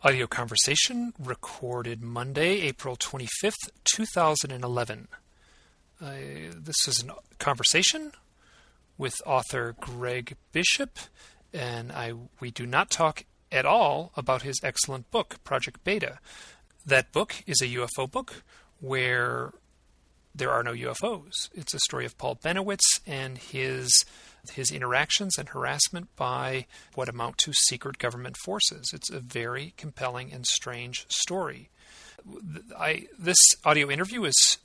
Audio conversation recorded Monday, April 25th, 2011. Uh, this is a conversation with author Greg Bishop, and I we do not talk at all about his excellent book, Project Beta. That book is a UFO book where there are no UFOs. It's a story of Paul Bennewitz and his his interactions and harassment by what amount to secret government forces. It's a very compelling and strange story. I, this audio interview is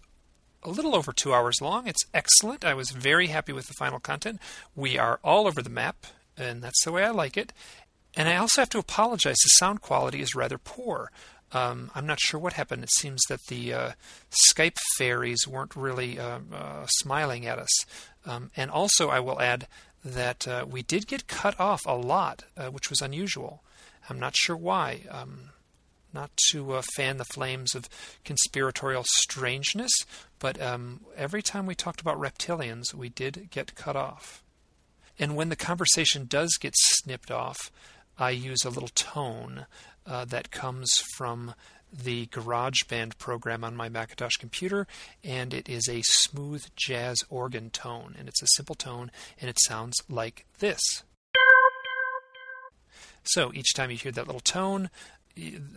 a little over two hours long. It's excellent. I was very happy with the final content. We are all over the map, and that's the way I like it. And I also have to apologize. The sound quality is rather poor. Um, I'm not sure what happened. It seems that the uh, Skype fairies weren't really uh, uh, smiling at us. Um, and also, I will add that uh, we did get cut off a lot, uh, which was unusual. I'm not sure why. Um, not to uh, fan the flames of conspiratorial strangeness, but um, every time we talked about reptilians, we did get cut off. And when the conversation does get snipped off, I use a little tone uh, that comes from the GarageBand program on my Macintosh computer, and it is a smooth jazz organ tone, and it's a simple tone, and it sounds like this. So each time you hear that little tone,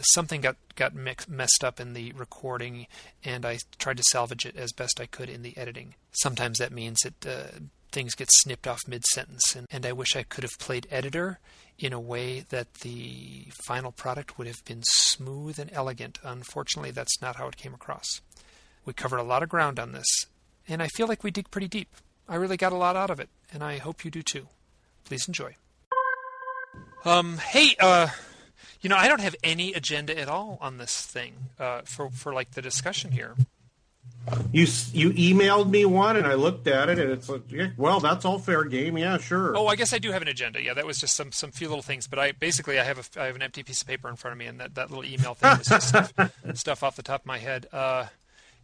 something got got messed up in the recording, and I tried to salvage it as best I could in the editing. Sometimes that means that uh, things get snipped off mid sentence, and, and I wish I could have played editor in a way that the final product would have been smooth and elegant. Unfortunately, that's not how it came across. We covered a lot of ground on this, and I feel like we dig pretty deep. I really got a lot out of it, and I hope you do too. Please enjoy. Um, hey, uh, you know, I don't have any agenda at all on this thing uh, for for like the discussion here. You you emailed me one and I looked at it and it's like, yeah, well, that's all fair game. Yeah, sure. Oh, I guess I do have an agenda. Yeah, that was just some some few little things. But I basically I have a I have an empty piece of paper in front of me and that, that little email thing was just stuff, stuff off the top of my head. Uh,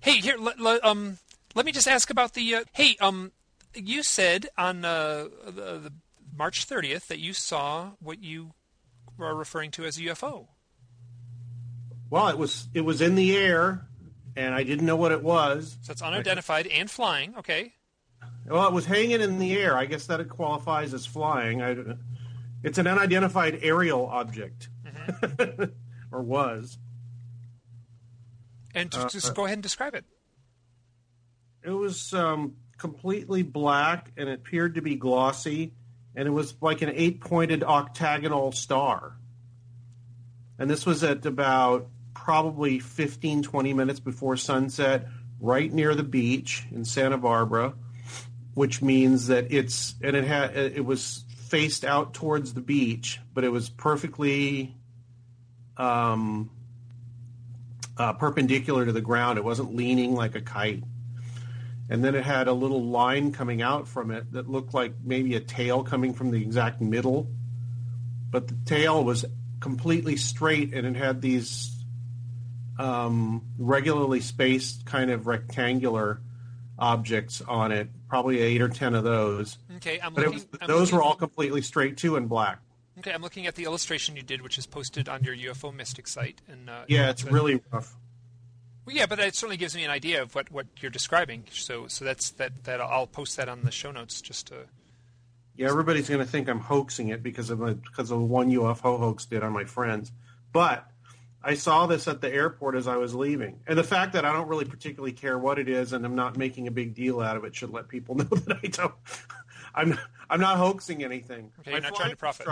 hey, here, um, let me just ask about the. Uh, hey, um, you said on uh, the, the March 30th that you saw what you are referring to as a UFO. Well, it was it was in the air and I didn't know what it was. So it's unidentified and flying. Okay. Well, it was hanging in the air. I guess that it qualifies as flying. I, it's an unidentified aerial object, mm-hmm. or was. And just, uh, just, go ahead and describe it. It was um, completely black, and it appeared to be glossy, and it was like an eight-pointed octagonal star. And this was at about probably 15, 20 minutes before sunset, right near the beach in Santa Barbara, which means that it's and it had it was faced out towards the beach, but it was perfectly um, uh, perpendicular to the ground. It wasn't leaning like a kite. And then it had a little line coming out from it that looked like maybe a tail coming from the exact middle. But the tail was completely straight and it had these um, regularly spaced kind of rectangular objects on it, probably eight or ten of those. Okay, I'm but looking, was, I'm those looking, were all completely straight too and black. Okay, I'm looking at the illustration you did, which is posted on your UFO Mystic site. And uh, yeah, it's really rough. Well, yeah, but it certainly gives me an idea of what, what you're describing. So so that's that that I'll post that on the show notes just to. Yeah, everybody's going to think I'm hoaxing it because of a, because of one UFO hoax did on my friends, but I saw this at the airport as I was leaving. And the fact that I don't really particularly care what it is and I'm not making a big deal out of it should let people know that I don't I'm I'm not hoaxing anything. Okay, you're not trying to profit.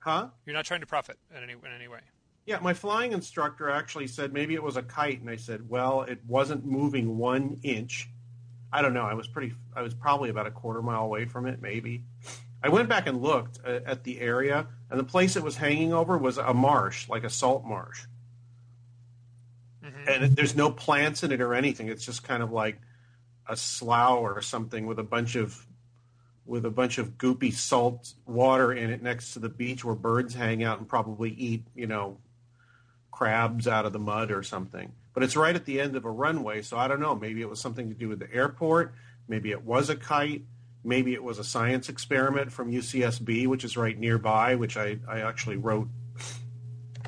Huh? You're not trying to profit in any in any way. Yeah, my flying instructor actually said maybe it was a kite and I said, "Well, it wasn't moving 1 inch." I don't know. I was pretty I was probably about a quarter mile away from it, maybe. I went back and looked uh, at the area, and the place it was hanging over was a marsh, like a salt marsh. Mm-hmm. And there's no plants in it or anything. It's just kind of like a slough or something with a bunch of with a bunch of goopy salt water in it next to the beach where birds hang out and probably eat, you know, crabs out of the mud or something. But it's right at the end of a runway, so I don't know. Maybe it was something to do with the airport. Maybe it was a kite maybe it was a science experiment from UCSB, which is right nearby, which I, I actually wrote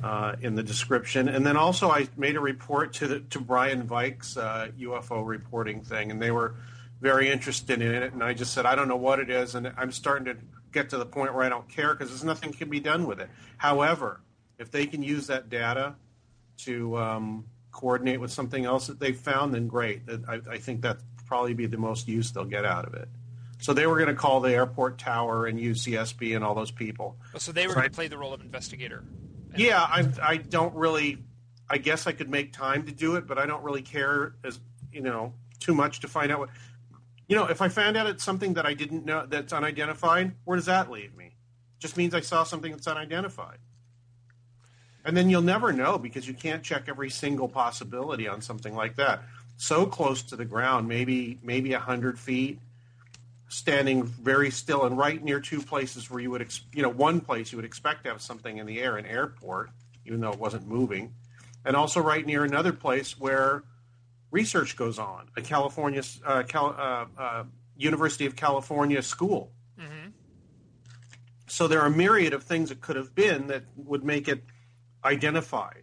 uh, in the description. And then also I made a report to the, to Brian Vike's uh, UFO reporting thing, and they were very interested in it. And I just said, I don't know what it is, and I'm starting to get to the point where I don't care because there's nothing can be done with it. However, if they can use that data to um, coordinate with something else that they found, then great. I, I think that probably be the most use they'll get out of it. So they were going to call the airport tower and UCSB and all those people. Oh, so they were going to play the role of investigator. Yeah, I, I don't really. I guess I could make time to do it, but I don't really care as you know too much to find out what. You know, if I found out it's something that I didn't know that's unidentified, where does that leave me? Just means I saw something that's unidentified. And then you'll never know because you can't check every single possibility on something like that. So close to the ground, maybe maybe a hundred feet, standing very still and right near two places where you would, ex- you know, one place you would expect to have something in the air, an airport, even though it wasn't moving, and also right near another place where research goes on, a California, uh, Cal- uh, uh, University of California school. Mm-hmm. So there are a myriad of things it could have been that would make it identified,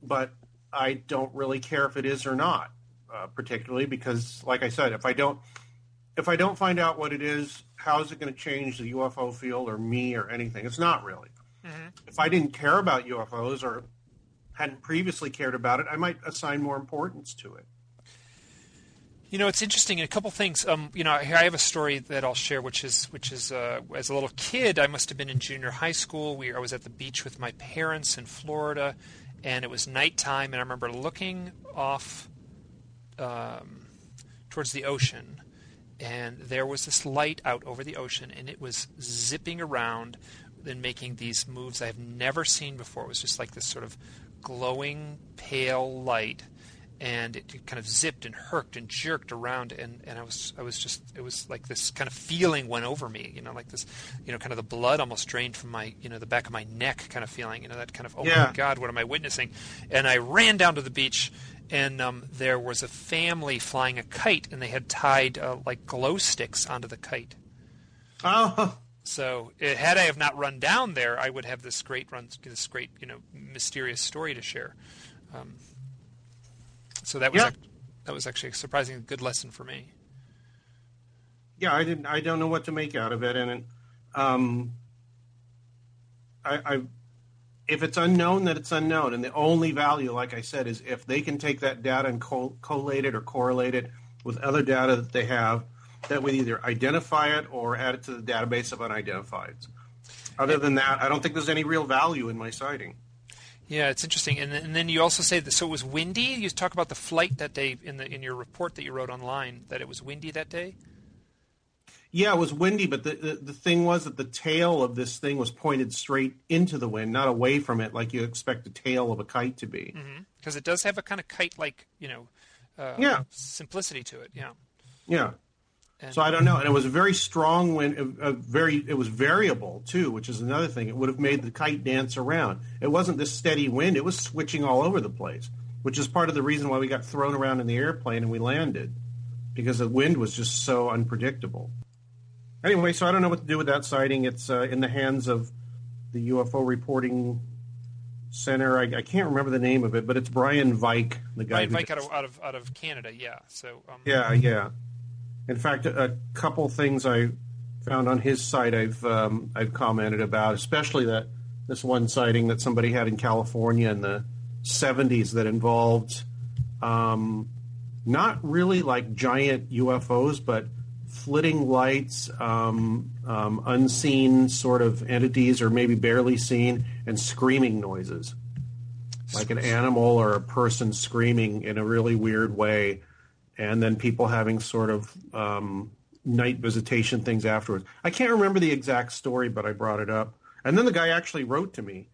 but I don't really care if it is or not, uh, particularly because, like I said, if I don't if I don't find out what it is, how is it going to change the UFO field or me or anything? It's not really. Mm-hmm. If I didn't care about UFOs or hadn't previously cared about it, I might assign more importance to it. You know, it's interesting. A couple things. Um, you know, I have a story that I'll share, which is, which is, uh, as a little kid, I must have been in junior high school. We, I was at the beach with my parents in Florida, and it was nighttime, and I remember looking off um, towards the ocean, and there was this light out over the ocean, and it was zipping around and making these moves I've never seen before. It was just like this sort of glowing pale light, and it kind of zipped and herked and jerked around, and, and I was I was just it was like this kind of feeling went over me, you know, like this, you know, kind of the blood almost drained from my you know the back of my neck kind of feeling, you know, that kind of oh yeah. my god, what am I witnessing? And I ran down to the beach and um, there was a family flying a kite, and they had tied uh, like glow sticks onto the kite. Oh. So, it, had I have not run down there, I would have this great run, this great, you know, mysterious story to share. Um, so that was yeah. that was actually a surprisingly good lesson for me. Yeah, I didn't. I don't know what to make out of it, and um, I, I if it's unknown, that it's unknown. And the only value, like I said, is if they can take that data and co- collate it or correlate it with other data that they have that would either identify it or add it to the database of unidentifieds. Other than that, I don't think there's any real value in my sighting. Yeah, it's interesting. And, and then you also say that so it was windy. You talk about the flight that day in the in your report that you wrote online that it was windy that day. Yeah, it was windy, but the, the, the thing was that the tail of this thing was pointed straight into the wind, not away from it, like you expect the tail of a kite to be. Because mm-hmm. it does have a kind of kite-like, you know, uh, yeah. simplicity to it. Yeah. Yeah. And, so I don't know, and it was a very strong wind. A, a very, it was variable too, which is another thing. It would have made the kite dance around. It wasn't this steady wind; it was switching all over the place, which is part of the reason why we got thrown around in the airplane and we landed, because the wind was just so unpredictable anyway, so I don't know what to do with that sighting. It's uh, in the hands of the UFO reporting center. I, I, can't remember the name of it, but it's Brian Vike, the guy. Brian Vike out of, out of out of Canada. Yeah. So. Um, yeah, yeah. In fact, a, a, couple things I found on his site I've um, I've commented about, especially that this one sighting that somebody had in California in the 70s that involved um, not really like giant UFOs, but flitting lights, um, um, unseen sort of entities, or maybe barely seen, and screaming noises, like an animal or a person screaming in a really weird way, and then people having sort of um, night visitation things afterwards. I can't remember the exact story, but I brought it up. And then the guy actually wrote to me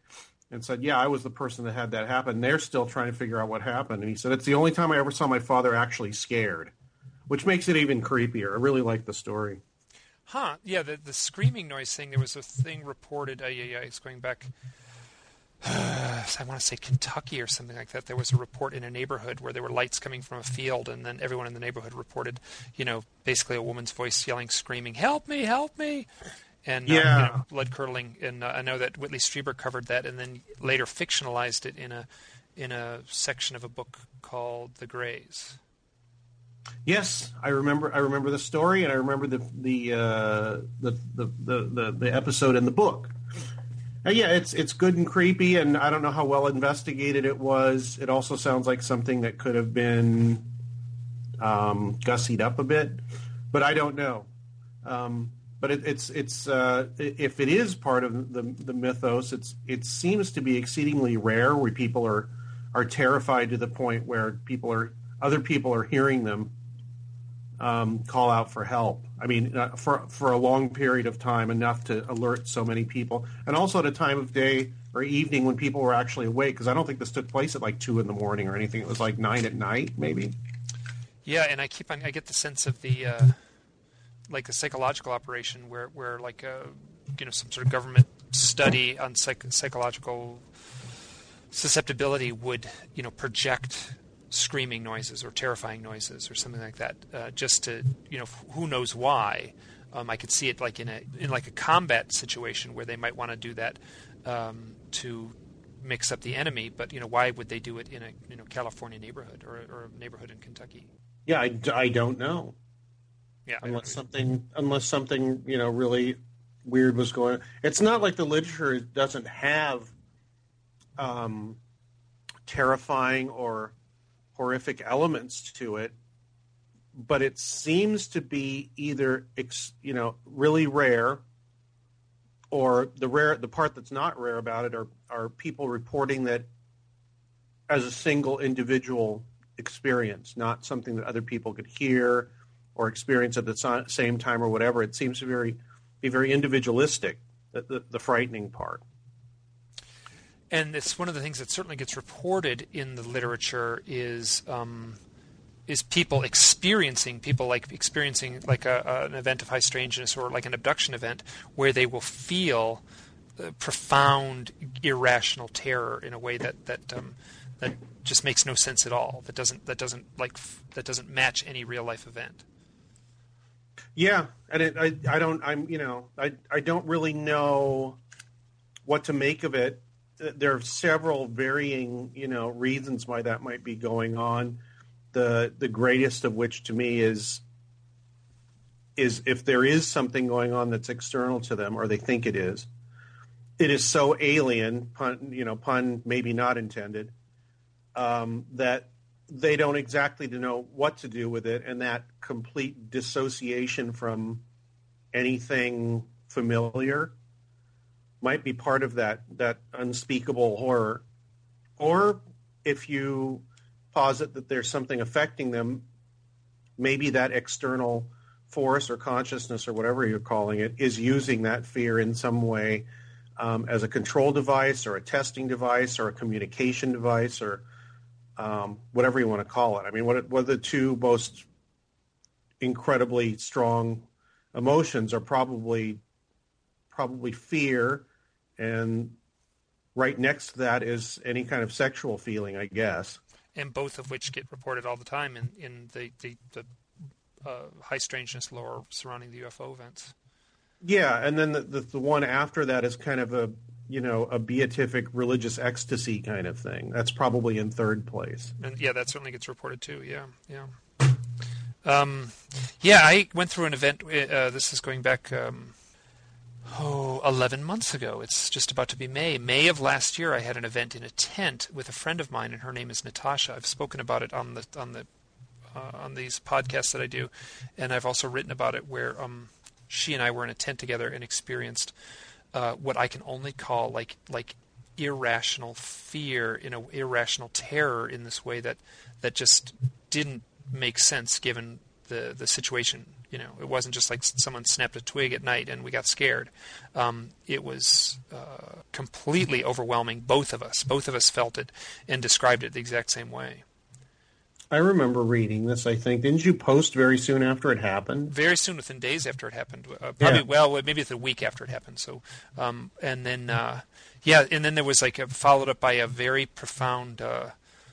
and said, "Yeah, I was the person that had that happen." They're still trying to figure out what happened, and he said, "It's the only time I ever saw my father actually scared." Which makes it even creepier. I really like the story. Huh? Yeah, the the screaming noise thing. There was a thing reported. Uh, yeah, yeah, it's going back. Uh, I want to say Kentucky or something like that. There was a report in a neighborhood where there were lights coming from a field, and then everyone in the neighborhood reported, you know, basically a woman's voice yelling, screaming, "Help me! Help me!" and yeah. uh, you know, blood curdling. And uh, I know that Whitley Strieber covered that, and then later fictionalized it in a in a section of a book called The Grays. Yes, I remember. I remember the story, and I remember the the uh, the, the, the, the episode in the book. Uh, yeah, it's it's good and creepy, and I don't know how well investigated it was. It also sounds like something that could have been um, gussied up a bit, but I don't know. Um, but it, it's it's uh, if it is part of the the mythos, it's it seems to be exceedingly rare where people are are terrified to the point where people are other people are hearing them um, call out for help. I mean, uh, for for a long period of time, enough to alert so many people, and also at a time of day or evening when people were actually awake. Because I don't think this took place at like two in the morning or anything. It was like nine at night, maybe. Yeah, and I keep on. I get the sense of the uh, like a psychological operation where where like a you know some sort of government study on psych- psychological susceptibility would you know project screaming noises or terrifying noises or something like that, uh, just to you know who knows why. Um, I could see it like in a in like a combat situation where they might want to do that um, to mix up the enemy, but you know why would they do it in a you know California neighborhood or, or a neighborhood in Kentucky? Yeah, I, I don't know. Yeah, unless something unless something you know really weird was going. On. It's not like the literature doesn't have um, terrifying or horrific elements to it, but it seems to be either you know really rare, or the rare the part that's not rare about it are are people reporting that as a single individual experience, not something that other people could hear or experience at the same time or whatever. It seems to be very be very individualistic. The, the, the frightening part and it's one of the things that certainly gets reported in the literature is um, is people experiencing people like experiencing like a, an event of high strangeness or like an abduction event where they will feel uh, profound irrational terror in a way that that um, that just makes no sense at all that doesn't that doesn't like that doesn't match any real life event. Yeah and it, I I don't I'm you know I I don't really know what to make of it there are several varying, you know, reasons why that might be going on. The the greatest of which to me is is if there is something going on that's external to them or they think it is, it is so alien, pun, you know, pun maybe not intended, um, that they don't exactly know what to do with it, and that complete dissociation from anything familiar might be part of that that unspeakable horror or if you posit that there's something affecting them maybe that external force or consciousness or whatever you're calling it is using that fear in some way um, as a control device or a testing device or a communication device or um, whatever you want to call it. I mean, what, what the two most incredibly strong emotions are probably probably fear and right next to that is any kind of sexual feeling, I guess. And both of which get reported all the time in in the the, the uh, high strangeness lore surrounding the UFO events. Yeah, and then the, the, the one after that is kind of a you know a beatific religious ecstasy kind of thing. That's probably in third place. And yeah, that certainly gets reported too. Yeah, yeah. Um, yeah, I went through an event. Uh, this is going back um, oh, 11 months ago. It's just about to be May. May of last year, I had an event in a tent with a friend of mine, and her name is Natasha. I've spoken about it on the on the uh, on these podcasts that I do, and I've also written about it where um, she and I were in a tent together and experienced uh, what I can only call like like irrational fear, in a irrational terror in this way that that just didn't make sense given the the situation you know, it wasn't just like someone snapped a twig at night and we got scared. Um, it was uh, completely overwhelming. Both of us, both of us felt it and described it the exact same way. I remember reading this. I think didn't you post very soon after it happened? Very soon, within days after it happened. Uh, probably yeah. well, maybe it's a week after it happened. So, um, and then uh, yeah, and then there was like a, followed up by a very profound uh,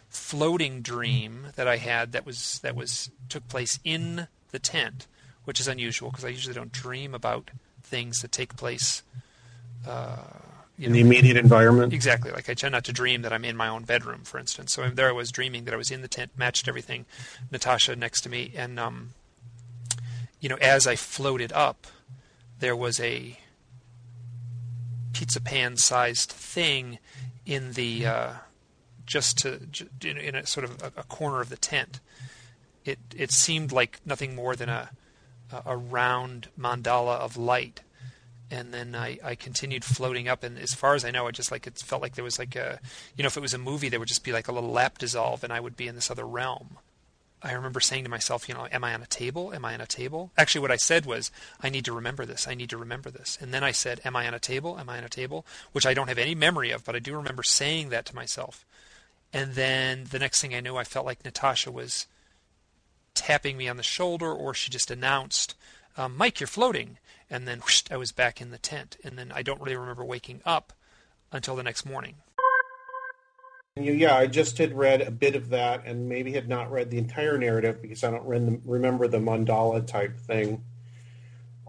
floating dream that I had that was that was took place in the tent which is unusual because I usually don't dream about things that take place. Uh, in the immediate environment. Exactly. Like I tend not to dream that I'm in my own bedroom, for instance. So there I was dreaming that I was in the tent, matched everything, Natasha next to me, and um, you know, as I floated up, there was a pizza pan sized thing in the uh, just to in a sort of a, a, corner of the tent. It it seemed like nothing more than a a round mandala of light and then I, I continued floating up and as far as I know it just like it felt like there was like a you know if it was a movie there would just be like a little lap dissolve and I would be in this other realm. I remember saying to myself, you know, am I on a table? Am I on a table? Actually what I said was I need to remember this. I need to remember this. And then I said, am I on a table? Am I on a table? Which I don't have any memory of, but I do remember saying that to myself. And then the next thing I knew I felt like Natasha was tapping me on the shoulder or she just announced, um, Mike, you're floating and then whoosh, I was back in the tent. And then I don't really remember waking up until the next morning. Yeah, I just had read a bit of that and maybe had not read the entire narrative because I don't remember the mandala type thing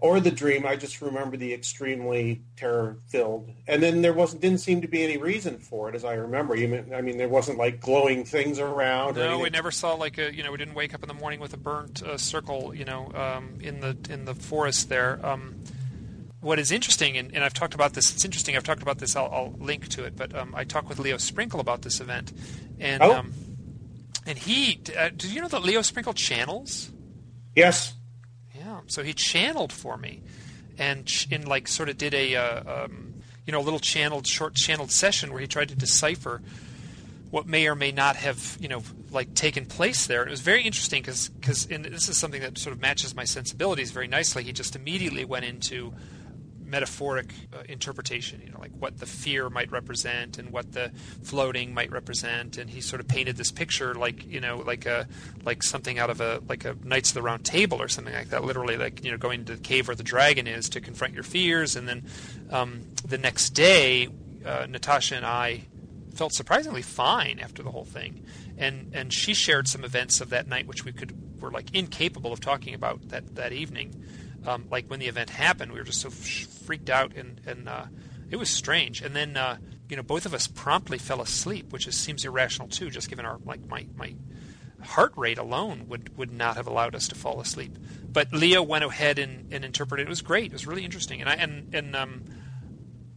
or the dream. I just remember the extremely terror filled, and then there wasn't didn't seem to be any reason for it, as I remember. Mean, I mean, there wasn't like glowing things around. No, we never saw like a you know we didn't wake up in the morning with a burnt uh, circle you know um, in the in the forest there. Um, what is interesting, and, and, I've talked about this. It's interesting. I've talked about this. I'll, I'll link to it, but um, I talked with Leo Sprinkle about this event, and oh. Um, and he uh, did you know that Leo Sprinkle channels? Yes. So he channeled for me, and in like sort of did a uh, um, you know a little channeled short channeled session where he tried to decipher what may or may not have you know like taken place there. It was very interesting because because this is something that sort of matches my sensibilities very nicely. He just immediately went into metaphoric uh, interpretation, you know, like what the fear might represent and what the floating might represent, and he sort of painted this picture like you know, like a like something out of a like a Knights of the Round Table or something like that. Literally, like you know, going to the cave where the dragon is to confront your fears, and then um, the next day, uh, Natasha and I felt surprisingly fine after the whole thing, and and she shared some events of that night which we could were like incapable of talking about that that evening um, like when the event happened, we were just so freaked out, and and uh, it was strange. And then uh, you know both of us promptly fell asleep, which is, seems irrational too, just given our like my my heart rate alone would would not have allowed us to fall asleep. But Leo went ahead and, and interpreted. It was great. It was really interesting, and I and and um,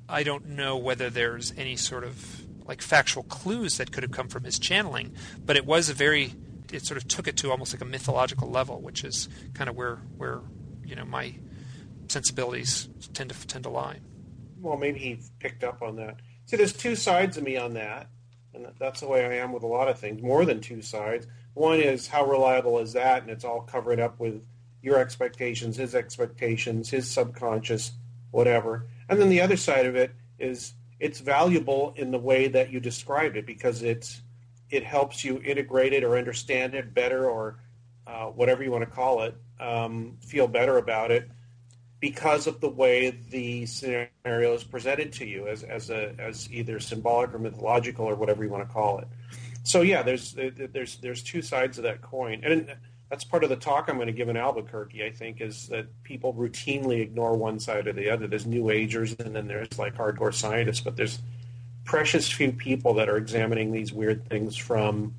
I don't know whether there's any sort of like factual clues that could have come from his channeling, but it was a very it sort of took it to almost like a mythological level, which is kind of where where you know my sensibilities tend to tend to lie. Well, maybe he picked up on that. See, there's two sides of me on that, and that's the way I am with a lot of things. More than two sides. One is how reliable is that, and it's all covered up with your expectations, his expectations, his subconscious, whatever. And then the other side of it is it's valuable in the way that you described it because it's it helps you integrate it or understand it better or uh, whatever you want to call it, um, feel better about it because of the way the scenario is presented to you as, as, a, as either symbolic or mythological or whatever you want to call it. So yeah, there's there's there's two sides of that coin, and that's part of the talk I'm going to give in Albuquerque. I think is that people routinely ignore one side or the other. There's New Agers, and then there's like hardcore scientists, but there's precious few people that are examining these weird things from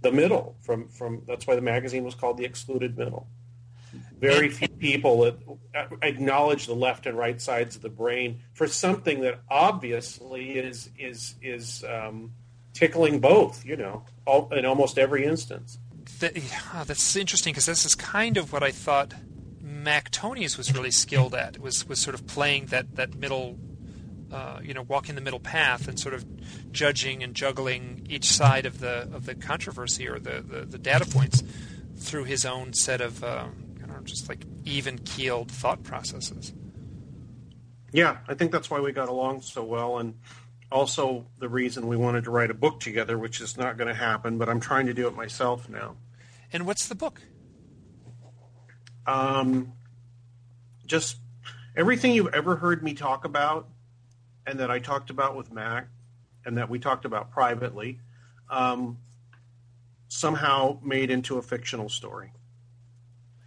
the middle. From from that's why the magazine was called the Excluded Middle very few people acknowledge the left and right sides of the brain for something that obviously is is is um, tickling both. You know, all, in almost every instance. That, yeah, that's interesting because this is kind of what I thought Mac Tonnies was really skilled at. Was was sort of playing that that middle. Uh, you know, walking the middle path and sort of judging and juggling each side of the of the controversy or the, the, the data points through his own set of um, just like even keeled thought processes. Yeah, I think that's why we got along so well, and also the reason we wanted to write a book together, which is not going to happen, but I'm trying to do it myself now. And what's the book? Um, just everything you've ever heard me talk about, and that I talked about with Mac, and that we talked about privately, um, somehow made into a fictional story.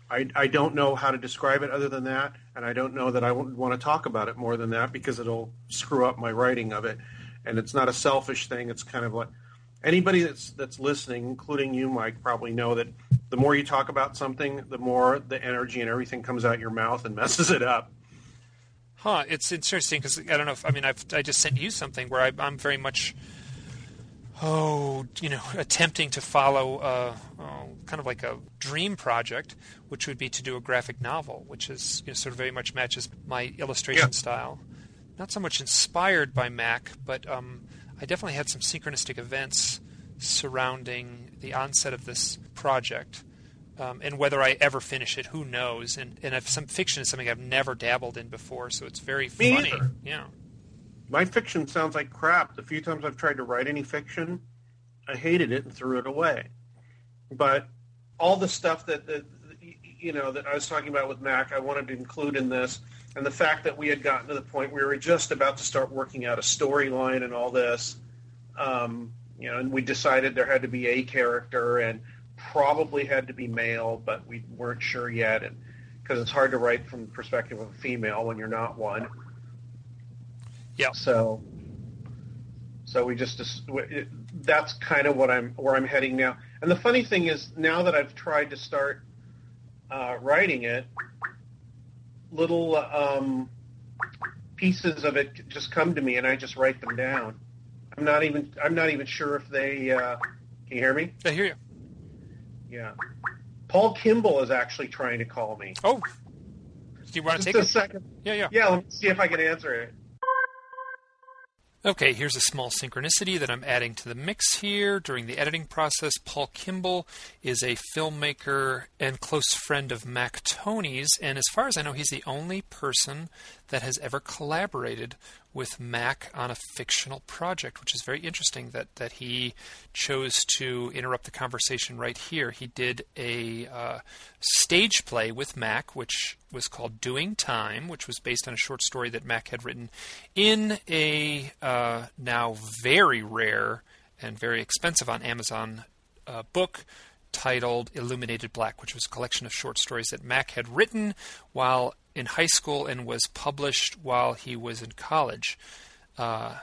I, I don't know how to describe it other than that, and I don't know that I want to talk about it more than that because it'll screw up my writing of it. And it's not a selfish thing. It's kind of like anybody that's that's listening, including you, Mike, probably know that the more you talk about something, the more the energy and everything comes out your mouth and messes it up. Huh? It's interesting because I don't know. if I mean, I've I just sent you something where I, I'm very much oh, you know, attempting to follow a, oh, kind of like a dream project, which would be to do a graphic novel, which is you know, sort of very much matches my illustration yeah. style. Not so much inspired by Mac, but um, I definitely had some synchronistic events surrounding the onset of this project. Um, and whether I ever finish it, who knows? And and if some fiction is something I've never dabbled in before, so it's very Me funny. Either. Yeah my fiction sounds like crap. The few times I've tried to write any fiction, I hated it and threw it away. But all the stuff that, that you know that I was talking about with Mac, I wanted to include in this, and the fact that we had gotten to the point where we were just about to start working out a storyline and all this, um, you know, and we decided there had to be a character and probably had to be male, but we weren't sure yet, and because it's hard to write from the perspective of a female when you're not one. Yeah. So, so we just that's kind of what I'm where I'm heading now. And the funny thing is, now that I've tried to start uh, writing it, little um, pieces of it just come to me, and I just write them down. I'm not even I'm not even sure if they. Uh, can you hear me? I hear you. Yeah. Paul Kimball is actually trying to call me. Oh. Do you want to take a it? second? Yeah, yeah. Yeah, let me see if I can answer it. Okay, here's a small synchronicity that I'm adding to the mix here during the editing process. Paul Kimball is a filmmaker and close friend of Mac Tonnies, and as far as I know, he's the only person that has ever collaborated with Mac on a fictional project, which is very interesting that, that he chose to interrupt the conversation right here. He did a uh, stage play with Mac, which was called Doing Time, which was based on a short story that Mac had written in a uh, now very rare and very expensive on Amazon uh, book titled Illuminated Black, which was a collection of short stories that Mac had written while in high school and was published while he was in college. Uh,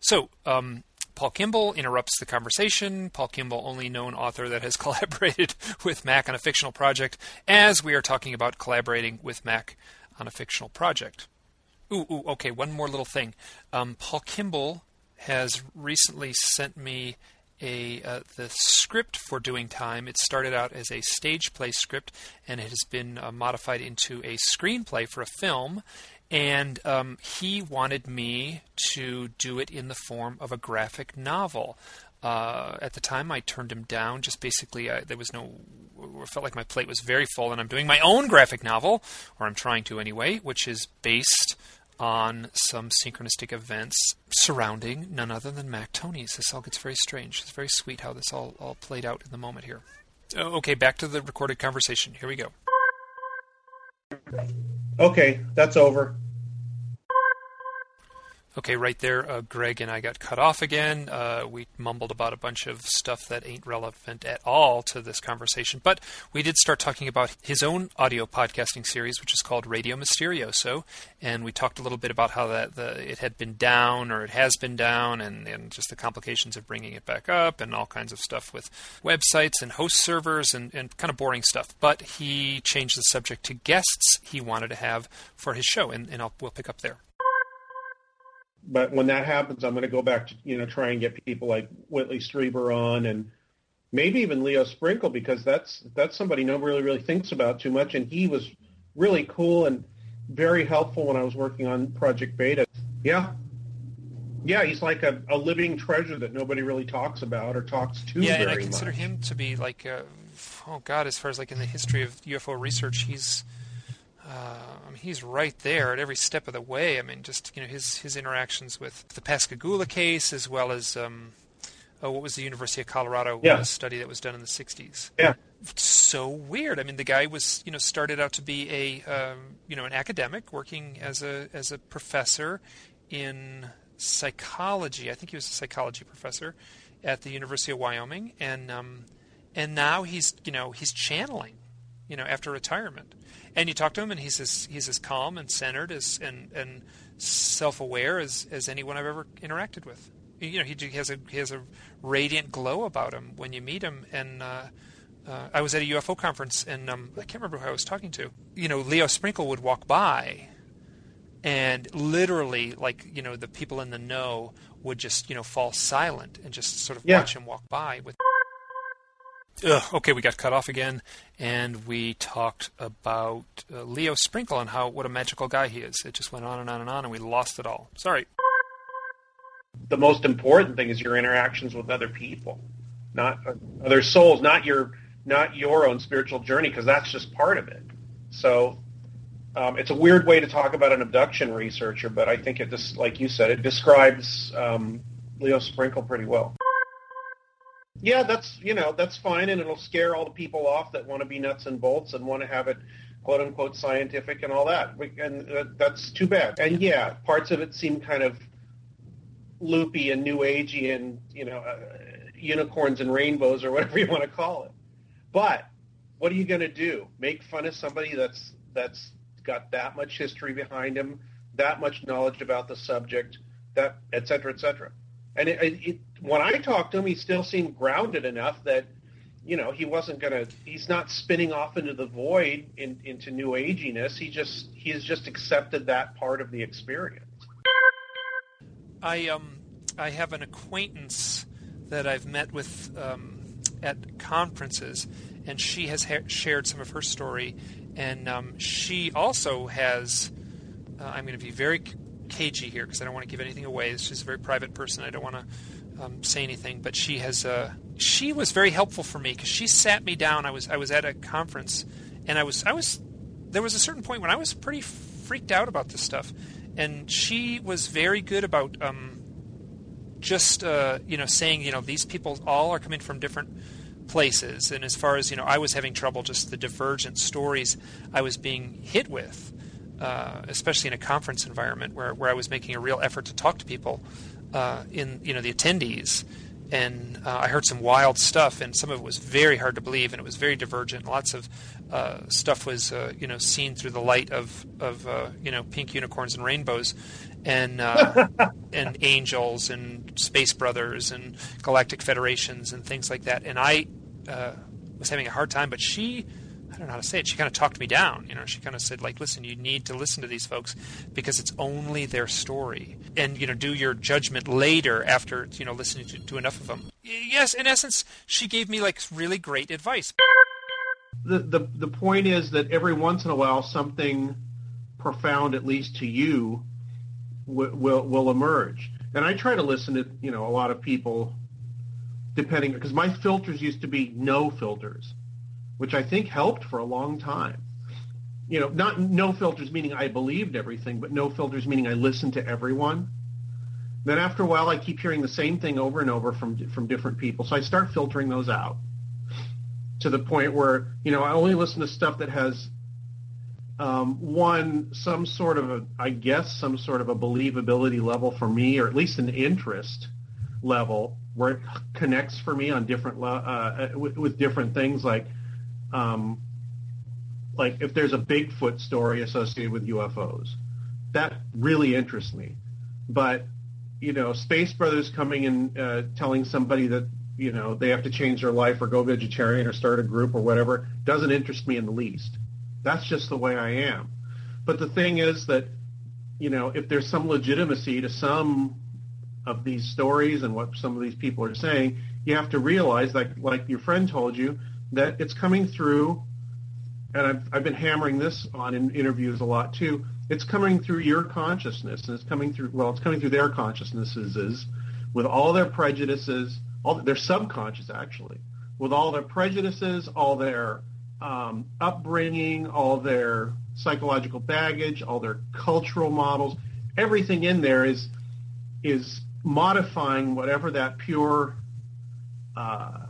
so, um, Paul Kimball interrupts the conversation. Paul Kimball, only known author that has collaborated with Mac on a fictional project, as we are talking about collaborating with Mac on a fictional project. Ooh, ooh okay, one more little thing. Um, Paul Kimball has recently sent me a uh, the script for Doing Time. It started out as a stage play script, and it has been uh, modified into a screenplay for a film. And um, he wanted me to do it in the form of a graphic novel. Uh, at the time, I turned him down. Just basically, uh, there was no. I felt like my plate was very full, and I'm doing my own graphic novel, or I'm trying to anyway, which is based on some synchronistic events surrounding none other than Mac Tonnies. This all gets very strange. It's very sweet how this all, all played out in the moment here. Oh, okay, back to the recorded conversation. Here we go. Okay, that's over. Okay, right there, uh, Greg and I got cut off again. Uh, we mumbled about a bunch of stuff that ain't relevant at all to this conversation, but we did start talking about his own audio podcasting series, which is called Radio Mysterioso, and we talked a little bit about how that the, it had been down or it has been down, and, and just the complications of bringing it back up, and all kinds of stuff with websites and host servers and, and kind of boring stuff. But he changed the subject to guests he wanted to have for his show, and, and I'll, we'll pick up there but when that happens, I'm going to go back to you know try and get people like Whitley Strieber on and maybe even Leo Sprinkle because that's that's somebody nobody really really thinks about too much, and he was really cool and very helpful when I was working on Project Beta. Yeah. Yeah, he's like a, a living treasure that nobody really talks about or talks to. Yeah, and I consider much. him to be like, uh, oh god, as far as like in the history of UFO research, he's uh, I mean, he's right there at every step of the way. I mean, just you know his his interactions with the Pascagoula case, as well as um, oh, what was the University of Colorado yeah. study that was done in the '60s? Yeah, so weird. I mean, the guy was you know started out to be a um, you know an academic working as a as a professor in psychology. I think he was a psychology professor at the University of Wyoming, and um, and now he's you know he's channeling you know, after retirement. And you talk to him, and he's as he's as calm and centered as and and self-aware as as anyone I've ever interacted with. You know, he, he has a he has a radiant glow about him when you meet him, and. Uh, uh, I was at a UFO conference, and um, I can't remember who I was talking to. You know, Leo Sprinkle would walk by, and literally, like you know, the people in the know would just you know fall silent and just sort of yeah. watch him walk by with Ugh, okay, we got cut off again, and we talked about uh, Leo Sprinkle and how what a magical guy he is. It just went on and on and on, and we lost it all. Sorry. The most important thing is your interactions with other people, not uh, other souls, not your not your own spiritual journey, because that's just part of it. So um, it's a weird way to talk about an abduction researcher, but I think it just, like you said, it describes um, Leo Sprinkle pretty well yeah, that's you know that's fine, and it'll scare all the people off that want to be nuts and bolts and want to have it quote unquote scientific and all that. And uh, that's too bad. And yeah, parts of it seem kind of loopy and new agey and you know uh, unicorns and rainbows or whatever you want to call it. But what are you going to do? Make fun of somebody that's that's got that much history behind him, that much knowledge about the subject, that et cetera, et cetera. And it, it, when I talked to him, he still seemed grounded enough that, you know, he wasn't going to. He's not spinning off into the void in, into new aginess. He just he has just accepted that part of the experience. I um I have an acquaintance that I've met with um, at conferences, and she has ha- shared some of her story, and um, she also has. Uh, I'm going to be very cagey here because I don't want to give anything away. She's a very private person. I don't want to um, say anything, but she has. Uh, she was very helpful for me because she sat me down. I was I was at a conference, and I was I was there was a certain point when I was pretty freaked out about this stuff, and she was very good about um, just uh, you know saying you know these people all are coming from different places and as far as you know i was having trouble just the divergent stories i was being hit with uh, especially in a conference environment where, where I was making a real effort to talk to people uh, in you know the attendees, and uh, I heard some wild stuff, and some of it was very hard to believe, and it was very divergent. Lots of uh, stuff was uh, you know seen through the light of of you know pink unicorns and rainbows, and and angels and space brothers and galactic federations and things like that, and I was having a hard time, but she I don't know how to say it. She kind of talked me down. You know, she kind of said, like, listen, you need to listen to these folks because it's only their story, and you know, do your judgment later after you know listening to, to enough of them. Yes, in essence, she gave me like really great advice. The the the point is that every once in a while, something profound, at least to you, will will, will emerge. And I try to listen to you know a lot of people, depending because my filters used to be no filters which I think helped for a long time. You know, not no filters meaning I believed everything, but no filters meaning I listened to everyone. Then after a while, I keep hearing the same thing over and over from from different people, so I start filtering those out to the point where you know I only listen to stuff that has um, one some sort of a I guess some sort of a believability level for me, or at least an interest level where it connects for me on different uh, uh, with, with different things like um, like if there's a Bigfoot story associated with UFOs, that really interests me. But you know, Space Brothers coming and uh, telling somebody that you know they have to change their life or go vegetarian or start a group or whatever doesn't interest me in the least. That's just the way I am. But the thing is that you know, if there's some legitimacy to some of these stories and what some of these people are saying, you have to realize that, like your friend told you, that it's coming through, and I've, I've been hammering this on in interviews a lot too. It's coming through your consciousness, and it's coming through well, it's coming through their consciousnesses is with all their prejudices, all their subconscious actually, with all their prejudices, all their um, upbringing, all their psychological baggage, all their cultural models, everything in there is is modifying whatever that pure uh,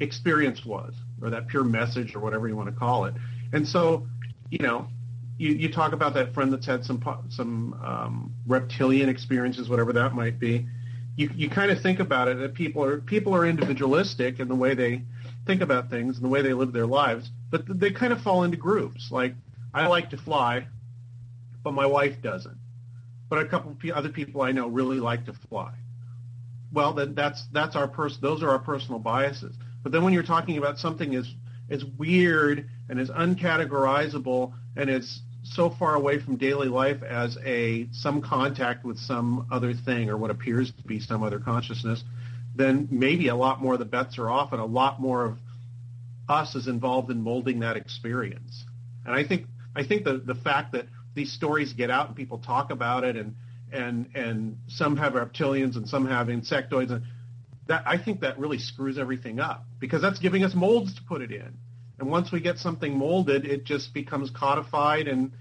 experience was, or that pure message, or whatever you want to call it. And so, you know, you, you talk about that friend that's had some some um, reptilian experiences, whatever that might be. You you kind of think about it that people are people are individualistic in the way they think about things and the way they live their lives, but they kind of fall into groups. Like I like to fly, but my wife doesn't. But a couple of other people I know really like to fly. Well, then that's that's our pers- those are our personal biases. But then when you're talking about something as as weird and as uncategorizable and as so far away from daily life as a some contact with some other thing or what appears to be some other consciousness, then maybe a lot more of the bets are off and a lot more of us is involved in molding that experience. And I think I think the the fact that these stories get out and people talk about it and and and some have reptilians and some have insectoids and that I think that really screws everything up because that's giving us molds to put it in. And once we get something molded, it just becomes codified and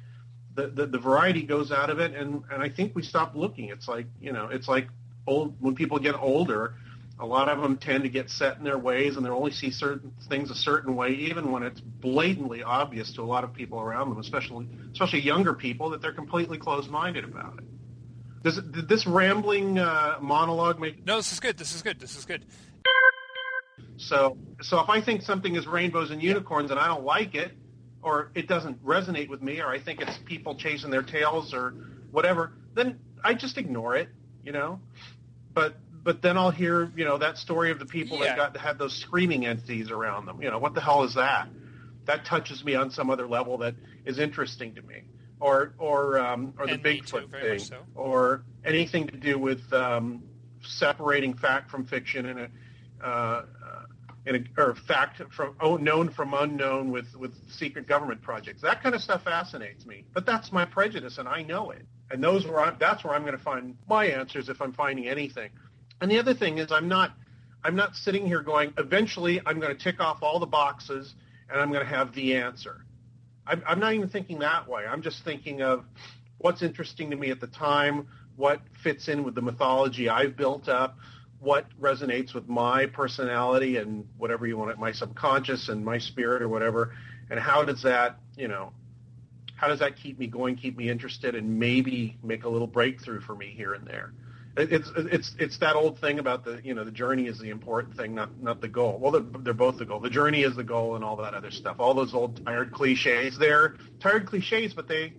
the, the, the variety goes out of it and, and I think we stop looking. It's like, you know, it's like old when people get older, a lot of them tend to get set in their ways and they only see certain things a certain way, even when it's blatantly obvious to a lot of people around them, especially especially younger people, that they're completely closed-minded about it. Does did this rambling uh, monologue make? No, this is good. This is good. This is good. So, so if I think something is rainbows and unicorns and I don't like it, or it doesn't resonate with me, or I think it's people chasing their tails or whatever, then I just ignore it. You know, but but then I'll hear, you know, that story of the people yeah. that got to have those screaming entities around them. You know, what the hell is that? That touches me on some other level that is interesting to me, or or um, or the and Bigfoot too, thing, so. or anything to do with um, separating fact from fiction in a. Uh, in a, or fact from oh, known from unknown with, with secret government projects. That kind of stuff fascinates me. But that's my prejudice, and I know it. And those where I'm, that's where I'm going to find my answers if I'm finding anything. And the other thing is I'm not I'm not sitting here going, eventually I'm going to tick off all the boxes and I'm going to have the answer. I'm, I'm not even thinking that way. I'm just thinking of what's interesting to me at the time, what fits in with the mythology I've built up, what resonates with my personality and whatever you want it, my subconscious and my spirit or whatever, and how does that, you know, how does that keep me going, keep me interested, and maybe make a little breakthrough for me here and there it's it's it's that old thing about the you know the journey is the important thing, not not the goal. Well, they're, they're both the goal. The journey is the goal, and all that other stuff. All those old tired cliches. They're tired cliches, but they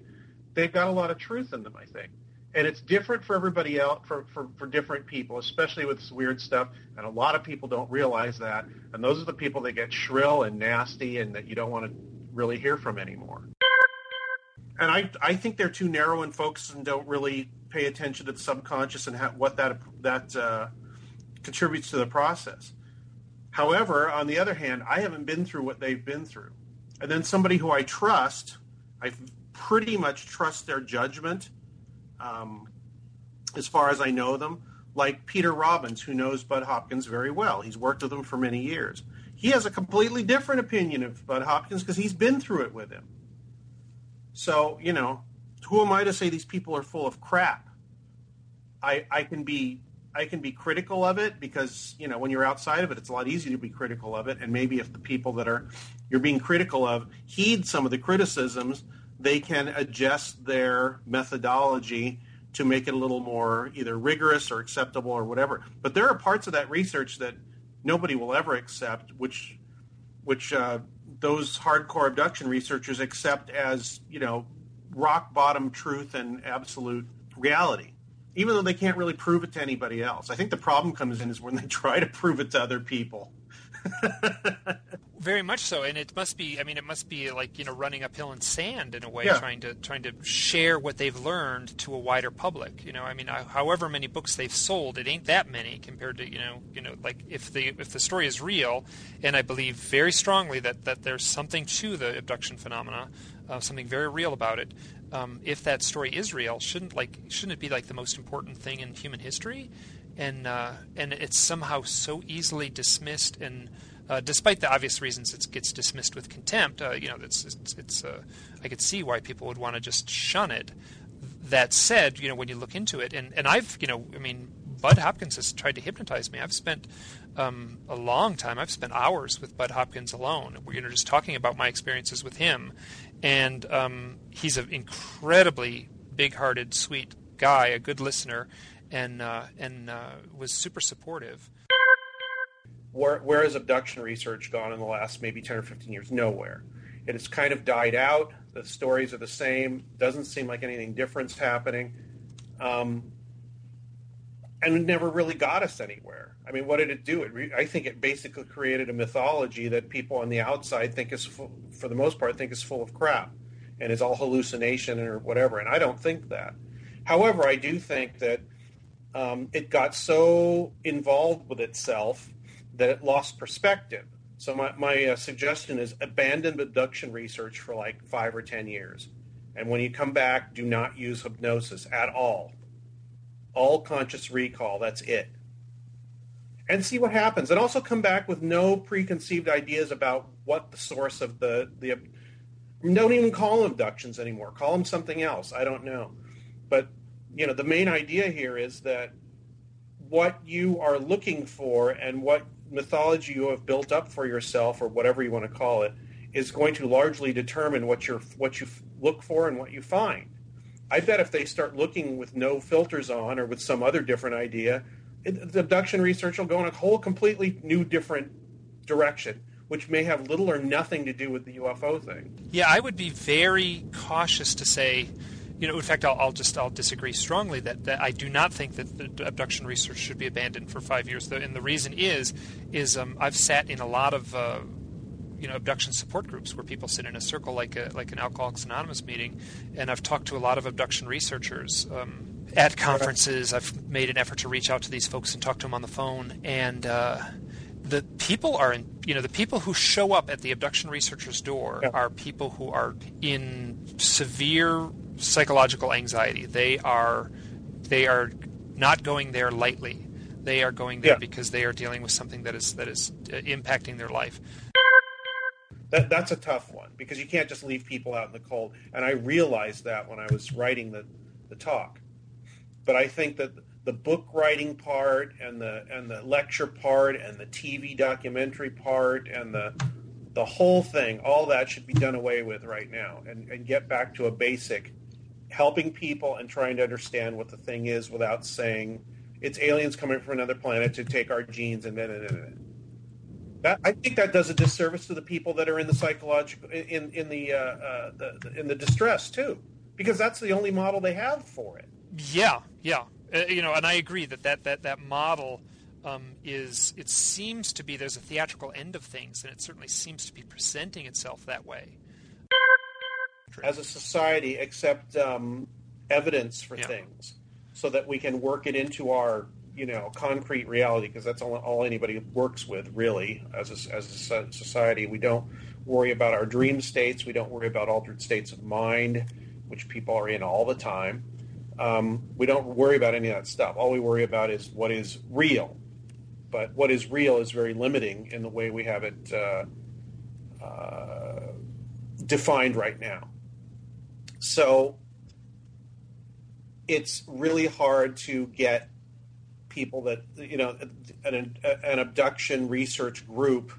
they've got a lot of truth in them, I think. And it's different for everybody else, for, for, for different people, especially with this weird stuff. And a lot of people don't realize that. And those are the people that get shrill and nasty and that you don't want to really hear from anymore. And I, I think they're too narrow and focused and don't really pay attention to the subconscious and how, what that that uh, contributes to the process. However, on the other hand, I haven't been through what they've been through, and then somebody who I trust, I pretty much trust their judgment, um, as far as I know them. Like Peter Robbins, who knows Bud Hopkins very well. He's worked with him for many years. He has a completely different opinion of Bud Hopkins because he's been through it with him. So, you know, who am I to say these people are full of crap? I I can be I can be critical of it because you know when you're outside of it, it's a lot easier to be critical of it. And maybe if the people that are you're being critical of heed some of the criticisms, they can adjust their methodology to make it a little more either rigorous or acceptable or whatever. But there are parts of that research that nobody will ever accept, which which uh, those hardcore abduction researchers accept as you know rock bottom truth and absolute reality, even though they can't really prove it to anybody else. I think the problem comes in is when they try to prove it to other people. Very much so, and it must be. I mean, it must be like you know running uphill in sand in a way, yeah. trying to trying to share what they've learned to a wider public. You know, I mean, however many books they've sold, it ain't that many compared to you know, you know, like if the if the story is real, and I believe very strongly that that there's something to the abduction phenomena, uh, something very real about it. Um, if that story is real, shouldn't like shouldn't it be like the most important thing in human history? And uh, and it's somehow so easily dismissed, and uh, despite the obvious reasons it gets dismissed with contempt, uh, you know, it's it's, it's uh, I could see why people would want to just shun it. That said, you know, when you look into it, and, and I've, you know, I mean, Bud Hopkins has tried to hypnotize me. I've spent um, a long time. I've spent hours with Bud Hopkins alone. We're you know just talking about my experiences with him, and um, he's an incredibly big-hearted, sweet guy, a good listener, and uh, and uh, was super supportive. where, where has abduction research gone in the last maybe 10 or 15 years? Nowhere. It has kind of died out. The stories are the same. Doesn't seem like anything different's happening. Um, and it never really got us anywhere. I mean, what did it do? It re- I think it basically created a mythology that people on the outside think is, for the most part, think is full of crap and is all hallucination or whatever. And I don't think that. However, I do think that um, it got so involved with itself that it lost perspective. So my, my uh, suggestion is abandon abduction research for like five or ten years. And when you come back, do not use hypnosis at all. All conscious recall, that's it. And see what happens. And also come back with no preconceived ideas about what the source of the, the don't even call them abductions anymore. Call them something else. I don't know. But, you know, the main idea here is that what you are looking for and what mythology you have built up for yourself or whatever you want to call it is going to largely determine what you what you look for and what you find. I bet if they start looking with no filters on or with some other different idea, the abduction research will go in a whole completely new different direction which may have little or nothing to do with the UFO thing. Yeah, I would be very cautious to say, you know, in fact, I'll, I'll just I'll disagree strongly that, that I do not think that the abduction research should be abandoned for five years. And the reason is, is um, I've sat in a lot of uh, you know abduction support groups where people sit in a circle like a like an Alcoholics Anonymous meeting, and I've talked to a lot of abduction researchers. Um, at conferences, I've made an effort to reach out to these folks and talk to them on the phone, and uh, the people are in you know the people who show up at the abduction researcher's door yeah. are people who are in severe psychological anxiety. They are they are not going there lightly. They are going there yeah. because they are dealing with something that is that is uh, impacting their life. That, that's a tough one because you can't just leave people out in the cold. And i realized that when i was writing the, the talk but i think that the book writing part and the and the lecture part and the TV documentary part and the the whole thing, all that should be done away with right now and, and get back to a basic helping people and trying to understand what the thing is without saying it's aliens coming from another planet to take our genes and then and that I think that does a disservice to the people that are in the psychological in in the, uh, uh, the in the distress too, because that's the only model they have for it. Yeah, yeah, uh, you know, and I agree that that that that model um, is it seems to be there's a theatrical end of things, and it certainly seems to be presenting itself that way. As a society, accept um, evidence for yeah. things, so that we can work it into our you know concrete reality, because that's all, all anybody works with really as a, as a society. We don't worry about our dream states. We don't worry about altered states of mind, which people are in all the time um, we don't worry about any of that stuff. All we worry about is what is real. But what is real is very limiting in the way we have it uh, uh, defined right now. So it's really hard to get people that, you know, an, an abduction research group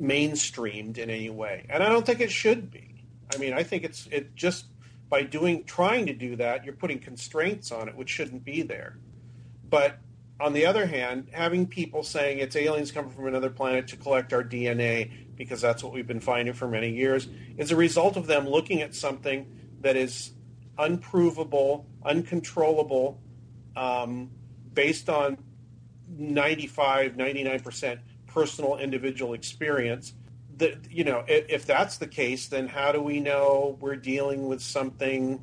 mainstreamed in any way. And I don't think it should be. I mean, I think it's it just by doing trying to do that, you're putting constraints on it which shouldn't be there. But on the other hand, having people saying it's aliens coming from another planet to collect our DNA because that's what we've been finding for many years is a result of them looking at something that is unprovable, uncontrollable, um, based on 95, 99% personal individual experience the, you know, if, if that's the case, then how do we know we're dealing with something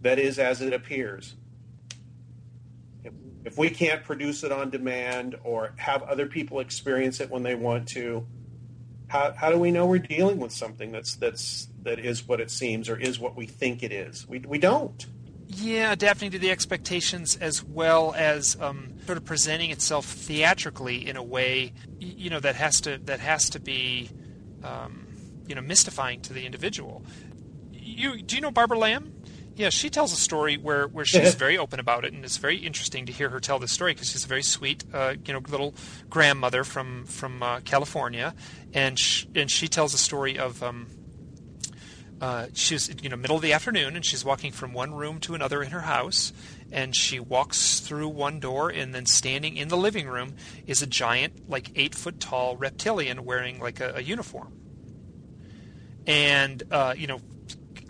that is as it appears? If, if we can't produce it on demand or have other people experience it when they want to, how, how do we know we're dealing with something that's that's that is what it seems or is what we think it is? We we don't. Yeah, adapting to the expectations as well as um, sort of presenting itself theatrically in a way, you know, that has to that has to be um, you know mystifying to the individual. You do you know Barbara Lamb? Yeah, she tells a story where, where she's very open about it, and it's very interesting to hear her tell this story because she's a very sweet, uh, you know, little grandmother from from uh, California, and sh- and she tells a story of um, uh, she's you know middle of the afternoon and she's walking from one room to another in her house and she walks through one door and then standing in the living room is a giant like eight foot tall reptilian wearing like a, a uniform. And uh, you know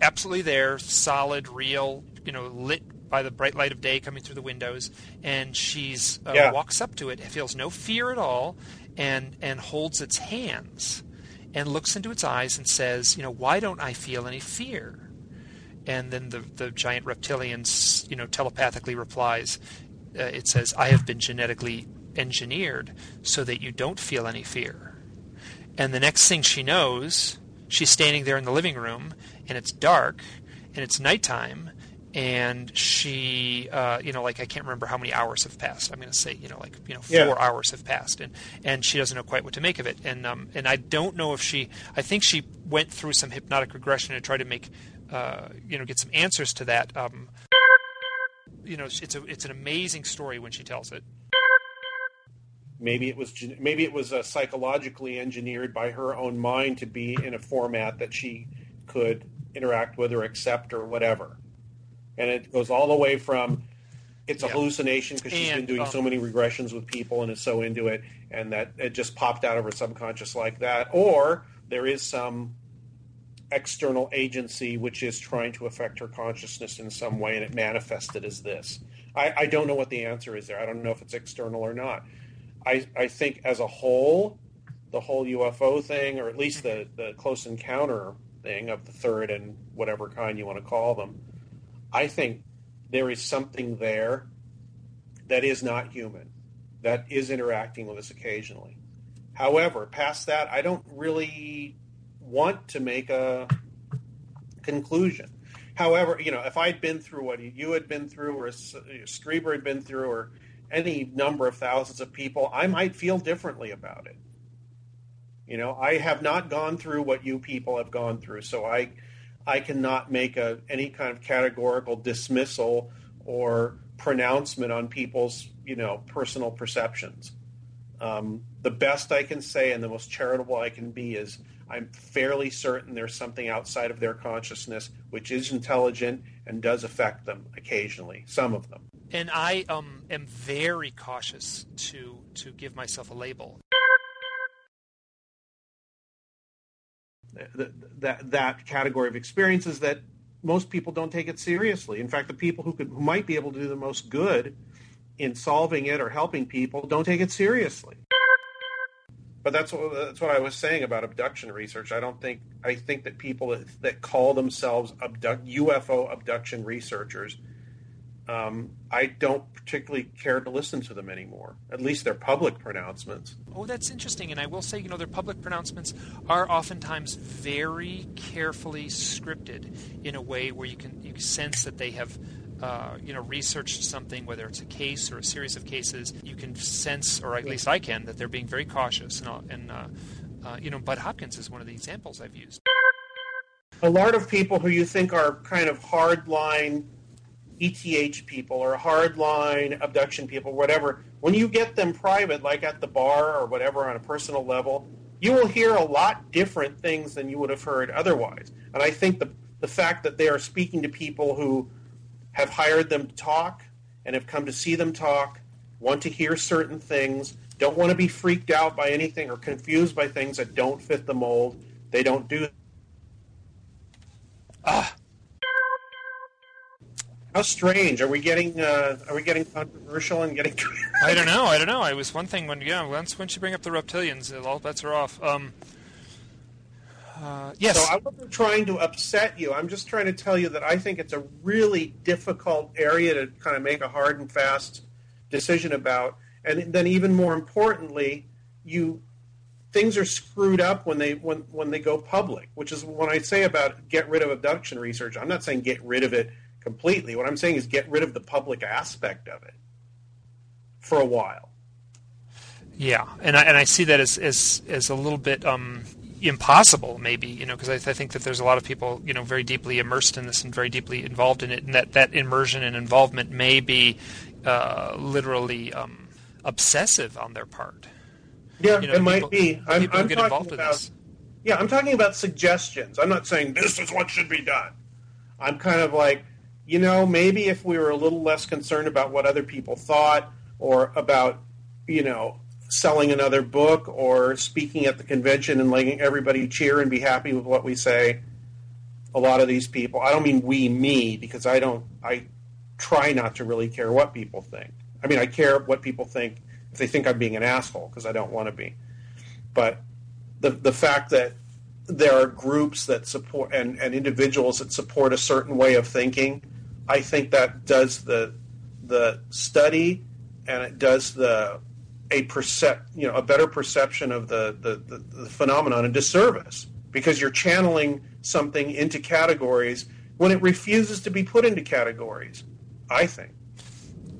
absolutely there solid real you know lit by the bright light of day coming through the windows. And she's uh, Yeah. walks up to it feels no fear at all and and holds its hands and looks into its eyes and says you know why don't i feel any fear and then the the giant reptilian you know telepathically replies. Uh, it says i have been genetically engineered so that you don't feel any fear. And the next thing she knows she's standing there in the living room and it's dark and it's nighttime and she uh, you know like i can't remember how many hours have passed. I'm going to say you know like you know four Yeah. hours have passed and and she doesn't know quite what to make of it. And um and i don't know if she i think she went through some hypnotic regression to try to make uh, you know get some answers to that um you know it's a it's an amazing story when she tells it. Maybe it was maybe it was uh, psychologically engineered by her own mind to be in a format that she could interact with or accept or whatever. And it goes all the way from it's a Yeah. hallucination because she's been doing um, so many regressions with people and is so into it and that it just popped out of her subconscious like that. Or there is some external agency which is trying to affect her consciousness in some way and it manifested as this. I, I don't know what the answer is there. I don't know if it's external or not. I, I think as a whole, the whole UFO thing, or at least the, the close encounter thing of the third and whatever kind you want to call them, I think there is something there that is not human, that is interacting with us occasionally. However, past that, I don't really want to make a conclusion. However, you know, if I'd been through what you had been through, or S- Strieber had been through, or any number of thousands of people, I might feel differently about it. You know, I have not gone through what you people have gone through, so I, I cannot make a any kind of categorical dismissal or pronouncement on people's you know personal perceptions. Um, the best I can say and the most charitable I can be is I'm fairly certain there's something outside of their consciousness which is intelligent and does affect them occasionally, some of them. and I um, am very cautious to to give myself a label. th- that that category of experiences that most people don't take it seriously. In fact, the people who could who might be able to do the most good in solving it or helping people don't take it seriously. But that's what that's what I was saying about abduction research. I don't think I think that people that, that call themselves abduct UFO abduction researchers, um, I don't particularly care to listen to them anymore. At least their public pronouncements. Oh, that's interesting. And I will say, you know, their public pronouncements are oftentimes very carefully scripted in a way where you can you can sense that they have. Uh, you know, researched something, whether it's a case or a series of cases, you can sense, or at least I can, that they're being very cautious. And, and uh, uh, you know, Bud Hopkins is one of the examples I've used. a lot of people who you think are kind of hardline ETH people or hardline abduction people, whatever, when you get them private, like at the bar or whatever on a personal level, you will hear a lot different things than you would have heard otherwise. And I think the, the fact that they are speaking to people who have hired them to talk and have come to see them talk, want to hear certain things, don't want to be freaked out by anything or confused by things that don't fit the mold. They don't do Ah, How strange! Are we getting uh, are we getting controversial and getting? I don't know. I don't know. I was one thing when yeah. Once once you bring up the reptilians, all bets are off. Um, uh, yes. So I wasn't trying to upset you. I'm just trying to tell you that I think it's a really difficult area to kind of make a hard and fast decision about. And then even more importantly, you things are screwed up when they when when they go public, which is when I say about get rid of abduction research. I'm not saying get rid of it completely. What I'm saying is get rid of the public aspect of it for a while. Yeah, and I and I see that as as as a little bit um, impossible, maybe you know, because I, I think that there's a lot of people you know very deeply immersed in this and very deeply involved in it, and that that immersion and involvement may be uh, literally um, obsessive on their part. Yeah, You know, it might people- be. I'm, I'm talking about this. Yeah, I'm talking about suggestions. I'm not saying this is what should be done. I'm kind of like, you know, maybe if we were a little less concerned about what other people thought or about, you know, selling another book or speaking at the convention and letting everybody cheer and be happy with what we say, a lot of these people, I don't mean we, me, because I don't, I try not to really care what people think. I mean, I care what people think if they think I'm being an asshole because I don't want to be. But the the fact that there are groups that support and, and individuals that support a certain way of thinking, I think that does the the study and it does the a percep you know a better perception of the, the, the, the phenomenon a disservice because you're channeling something into categories when it refuses to be put into categories. I think.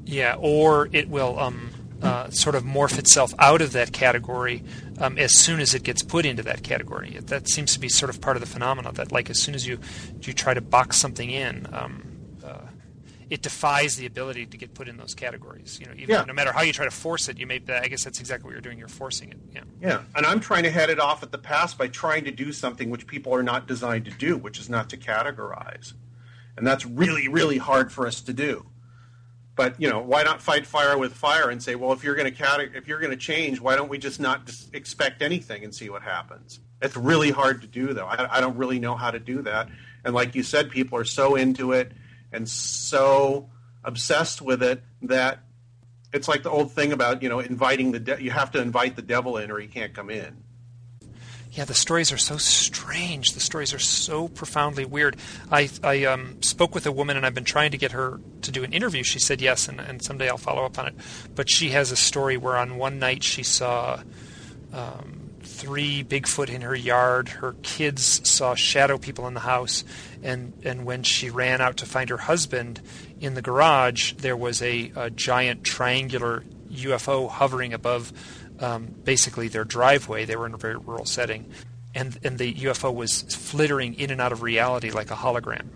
Yeah, or it will um, uh, sort of morph itself out of that category um, as soon as it gets put into that category. That seems to be sort of part of the phenomenon that, like, as soon as you you try to box something in, um, it defies the ability to get put in those categories. You know, even Yeah. no matter how you try to force it, you may. I guess that's exactly what you're doing. You're forcing it. Yeah. Yeah, and I'm trying to head it off at the pass by trying to do something which people are not designed to do, which is not to categorize. And that's really, really hard for us to do. But you know, why not fight fire with fire and say, well, if you're going to cate- if you're going to change, why don't we just not expect anything and see what happens? It's really hard to do, though. I, I don't really know how to do that. And like you said, people are so into it and so obsessed with it that it's like the old thing about you know inviting the de- you have to invite the devil in or he can't come in. Yeah, the stories are so strange. The stories are so profoundly weird. I, I um, spoke with a woman, and I've been trying to get her to do an interview. She said yes, and, and someday I'll follow up on it. But she has a story where on one night she saw um, three Bigfoot in her yard. Her kids saw shadow people in the house, and and when she ran out to find her husband in the garage, there was a, a giant triangular UFO hovering above um, basically their driveway. They were in a very rural setting, and and the UFO was flittering in and out of reality like a hologram.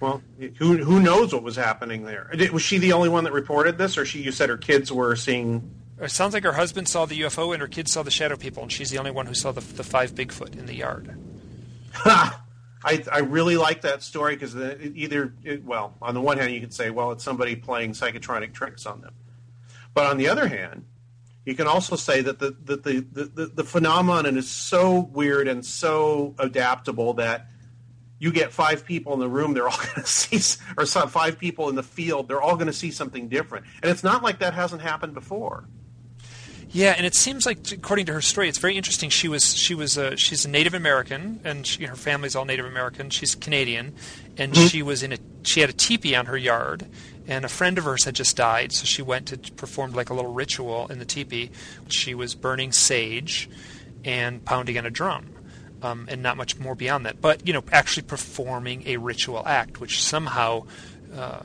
Well, who who knows what was happening there? Was she the only one that reported this, or she? You said her kids were seeing. It sounds like her husband saw the UFO and her kids saw the shadow people, and she's the only one who saw the, the five Bigfoot in the yard. Ha! I I really like that story because either it, well, on the one hand, you could say, well, it's somebody playing psychotronic tricks on them, but on the other hand, you can also say that the the the the, the, phenomenon is so weird and so adaptable that. You get five people in the room; they're all going to see, or five people in the field. They're all going to see something different, and it's not like that hasn't happened before. Yeah, and it seems like, according to her story, it's very interesting. She was she was a, she's a Native American, and she, her family's all Native American. She's Canadian, and she was in a she had a teepee on her yard, and a friend of hers had just died, so she went to perform like a little ritual in the teepee. She was burning sage and pounding on a drum. Um, and not much more beyond that, but you know, actually performing a ritual act, which somehow uh,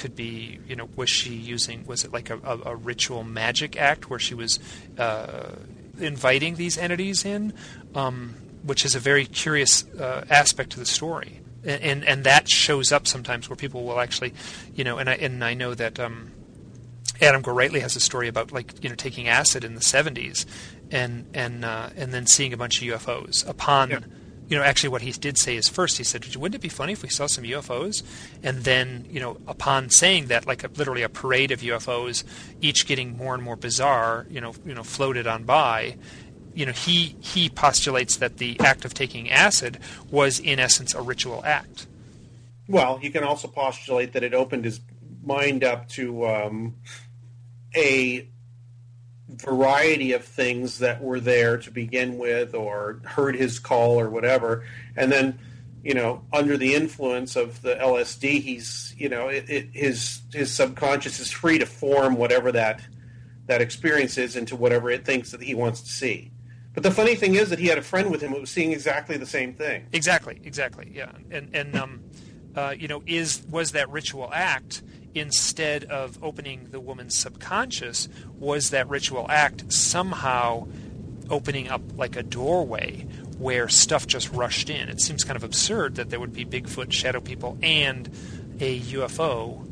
could be, you know, was she using, was it like a, a, a ritual magic act where she was uh, inviting these entities in, um, which is a very curious uh, aspect to the story. And, and and that shows up sometimes where people will actually, you know, and I and I know that um, Adam Gorightly has a story about like you know taking acid in the 70s, and and uh, and then seeing a bunch of UFOs upon. You know, actually, what he did say is first he said, "Wouldn't it be funny if we saw some UFOs?" And then, you know, upon saying that, like a, literally a parade of UFOs, each getting more and more bizarre, you know, you know, floated on by. You know, he he postulates that the act of taking acid was in essence a ritual act. Well, you can also postulate that it opened his mind up to um, a variety of things that were there to begin with, or heard his call, or whatever, and then, you know, under the influence of the LSD, he's, you know, it, it, his his subconscious is free to form whatever that that experience is into whatever it thinks that he wants to see. But the funny thing is that he had a friend with him who was seeing exactly the same thing. Exactly, exactly, yeah. And and um, uh, you know, is was that ritual act instead of opening the woman's subconscious? Was that ritual act somehow opening up like a doorway where stuff just rushed in? It seems kind of absurd that there would be Bigfoot, shadow people, and a UFO.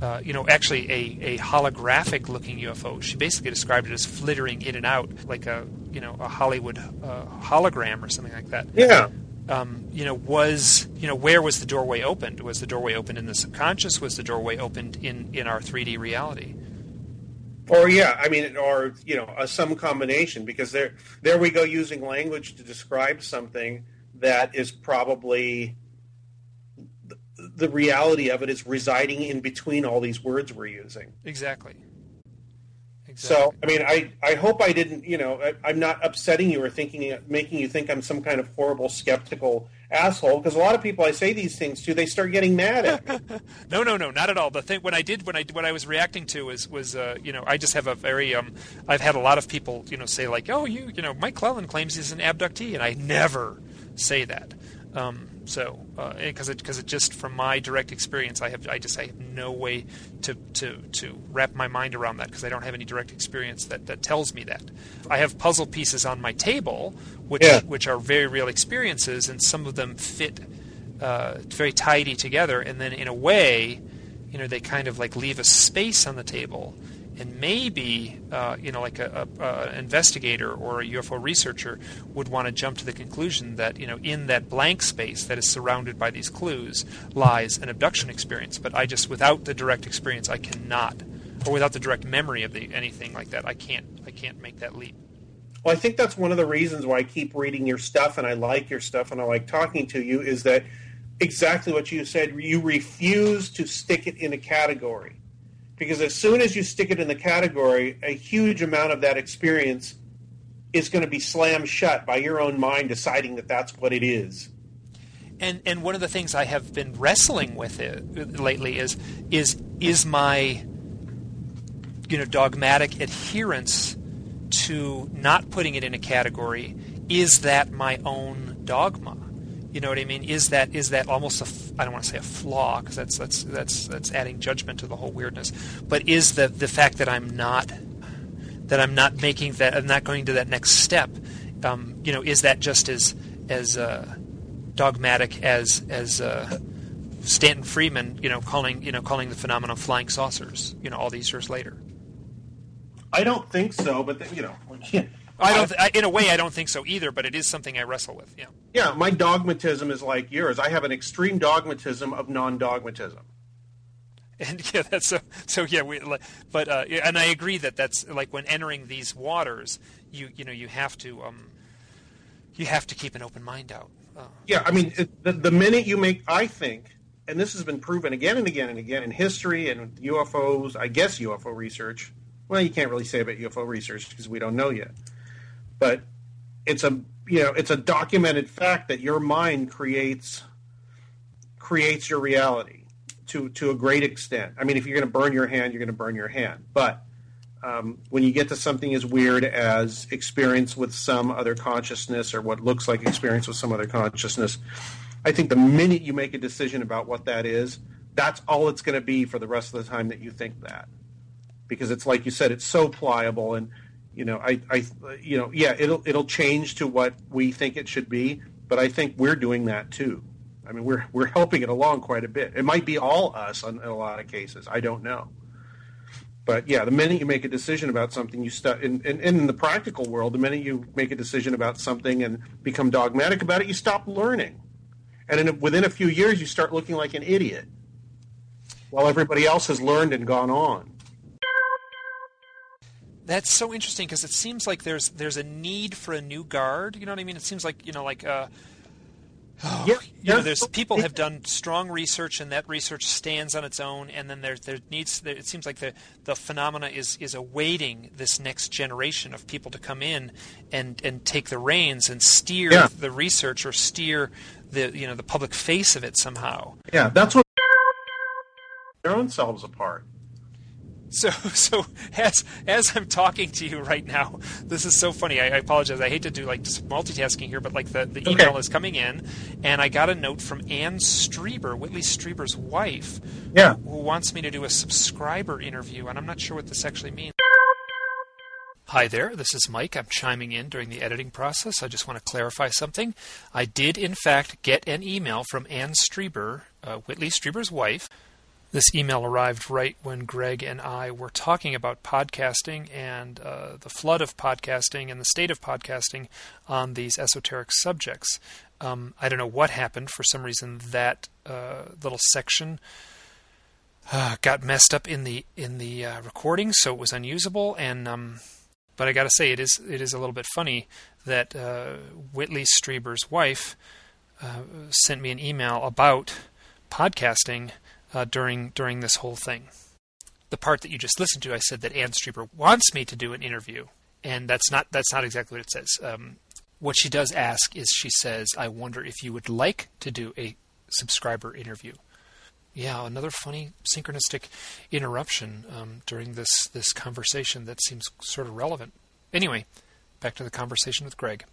Uh, you know, actually a, a holographic looking UFO. She basically described it as flittering in and out like a you know a Hollywood uh, hologram or something like that. Yeah. Um, you know, was you know where was the doorway opened? Was the doorway opened in the subconscious? Was the doorway opened in in our 3D reality? Or yeah, I mean, or you know, a, some combination because there there we go using language to describe something that is probably the reality of it is residing in between all these words we're using. Exactly. Exactly. So, I mean, I, I hope I didn't, you know, I, am not upsetting you or thinking, making you think I'm some kind of horrible, skeptical asshole. Because a lot of people I say these things to, they start getting mad at me. no, no, no, not at all. The thing, when I did, when I, what I was reacting to was, was, uh, you know, I just have a very, um, I've had a lot of people, you know, say like, oh, you, you know, Mike Clelland claims he's an abductee, and I never say that. Um, so, because uh, it because it just from my direct experience, I have I just I have no way to to to wrap my mind around that because I don't have any direct experience that that tells me that. I have puzzle pieces on my table, which yeah. which are very real experiences, and some of them fit uh, very tidy together, and then in a way, you know, they kind of like leave a space on the table and maybe uh, you know like a, a, a, investigator or a UFO researcher would want to jump to the conclusion that you know in that blank space that is surrounded by these clues lies an abduction experience. But I just without the direct experience, I cannot, or without the direct memory of the, anything like that, I can't I can't make that leap. Well, I think that's one of the reasons why I keep reading your stuff and I like your stuff and I like talking to you is that exactly what you said. You refuse to stick it in a category because as soon as you stick it in the category, a huge amount of that experience is going to be slammed shut by your own mind deciding that that's what it is. And and one of the things I have been wrestling with it lately is is is my you know dogmatic adherence to not putting it in a category is that my own dogma you know what I mean? Is that is that almost a I don't want to say a flaw because that's that's that's that's adding judgment to the whole weirdness. But is the the fact that I'm not that I'm not making that I'm not going to that next step? Um, you know, is that just as as uh, dogmatic as as uh, Stanton Friedman? You know, calling you know calling the phenomenon flying saucers. You know, all these years later. I don't think so, but the, you know, I don't. I, in a way, I don't think so either. But it is something I wrestle with. Yeah. Yeah, my dogmatism is like yours. I have an extreme dogmatism of non-dogmatism. And yeah, that's so. So yeah, we. But uh, and I agree that that's like when entering these waters, you you know you have to um, you have to keep an open mind out. Uh, yeah, I mean it, the the minute you make, I think, and this has been proven again and again and again in history and UFOs. I guess UFO research. Well, you can't really say about UFO research because we don't know yet but it's a you know it's a documented fact that your mind creates creates your reality to to a great extent. I mean, if you're going to burn your hand, you're going to burn your hand. But um, when you get to something as weird as experience with some other consciousness or what looks like experience with some other consciousness, I think the minute you make a decision about what that is, that's all it's going to be for the rest of the time that you think that. Because it's like you said, it's so pliable and you know, I, I, you know, yeah, it'll it'll change to what we think it should be, but I think we're doing that too. I mean, we're we're helping it along quite a bit. It might be all us in, a lot of cases. I don't know, but yeah, the minute you make a decision about something, you start in, in, in the practical world. The minute you make a decision about something and become dogmatic about it, you stop learning, and in, within a few years, you start looking like an idiot, while everybody else has learned and gone on that's so interesting because it seems like there's there's a need for a new guard. You know what I mean? It seems like you know, like uh, oh, yeah, you know, there's people have done strong research, and that research stands on its own. And then there there needs there, it seems like the the phenomena is is awaiting this next generation of people to come in and and take the reins and steer yeah. the research or steer the you know the public face of it somehow. Yeah, that's what their own selves apart. So, so as as I'm talking to you right now, this is so funny. I, I apologize. I hate to do like just multitasking here, but like the, the email is coming in, and I got a note from Anne Strieber, Whitley Strieber's wife, yeah, who wants me to do a subscriber interview, and I'm not sure what this actually means. Hi there, this is Mike. I'm chiming in during the editing process. I just want to clarify something. I did, in fact, get an email from Anne Strieber, uh, Whitley Strieber's wife, This email arrived right when Greg and I were talking about podcasting and uh, the flood of podcasting and the state of podcasting on these esoteric subjects. Um, I don't know what happened. For some reason, that uh, little section uh, got messed up in the in the uh, recording, so it was unusable. And um, but I got to say, it is it is a little bit funny that uh, Whitley Strieber's wife uh, sent me an email about podcasting uh, during during this whole thing. The part that you just listened to, I said that Anne Strieber wants me to do an interview, and that's not that's not exactly what it says. Um, what she does ask is, she says, "I wonder if you would like to do a subscriber interview." Yeah, another funny synchronistic interruption um, during this this conversation that seems sort of relevant. Anyway, back to the conversation with Greg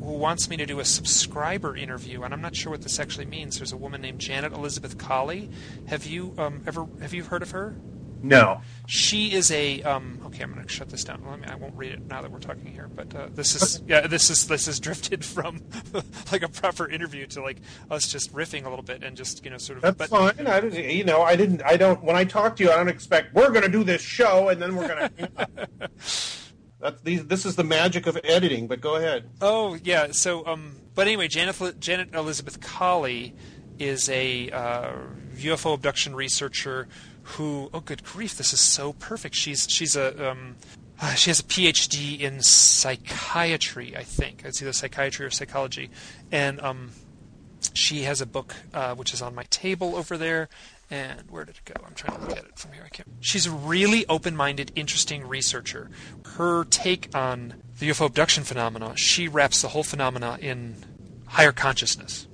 who wants me to do a subscriber interview, and I'm not sure what this actually means. There's a woman named Janet Elizabeth Colli. Have you um, ever have you heard of her? No. She is a um, okay. I'm going to shut this down. Me, I won't read it now that we're talking here. But uh, this is yeah. This is this is drifted from like a proper interview to like us just riffing a little bit and just you know sort of. That's but, fine. I didn't. You know, I didn't. I don't. When I talk to you, I don't expect we're going to do this show and then we're going to. That's these. This is the magic of editing. But go ahead. Oh yeah. So, um, but anyway, Janet, Janet Elizabeth Colli is a uh, UFO abduction researcher who. Oh, good grief! This is so perfect. She's she's a um, uh, she has a PhD in psychiatry, I think. It's either psychiatry or psychology, and um, she has a book uh, which is on my table over there and where did it go? I'm trying to look at it from here. I can't. She's a really open-minded, interesting researcher. Her take on the UFO abduction phenomena, she wraps the whole phenomena in higher consciousness.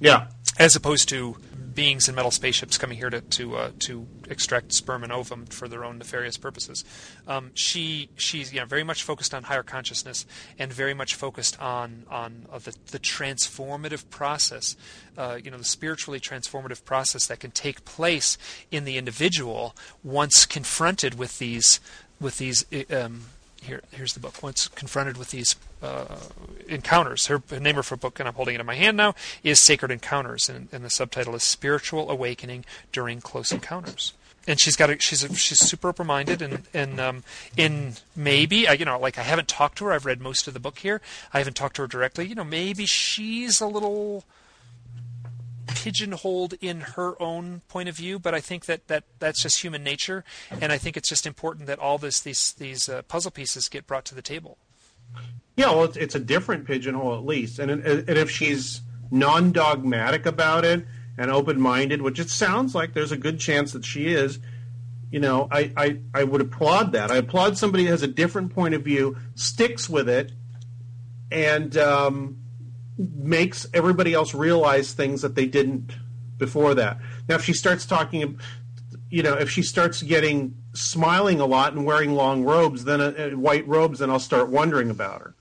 Yeah. As opposed to beings in metal spaceships coming here to to uh, to extract sperm and ovum for their own nefarious purposes. Um, she she's you know, very much focused on higher consciousness and very much focused on on uh, the the transformative process, uh, you know, the spiritually transformative process that can take place in the individual once confronted with these with these um, here, here's the book. Once confronted with these uh, encounters, her, her name of her book, and I'm holding it in my hand now, is Sacred Encounters, and, and the subtitle is Spiritual Awakening During Close Encounters. And she's got a, she's a, she's super open minded and and um, in maybe I, you know like I haven't talked to her I've read most of the book here I haven't talked to her directly you know maybe she's a little pigeonholed in her own point of view, but I think that, that that's just human nature, and I think it's just important that all this these these uh, puzzle pieces get brought to the table. Yeah, well, it's, it's a different pigeonhole at least, and and if she's non-dogmatic about it and open-minded, which it sounds like there's a good chance that she is, you know, I, I, I would applaud that. I applaud somebody who has a different point of view, sticks with it, and um, makes everybody else realize things that they didn't before that. Now, if she starts talking, you know, if she starts getting smiling a lot and wearing long robes, then uh, uh white robes, then I'll start wondering about her.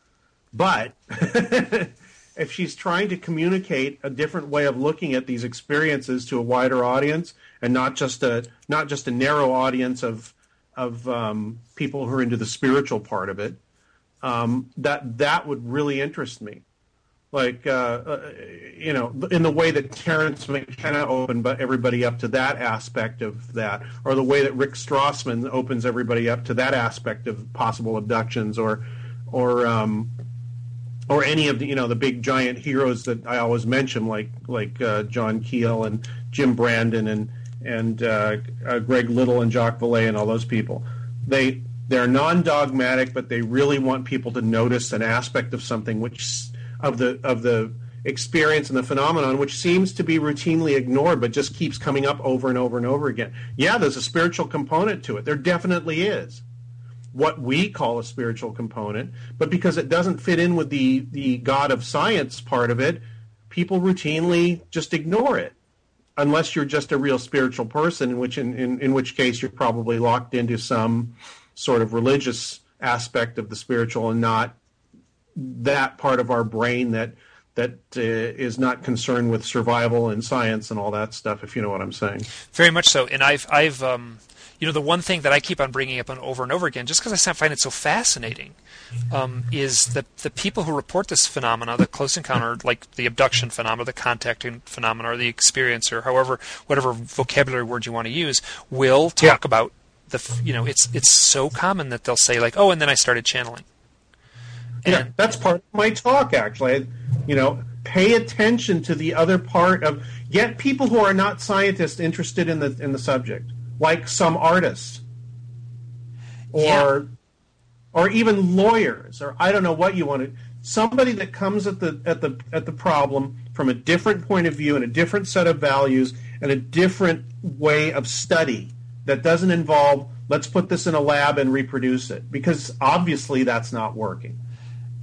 But if she's trying to communicate a different way of looking at these experiences to a wider audience and not just a not just a narrow audience of of um, people who are into the spiritual part of it, um, that that would really interest me like uh, uh, you know in the way that Terence McKenna opened but everybody up to that aspect of that or the way that Rick Strassman opens everybody up to that aspect of possible abductions or or um, or any of the you know the big giant heroes that I always mention like like uh, John Keel and Jim Brandon and and uh, uh, Greg Little and Jacques Vallée and all those people. They they're non-dogmatic but they really want people to notice an aspect of something which of the of the experience and the phenomenon, which seems to be routinely ignored, but just keeps coming up over and over and over again. Yeah, there's a spiritual component to it. There definitely is. What we call a spiritual component, but because it doesn't fit in with the the God of science part of it, people routinely just ignore it. Unless you're just a real spiritual person, in which in, in, in which case you're probably locked into some sort of religious aspect of the spiritual and not that part of our brain that that uh, is not concerned with survival and science and all that stuff. If you know what I'm saying. Very much so, and I've I've um, you know the one thing that I keep on bringing up over and over again, just because I find it so fascinating, um, is that the people who report this phenomena, the close encounter, like the abduction phenomena, the contacting phenomena, or the experience, or however whatever vocabulary word you want to use, will talk yeah. about the you know it's it's so common that they'll say like, oh, and then I started channeling. Yeah, that's part of my talk actually. You know, pay attention to the other part of get people who are not scientists interested in the in the subject, like some artists, or yeah. or even lawyers, or I don't know what you want to. Somebody that comes at the at the at the problem from a different point of view and a different set of values and a different way of study that doesn't involve let's put this in a lab and reproduce it because obviously that's not working.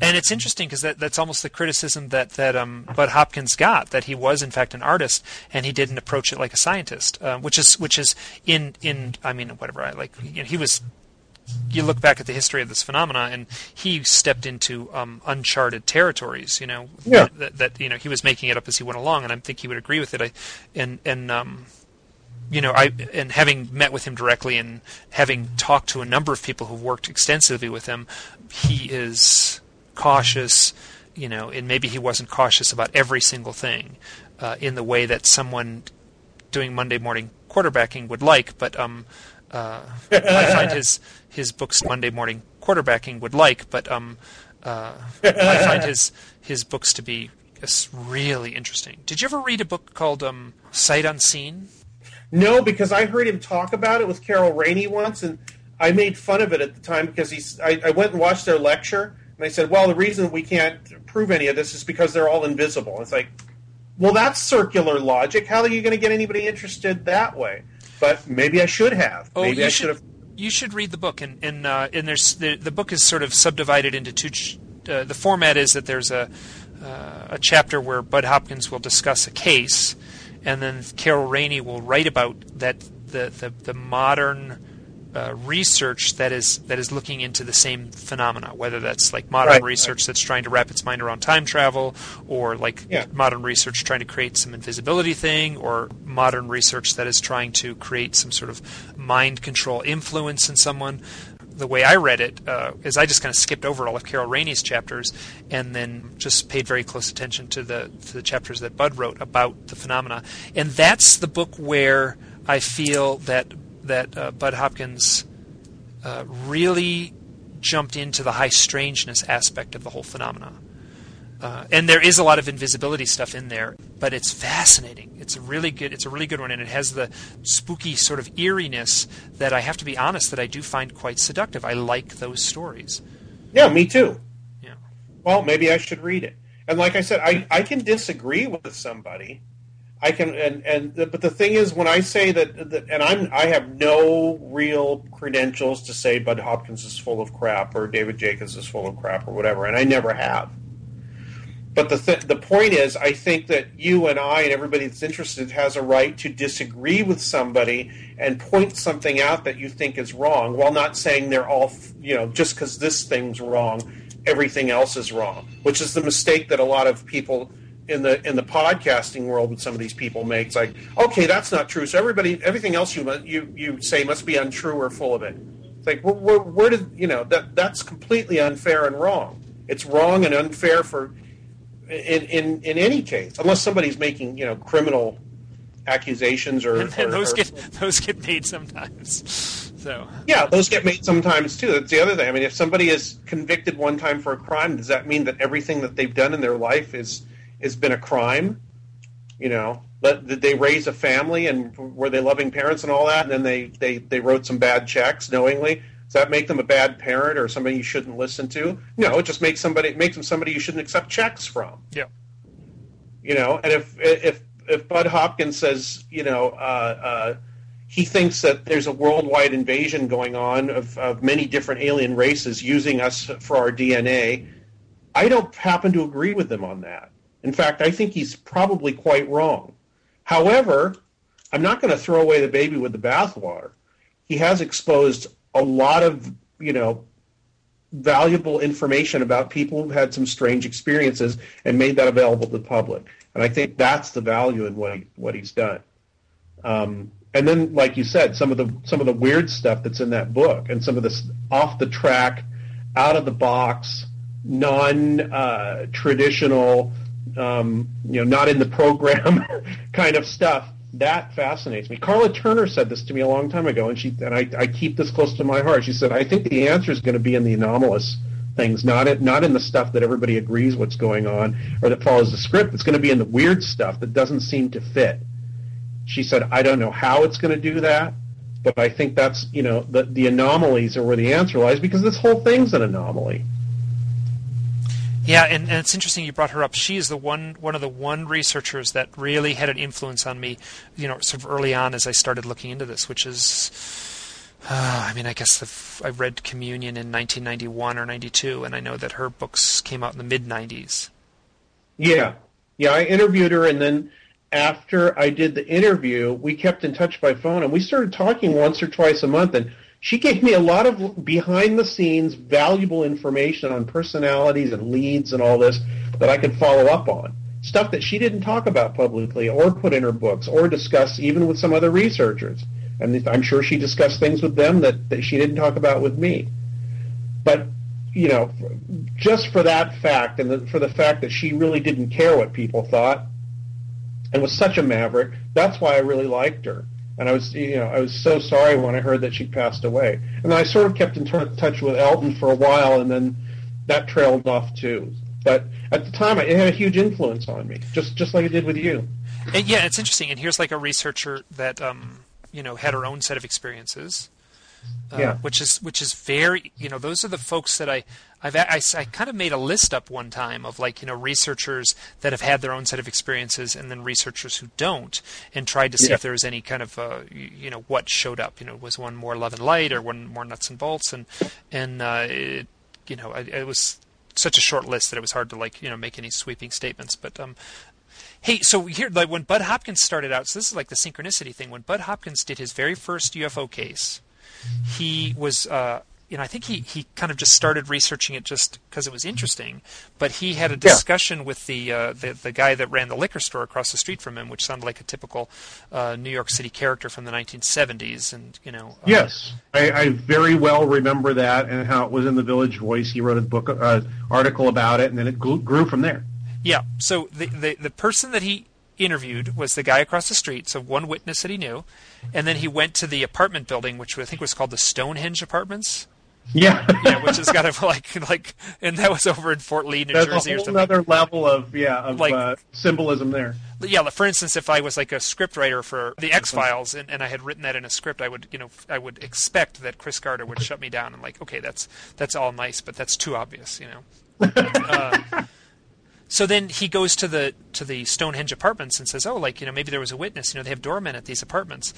And it's interesting because that, that's almost the criticism that that um, Bud Hopkins got that he was in fact an artist and he didn't approach it like a scientist, uh, which is which is in in I mean whatever I like you know, he was. You look back at the history of this phenomena, and he stepped into um, uncharted territories. You know yeah. that, that you know he was making it up as he went along, and I think he would agree with it. I and and um, you know, I and having met with him directly and having talked to a number of people who've worked extensively with him, he is cautious, you know, and maybe he wasn't cautious about every single thing uh, in the way that someone doing Monday morning quarterbacking would like. But um, uh, I find his his books Monday morning quarterbacking would like, but um, uh, I find his his books to be really interesting. Did you ever read a book called um, Sight Unseen? No, because I heard him talk about it with Carol Rainey once, and I made fun of it at the time because he's. I, I went and watched their lecture, they said, "Well, the reason we can't prove any of this is because they're all invisible." It's like, well, that's circular logic. How are you going to get anybody interested that way? But maybe I should have. Oh, maybe I should have. You should read the book, and and uh, and there's the, the book is sort of subdivided into two. Ch- uh, the format is that there's a uh, a chapter where Bud Hopkins will discuss a case, and then Carol Rainey will write about that the the, the modern uh, research that is that is looking into the same phenomena, whether that's like modern right, research right. that's trying to wrap its mind around time travel, or like yeah. modern research trying to create some invisibility thing, or modern research that is trying to create some sort of mind control influence in someone. The way I read it uh, is I just kind of skipped over all of Carol Rainey's chapters and then just paid very close attention to the to the chapters that Bud wrote about the phenomena, and that's the book where I feel that that uh, Bud Hopkins uh, really jumped into the high strangeness aspect of the whole phenomena. Uh, and there is a lot of invisibility stuff in there, but it's fascinating. It's a really good. It's a really good one, and it has the spooky sort of eeriness that I have to be honest that I do find quite seductive. I like those stories. Yeah, me too. Yeah. Well, maybe I should read it. And like I said, I, I can disagree with somebody I can and and but the thing is when I say that, that and I'm I have no real credentials to say Bud Hopkins is full of crap or David Jacobs is full of crap or whatever, and I never have. But the th- the point is, I think that you and I and everybody that's interested has a right to disagree with somebody and point something out that you think is wrong, while not saying they're all you know just because this thing's wrong, everything else is wrong, which is the mistake that a lot of people in the in the podcasting world that some of these people make. It's like, okay, that's not true. So everybody, everything else you you you say must be untrue or full of it. It's like, where, where, where did you know that that's completely unfair and wrong. It's wrong and unfair for in in in any case, unless somebody's making you know criminal accusations or, and, and those or, get those get made sometimes. So yeah, those get made sometimes too. That's the other thing. I mean, if somebody is convicted one time for a crime, does that mean that everything that they've done in their life is has been a crime. You know, let, did they raise a family and were they loving parents and all that? And then they, they, they wrote some bad checks knowingly. Does that make them a bad parent or somebody you shouldn't listen to? No, it just makes somebody it makes them somebody you shouldn't accept checks from. Yeah. You know, and if if if Bud Hopkins says, you know, uh, uh, he thinks that there's a worldwide invasion going on of, of many different alien races using us for our DNA, I don't happen to agree with them on that. In fact, I think he's probably quite wrong. However, I'm not going to throw away the baby with the bathwater. He has exposed a lot of, you know, valuable information about people who've had some strange experiences and made that available to the public. And I think that's the value in what he, what he's done. Um, and then, like you said, some of the some of the weird stuff that's in that book, and some of this off the track, out of the box, non uh, traditional, um, you know, not in the program kind of stuff. That fascinates me. Karla Turner said this to me a long time ago, and she and I, I keep this close to my heart. She said, "I think the answer is going to be in the anomalous things, not in, not in the stuff that everybody agrees what's going on or that follows the script. It's going to be in the weird stuff that doesn't seem to fit." She said, "I don't know how it's going to do that, but I think that's you know the the anomalies are where the answer lies because this whole thing's an anomaly." Yeah, and, and it's interesting you brought her up. She is the one one of the one researchers that really had an influence on me, you know, sort of early on as I started looking into this, which is uh, I mean, I guess the, I read Communion in 1991 or 92, and I know that her books came out in the mid 90s. Yeah, yeah. I interviewed her, and then after I did the interview, we kept in touch by phone, and we started talking once or twice a month. And she gave me a lot of behind the scenes valuable information on personalities and leads and all this that I could follow up on. Stuff that she didn't talk about publicly or put in her books or discuss even with some other researchers. And I'm sure she discussed things with them that, that she didn't talk about with me. But, you know, just for that fact and the, for the fact that she really didn't care what people thought and was such a maverick, that's why I really liked her and I was, you know, I was so sorry when I heard that she passed away. And I sort of kept in t- touch with Elton for a while, and then that trailed off too. But at the time, it had a huge influence on me, just just like it did with you. And yeah, it's interesting. And here's like a researcher that, um, you know, had her own set of experiences. Uh, yeah. which is which is very you know those are the folks that I I've I, I kind of made a list up one time of like you know researchers that have had their own set of experiences and then researchers who don't and tried to see Yeah. if there was any kind of uh, you know what showed up you know was one more love and light or one more nuts and bolts and and uh, it, you know it, it was such a short list that it was hard to like you know make any sweeping statements but um Hey, so here, like when Bud Hopkins started out, so this is like the synchronicity thing. When Bud Hopkins did his very first UFO case, he was, uh, you know, I think he, he kind of just started researching it just because it was interesting. But he had a discussion with the, uh, the the guy that ran the liquor store across the street from him, which sounded like a typical uh, New York City character from the 1970s, and you know. uh, Yes, I, I very well remember that and how it was in the Village Voice. He wrote a book uh, article about it, and then it grew, grew from there. Yeah. So the, the the person that he interviewed was the guy across the street, so one witness that he knew, and then he went to the apartment building, which I think was called the Stonehenge Apartments. Yeah, Yeah, which is kind of like like, and that was over in Fort Lee, New There's Jersey, a or something. other level of yeah of Like- uh, symbolism there. Yeah, for instance, if I was like a script writer for the X Files and, and I had written that in a script, I would you know I would expect that Chris Carter would shut me down and like, okay, that's that's all nice, but that's too obvious, you know. Uh, so then he goes to the to the Stonehenge apartments and says, "Oh, like you know, maybe there was a witness. You know, they have doormen at these apartments,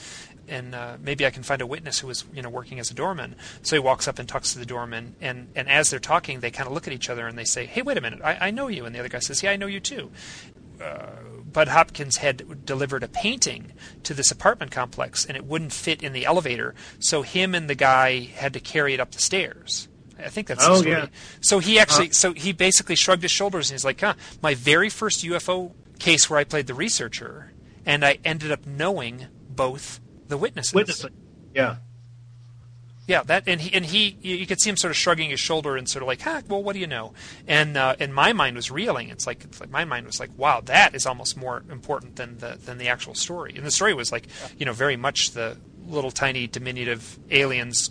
and uh, maybe I can find a witness who was you know working as a doorman." So he walks up and talks to the doorman, and and as they're talking, they kind of look at each other and they say, "Hey, wait a minute, I, I know you." And the other guy says, "Yeah, I know you too." Uh, Bud Hopkins had delivered a painting to this apartment complex, and it wouldn't fit in the elevator, so him and the guy had to carry it up the stairs. I think that's Oh, yeah. So he actually, so he basically shrugged his shoulders and he's like, "Huh, my very first UFO case where I played the researcher, and I ended up knowing both the witnesses." Witnessing, yeah. Yeah, that and he and he you, you could see him sort of shrugging his shoulder and sort of like, "Huh, well, what do you know?" And uh, and my mind was reeling. It's like it's like my mind was like, "Wow, that is almost more important than the than the actual story." And the story was like, you know, very much the little tiny diminutive aliens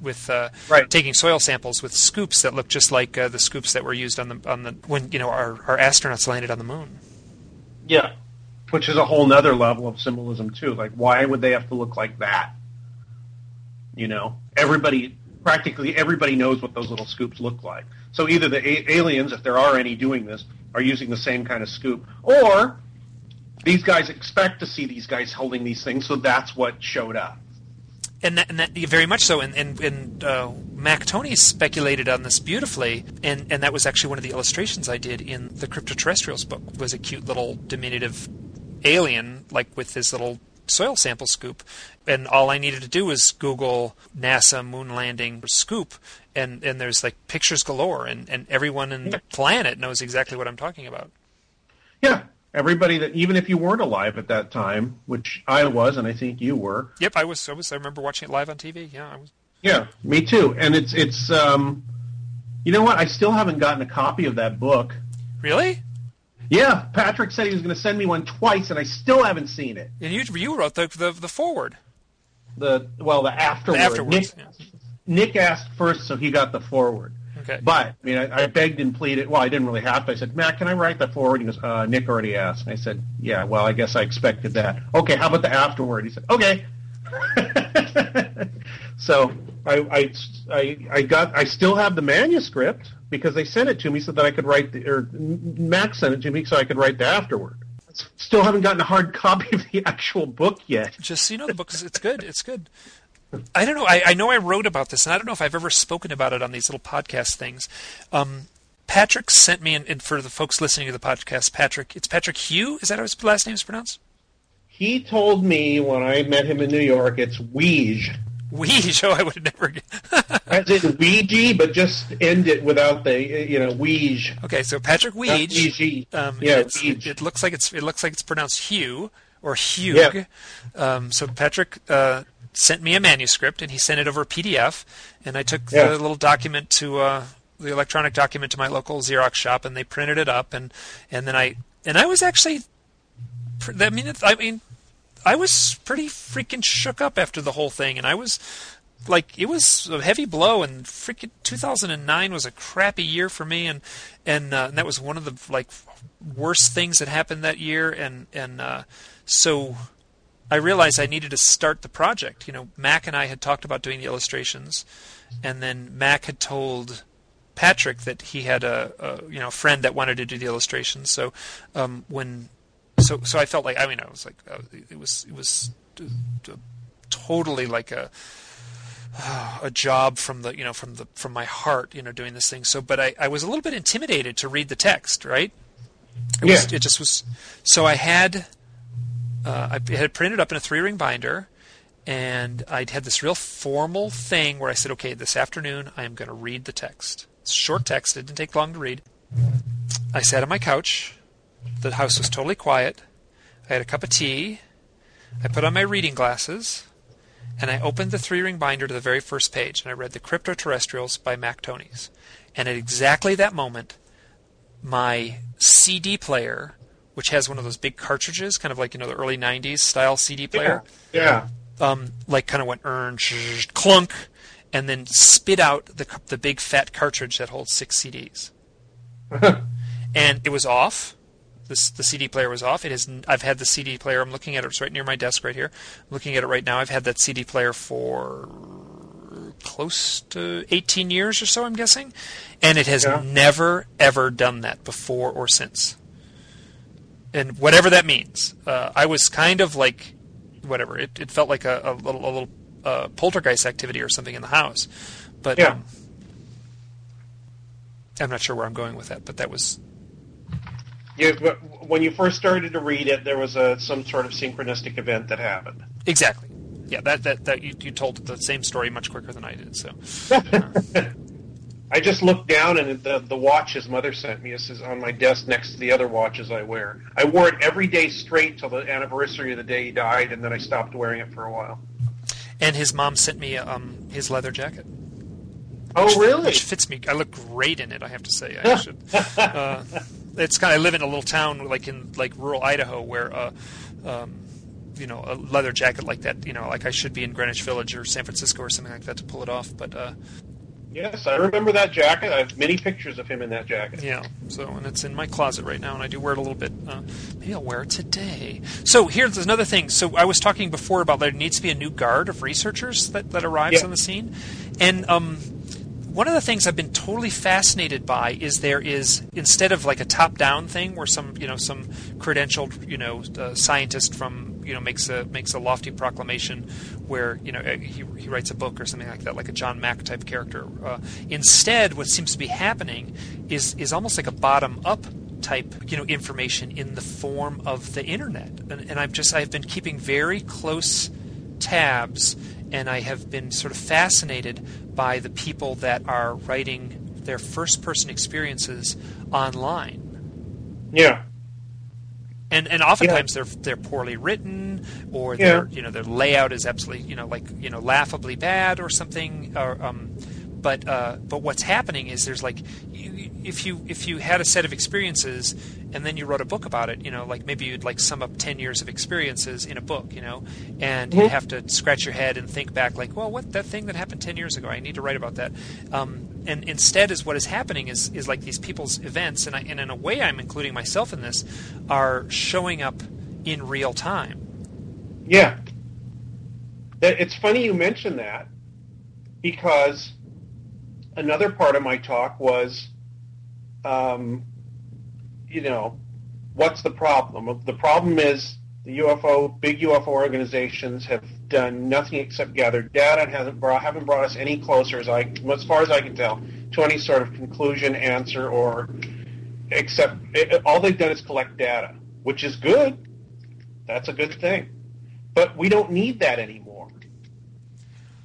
with uh, Right. taking soil samples with scoops that look just like uh, the scoops that were used on the on the when you know our, our astronauts landed on the moon. Yeah. Which is a whole nother level of symbolism too. Like why would they have to look like that? You know, everybody practically everybody knows what those little scoops look like. So either the a- aliens, if there are any doing this, are using the same kind of scoop, or these guys expect to see these guys holding these things, so that's what showed up. And that, and that very much so. And and, and uh, Mac Tonnies speculated on this beautifully, and and that was actually one of the illustrations I did in the Cryptoterrestrials book. Was a cute little diminutive alien, like with his little soil sample scoop, and all I needed to do was Google NASA moon landing scoop, and and there's like pictures galore, and and everyone in the planet knows exactly what I'm talking about. Yeah, everybody that even if you weren't alive at that time, which I was, and I think you were. Yep, I was. I was. I remember watching it live on TV. Yeah, I was. Yeah, me too. And it's it's um, you know what? I still haven't gotten a copy of that book. Really? Yeah, Patrick said he was going to send me one twice, and I still haven't seen it. And you you wrote the the, the forward. The well, the afterward. The afterwards. Nick, yeah. Nick asked first, so he got the forward. Okay. But I mean, I, I begged and pleaded. Well, I didn't really have to. I said, Matt, can I write the forward? He goes, uh, Nick already asked. And I said, Yeah. Well, I guess I expected that. Okay. How about the afterward? He said, Okay. so I, I, I, I got. I still have the manuscript because they sent it to me so that I could write the. Or Max sent it to me so I could write the afterward. Still haven't gotten a hard copy of the actual book yet. Just so you know, the book is it's good. It's good. I don't know. I, I know I wrote about this, and I don't know if I've ever spoken about it on these little podcast things. Um, Patrick sent me, and, and for the folks listening to the podcast, Patrick, it's Patrick Hugh. Is that how his last name is pronounced? He told me when I met him in New York, it's Weege. Weege. Oh, I would never. As in Ouija, but just end it without the you know Weege. okay, so Patrick Weege. Weege. Um, yeah, it's- it, it looks like it's it looks like it's pronounced Hugh or Hugh. Yeah. Um, so Patrick uh, sent me a manuscript, and he sent it over a PDF, and I took Yeah. the little document to uh, the electronic document to my local Xerox shop, and they printed it up, and and then I and I was actually, pr- I mean, I mean, I was pretty freaking shook up after the whole thing, and I was like it was a heavy blow and freaking 2009 was a crappy year for me and and, uh, and that was one of the like worst things that happened that year and and uh, so I realized I needed to start the project. You know Mac and I had talked about doing the illustrations and then Mac had told Patrick that he had a, a you know friend that wanted to do the illustrations. So um, when so so I felt like I mean I was like uh, it was it was uh, uh, totally like a a job from the you know from the from my heart you know doing this thing. So but I, I was a little bit intimidated to read the text right? It, was, Yeah. it just was so I had uh, I had printed up in a three ring binder and I'd had this real formal thing where I said okay this afternoon I am going to read the text it's short text it didn't take long to read I sat on my couch the house was totally quiet I had a cup of tea I put on my reading glasses and I opened the three ring binder to the very first page, and I read The Cryptoterrestrials by Mac Tonnies. And at exactly that moment, my CD player, which has one of those big cartridges, kind of like you know the early '90s style CD player, Yeah. um, like kind of went earn clunk, and then spit out the the big fat cartridge that holds six CDs. and it was off. This, the CD player was off. It is. I've had the CD player. I'm looking at it. It's right near my desk, right here. I'm looking at it right now. I've had that CD player for close to 18 years or so. I'm guessing, and it has Yeah. never ever done that before or since. And whatever that means, uh, I was kind of like, whatever. It, it felt like a, a little, a little uh, poltergeist activity or something in the house. But Yeah. um, I'm not sure where I'm going with that. But that was Yeah, but when you first started to read it, there was a some sort of synchronistic event that happened. Exactly. Yeah, that that that you, you told the same story much quicker than I did. So I just looked down and the the watch his mother sent me is on my desk next to the other watches I wear. I wore it every day straight till the anniversary of the day he died, and then I stopped wearing it for a while. and his mom sent me um his leather jacket, Oh, really? which fits me. I look great in it. I have to say. I should. Uh, it's kind. I live in a little town like in like rural Idaho where. Uh, um, you know, a leather jacket like that. You know, like I should be in Greenwich Village or San Francisco or something like that to pull it off. But uh, Yes, I remember that jacket. I have many pictures of him in that jacket. Yeah. So, and it's in my closet right now, and I do wear it a little bit. Uh, maybe I'll wear it today. So here's another thing. So I was talking before about there needs to be a new guard of researchers that that arrives Yeah. on the scene, and um, one of the things I've been totally fascinated by is there is instead of like a top-down thing where some you know some credentialed you know uh, scientist from you know makes a makes a lofty proclamation where you know uh, he, he writes a book or something like that like a John Mack type character. Uh, instead, what seems to be happening is is almost like a bottom-up type you know information in the form of the internet and, and i've just i've been keeping very close tabs and i have been sort of fascinated by the people that are writing their first person experiences online Yeah. And and oftentimes they're they're poorly written or their you know their layout is absolutely you know like you know laughably bad or something or um but uh, but what's happening is there's like you, if you if you had a set of experiences and then you wrote a book about it you know like maybe you'd like sum up 10 years of experiences in a book you know and you have to scratch your head and think back like well what that thing that happened 10 years ago I need to write about that. Um, and instead is what is happening is is like these people's events and I, and in a way I'm including myself in this are showing up in real time Yeah. It's funny you mention that because another part of my talk was, um, you know, what's the problem? The problem is the UFO, big UFO organizations have done nothing except gather data and hasn't brought, haven't brought us any closer, as I, as far as I can tell, to any sort of conclusion, answer, or except it, all they've done is collect data, which is good. That's a good thing. But we don't need that anymore.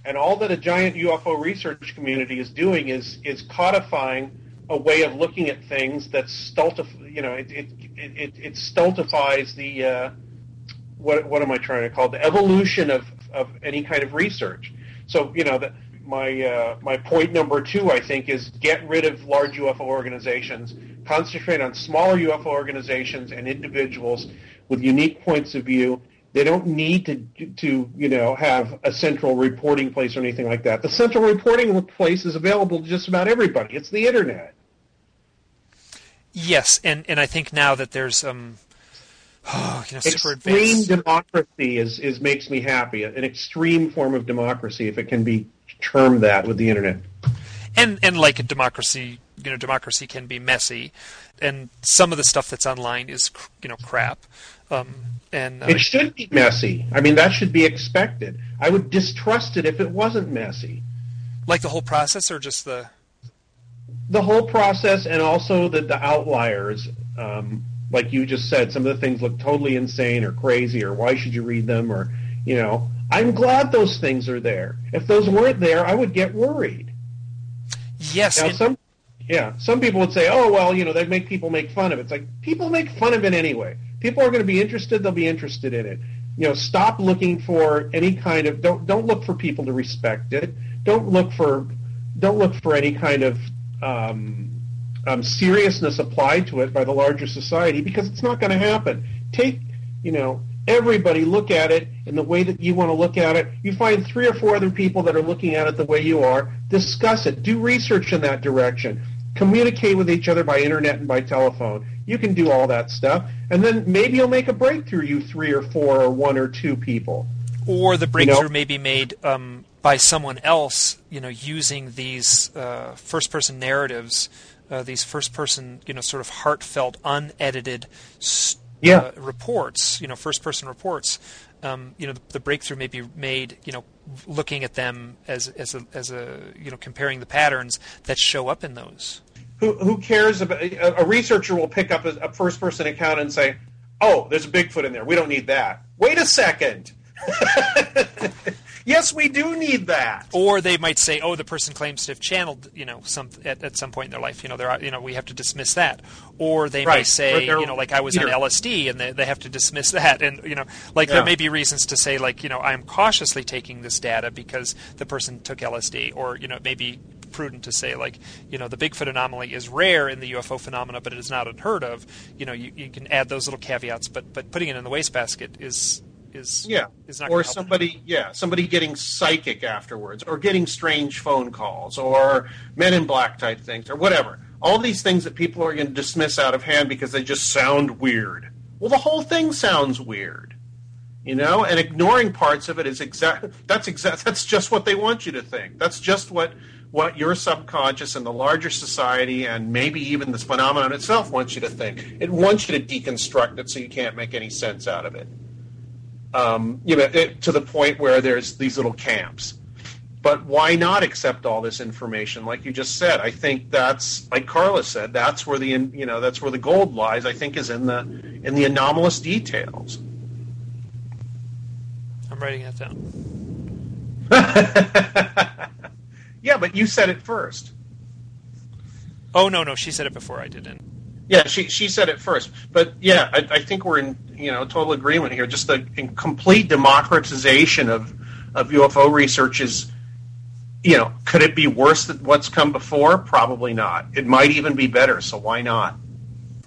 And all that a giant UFO research community is doing is is codifying a way of looking at things that stultif- you know, it it, it, it, stultifies the uh, what what am I trying to call the evolution of, of any kind of research. So you know that my uh, my point number two I think is get rid of large UFO organizations, concentrate on smaller UFO organizations and individuals with unique points of view. They don't need to to you know have a central reporting place or anything like that. The central reporting place is available to just about everybody. It's the internet. Yes, and, and I think now that there's um, oh, you know, super extreme democracy is, is makes me happy. An extreme form of democracy, if it can be termed that, with the internet. and and like a democracy, you know, democracy can be messy, and some of the stuff that's online is you know crap. Um, and uh, It should be messy. I mean, that should be expected. I would distrust it if it wasn't messy. like the whole process, or just the The whole process, and also the, the outliers, um, like you just said, some of the things look totally insane or crazy, or why should you read them, or you know. I'm glad those things are there. If those weren't there, I would get worried. yes, Now, and- some, yeah, some people would say, "Oh, well, you know, they make people make fun of it." It's like people make fun of it anyway. People are going to be interested; they'll be interested in it. You know, stop looking for any kind of don't don't look for people to respect it. Don't look for don't look for any kind of um, um, seriousness applied to it by the larger society because it's not going to happen. Take you know everybody look at it in the way that you want to look at it. You find three or four other people that are looking at it the way you are. Discuss it. Do research in that direction. Communicate with each other by internet and by telephone. You can do all that stuff, and then maybe you'll make a breakthrough. You three or four or one or two people. or the breakthrough know? may be made um, by someone else, you know, using these uh, first-person narratives, uh, these first-person, you know, sort of heartfelt, unedited s- Yeah. uh, reports, you know, first-person reports. Um, you know, the, the breakthrough may be made, you know, looking at them as as a, as a you know comparing the patterns that show up in those. Who, who cares about a, a researcher will pick up a, a first person account and say, "Oh, there's a Bigfoot in there. We don't need that." Wait a second. yes, we do need that. Or they might say, "Oh, the person claims to have channeled, you know, some at, at some point in their life. You know, there are, you know, we have to dismiss that." Or they may say, you know, like I was on. LSD, and they, they have to dismiss that. And you know, like Yeah. there may be reasons to say, like, you know, I'm cautiously taking this data because the person took LSD, or you know, it may be prudent to say, like, you know, the Bigfoot anomaly is rare in the UFO phenomena, but it is not unheard of. You know, you, you can add those little caveats, but but putting it in the wastebasket is is Yeah. is not Or somebody, yeah, somebody getting psychic afterwards, or getting strange phone calls, or Men in Black type things, or whatever. All these things that people are going to dismiss out of hand because they just sound weird. Well, the whole thing sounds weird, you know. And ignoring parts of it is exact. That's exact. That's just what they want you to think. That's just what what your subconscious and the larger society and maybe even this phenomenon itself wants you to think. It wants you to deconstruct it so you can't make any sense out of it um, you know, it, to the point where there's these little camps. but why not accept all this information? Like you just said, I think that's like Karla said. That's where the you know that's where the gold lies. I think is in the in the anomalous details. I'm writing that down. yeah, but you said it first. Oh no, no, she said it before I didn't. Yeah, she she said it first, but yeah, I, I think we're in you know total agreement here. Just the complete democratization of of UFO research is, you know, could it be worse than what's come before? Probably not. It might even be better. So why not?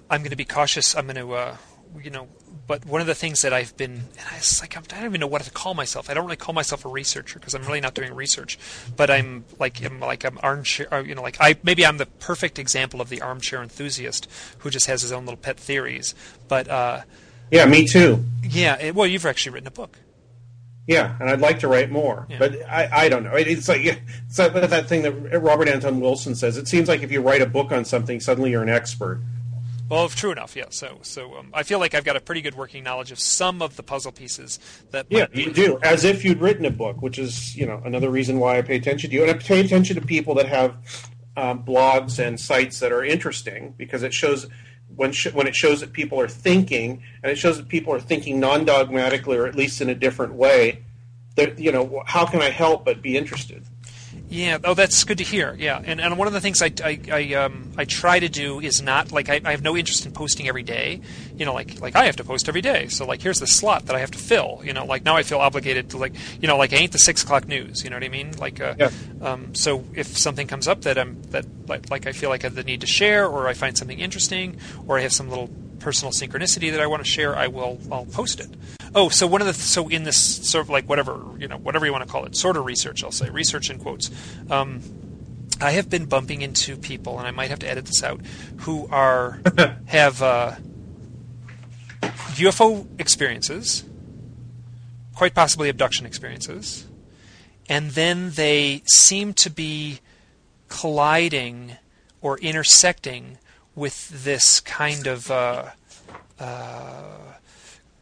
I'm going to be cautious. I'm going to, uh, you know, but one of the things that I've been, and it's like I don't even know what to call myself. I don't really call myself a researcher because I'm really not doing research. But I'm like I'm like I'm armchair, uh, you know, like I maybe I'm the perfect example of the armchair enthusiast who just has his own little pet theories. But uh, yeah, me too. Yeah, it, well, you've actually written a book. Yeah, and I'd like to write more, yeah. but I, I don't know. It's like it's like that thing that Robert Anton Wilson says. It seems like if you write a book on something, suddenly you're an expert. Well, true enough, yeah. So, so um, I feel like I've got a pretty good working knowledge of some of the puzzle pieces that. Yeah, you do, as if you'd written a book, which is you know another reason why I pay attention to you, and I pay attention to people that have um, blogs and sites that are interesting because it shows when sh- when it shows that people are thinking, and it shows that people are thinking non-dogmatically or at least in a different way. That you know, how can I help but be interested? Yeah. Oh, that's good to hear. Yeah. And and one of the things I I, I um I try to do is not like I, I have no interest in posting every day. You know, like like I have to post every day. So like here's the slot that I have to fill. You know, like now I feel obligated to like you know like I ain't the six o'clock news. You know what I mean? Like uh, yeah. um so if something comes up that I'm that like like I feel like I have the need to share or I find something interesting or I have some little personal synchronicity that I want to share, I will I'll post it. Oh, so one of the so in this sort of like whatever you know whatever you want to call it, sort of research, I'll say research in quotes. Um, I have been bumping into people, and I might have to edit this out, who are have uh, UFO experiences, quite possibly abduction experiences, and then they seem to be colliding or intersecting with this kind of uh, uh,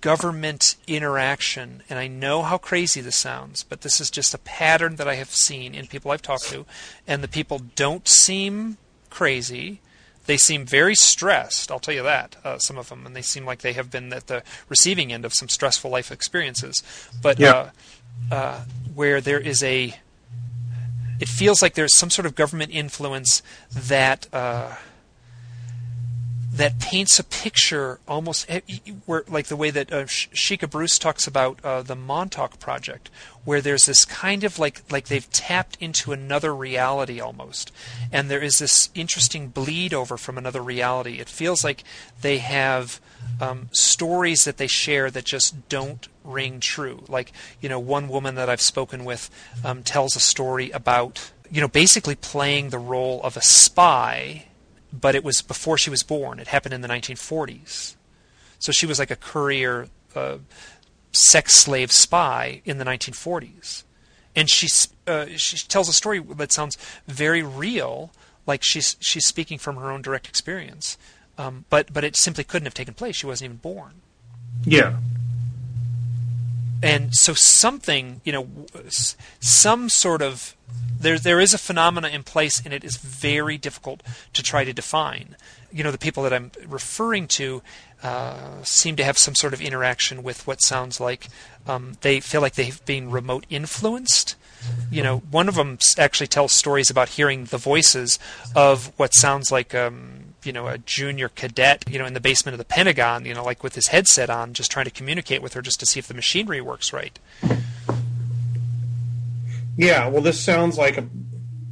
government interaction. And I know how crazy this sounds, but this is just a pattern that I have seen in people I've talked to. And the people don't seem crazy. They seem very stressed, I'll tell you that, uh, some of them, and they seem like they have been at the receiving end of some stressful life experiences. But yeah. Uh, uh, where there is a, it feels like there's some sort of government influence that uh, that paints a picture almost where, like the way that uh, Shika Bruce talks about uh, the Montauk Project, where there's this kind of like like they've tapped into another reality almost, and there is this interesting bleed over from another reality. It feels like they have um, stories that they share that just don't ring true. Like you know, one woman that I've spoken with um, tells a story about you know basically playing the role of a spy but it was before she was born. It happened in the 1940s. So she was like a courier, uh, sex slave spy in the 1940s. And she, uh, she tells a story that sounds very real, like she's, she's speaking from her own direct experience. Um, but, but it simply couldn't have taken place. She wasn't even born. Yeah. And so something, you know, some sort of there there is a phenomena in place, and it is very difficult to try to define. You know, the people that I'm referring to uh, seem to have some sort of interaction with what sounds like um, they feel like they've been remote influenced. You know, one of them actually tells stories about hearing the voices of what sounds like um, you know a junior cadet you know in the basement of the Pentagon you know like with his headset on just trying to communicate with her just to see if the machinery works right yeah, well, this sounds like a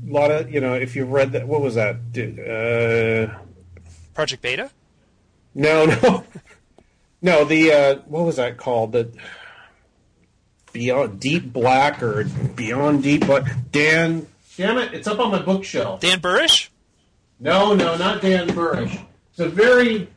lot of you know. If you've read that, what was that? Uh, Project Beta. No, no, no. The uh, what was that called? The Beyond Deep Black or Beyond Deep Black? Dan, damn it! It's up on my bookshelf. Dan Burisch. No, no, not Dan Burisch. It's a very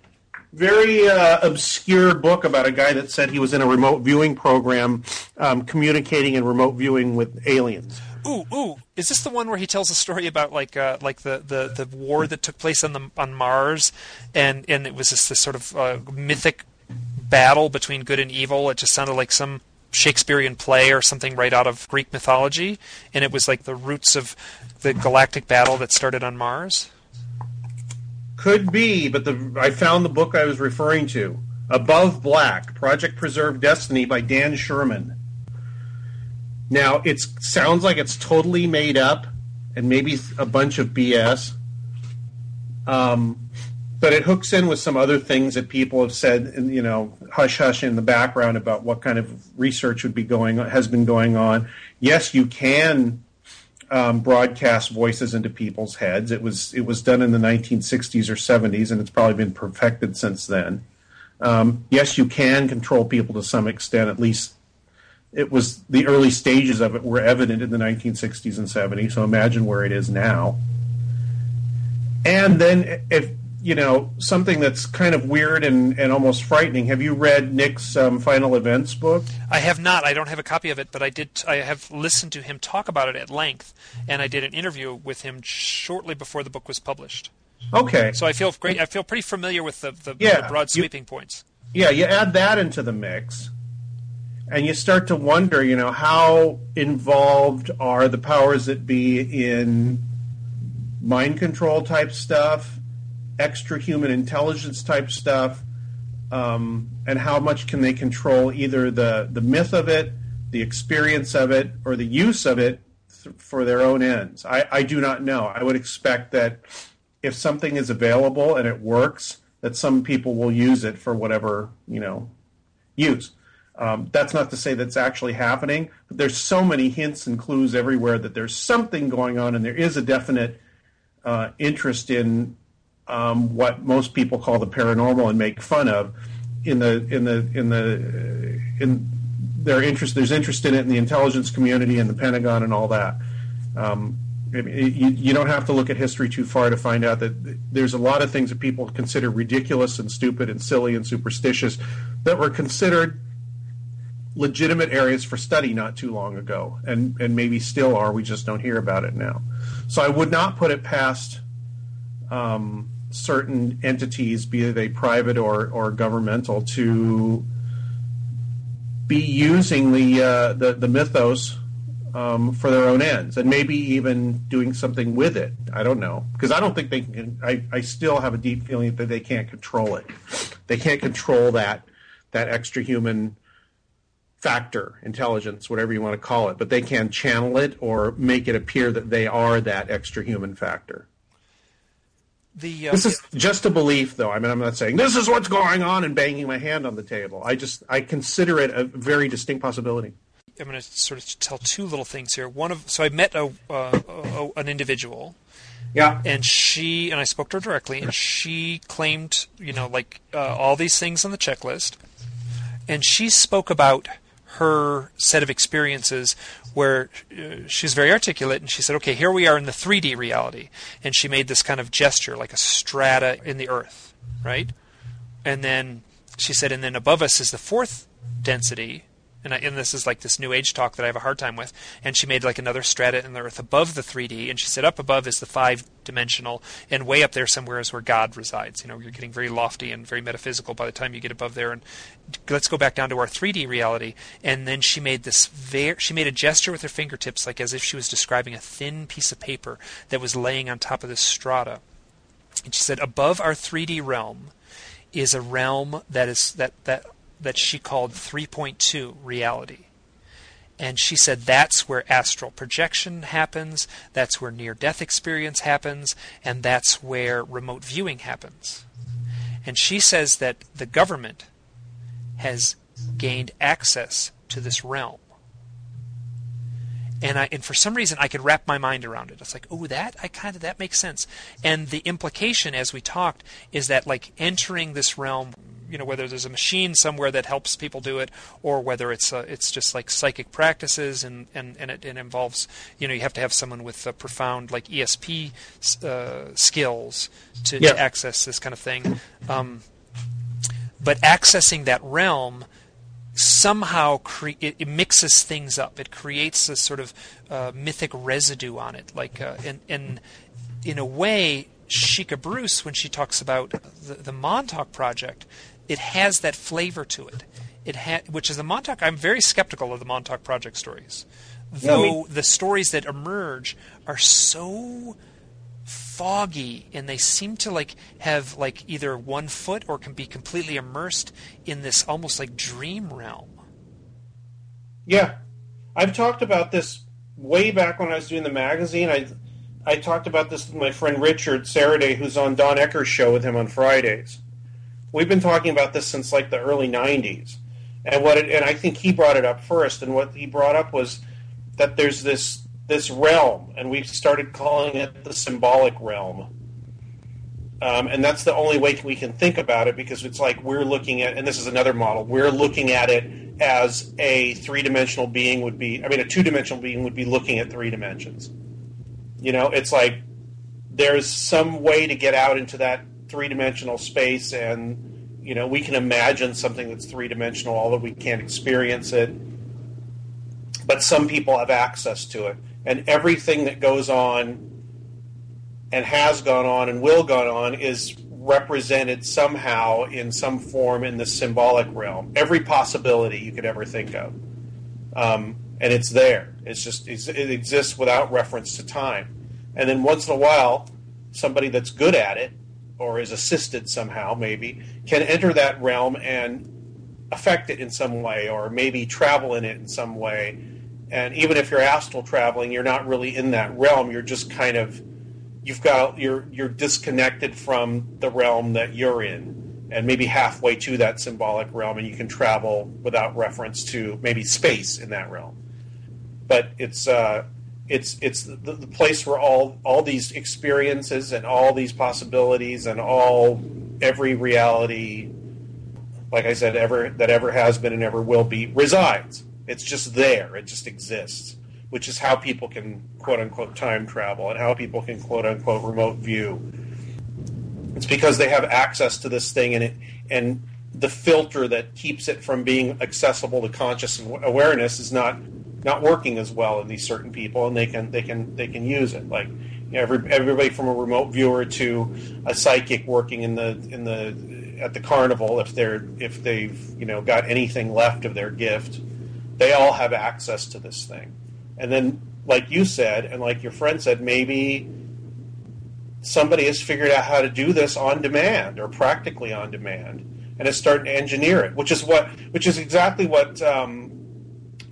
very uh, obscure book about a guy that said he was in a remote viewing program, um, communicating in remote viewing with aliens. Ooh, ooh! Is this the one where he tells a story about like uh, like the, the, the war that took place on the on Mars, and and it was just this sort of uh, mythic battle between good and evil? It just sounded like some Shakespearean play or something right out of Greek mythology, and it was like the roots of the galactic battle that started on Mars? Could be, but the I found the book I was referring to, Above Black: Project Preserve Destiny by Dan Sherman. Now it sounds like it's totally made up and maybe a bunch of BS. Um, but it hooks in with some other things that people have said, you know, hush hush in the background about what kind of research would be going has been going on. Yes, you can um, broadcast voices into people's heads. It was it was done in the 1960s or 70s, and it's probably been perfected since then. Um, yes, you can control people to some extent. At least it was the early stages of it were evident in the 1960s and 70s. So imagine where it is now. And then if you know something that's kind of weird and, and almost frightening. Have you read Nick's um, Final Events book? I have not. I don't have a copy of it, but I did. I have listened to him talk about it at length, and I did an interview with him shortly before the book was published. Okay. So I feel great. I feel pretty familiar with the, the, yeah, the broad sweeping you, points. Yeah, you add that into the mix, and you start to wonder, you know, how involved are the powers that be in mind control type stuff extra human intelligence type stuff, um, and how much can they control either the, the myth of it, the experience of it, or the use of it th- for their own ends? I, I do not know. I would expect that if something is available and it works, that some people will use it for whatever you know use. Um, that's not to say that's actually happening, but there's so many hints and clues everywhere that there's something going on, and there is a definite uh, interest in um, what most people call the paranormal and make fun of in the in the in the in their interest there's interest in it in the intelligence community and the Pentagon and all that. Um, you, you don't have to look at history too far to find out that there's a lot of things that people consider ridiculous and stupid and silly and superstitious that were considered legitimate areas for study not too long ago and and maybe still are we just don't hear about it now so i would not put it past um, certain entities, be they private or, or governmental, to be using the uh, the, the mythos um, for their own ends, and maybe even doing something with it. I don't know because I don't think they can. I, I still have a deep feeling that they can't control it. They can't control that that extra human factor, intelligence, whatever you want to call it, but they can channel it or make it appear that they are that extra human factor. The, uh, this is just a belief, though. I mean, I'm not saying this is what's going on and banging my hand on the table. I just I consider it a very distinct possibility. I'm going to sort of tell two little things here. One of so I met a, uh, a an individual, yeah, and she and I spoke to her directly, and she claimed you know like uh, all these things on the checklist, and she spoke about her set of experiences where uh, she's very articulate and she said, okay, here we are in the 3D reality. And she made this kind of gesture like a strata in the earth, right? And then she said, and then above us is the fourth density, and, I, and this is like this new age talk that I have a hard time with. And she made like another strata in the earth above the 3D, and she said up above is the five dimensional, and way up there somewhere is where God resides. You know, you're getting very lofty and very metaphysical by the time you get above there. And let's go back down to our 3D reality. And then she made this very, she made a gesture with her fingertips, like as if she was describing a thin piece of paper that was laying on top of this strata. And she said, above our 3D realm is a realm that is that that that she called 3.2 reality. And she said that's where astral projection happens, that's where near death experience happens, and that's where remote viewing happens. And she says that the government has gained access to this realm. And I and for some reason I could wrap my mind around it. It's like, oh, that I kind of that makes sense. And the implication, as we talked, is that like entering this realm you know whether there's a machine somewhere that helps people do it or whether it's uh, it's just like psychic practices and and and it, it involves you know you have to have someone with profound like ESP uh, skills to, yeah. to, access this kind of thing. Um, but accessing that realm somehow cre- it, it, mixes things up. It creates a sort of uh, mythic residue on it. Like uh, and and in a way Shika Bruce, when she talks about the, the Montauk Project, it has that flavor to it. It ha- which is the Montauk. I'm very skeptical of the Montauk Project stories, though No, me- the stories that emerge are so foggy and they seem to like have like either one foot or can be completely immersed in this almost like dream realm. Yeah, I've talked about this way back when I was doing the magazine. I I talked about this with my friend Richard Sarradet, who's on Don Ecker's show with him on Fridays. We've been talking about this since like the early '90s, and what it, and I think he brought it up first. And what he brought up was that there's this this realm, and we started calling it the symbolic realm. Um, and that's the only way we can think about it because it's like we're looking at, and this is another model, we're looking at it as a three dimensional being would be, I mean, a two dimensional being would be looking at three dimensions. You know, it's like there's some way to get out into that three dimensional space, and, you know, we can imagine something that's three dimensional, although we can't experience it. But some people have access to it. And everything that goes on and has gone on and will go on is represented somehow in some form in the symbolic realm. Every possibility you could ever think of, um, and it's there. It's just it's, it exists without reference to time. And then once in a while, somebody that's good at it or is assisted somehow, maybe, can enter that realm and affect it in some way, or maybe travel in it in some way. And even if you're astral traveling, you're not really in that realm. You're just kind of you've got you're you're disconnected from the realm that you're in and maybe halfway to that symbolic realm and you can travel without reference to maybe space in that realm but it's uh it's it's the, the place where all all these experiences and all these possibilities and all every reality like i said ever that ever has been and ever will be resides it's just there it just exists which is how people can quote unquote time travel and how people can quote unquote remote view. It's because they have access to this thing and it and the filter that keeps it from being accessible to conscious awareness is not not working as well in these certain people and they can they can they can use it. Like you know, every, everybody from a remote viewer to a psychic working in the in the at the carnival if they're if they've you know got anything left of their gift they all have access to this thing. And then, like you said, and like your friend said, maybe somebody has figured out how to do this on demand or practically on demand, and is starting to engineer it, which is what, which is exactly what um,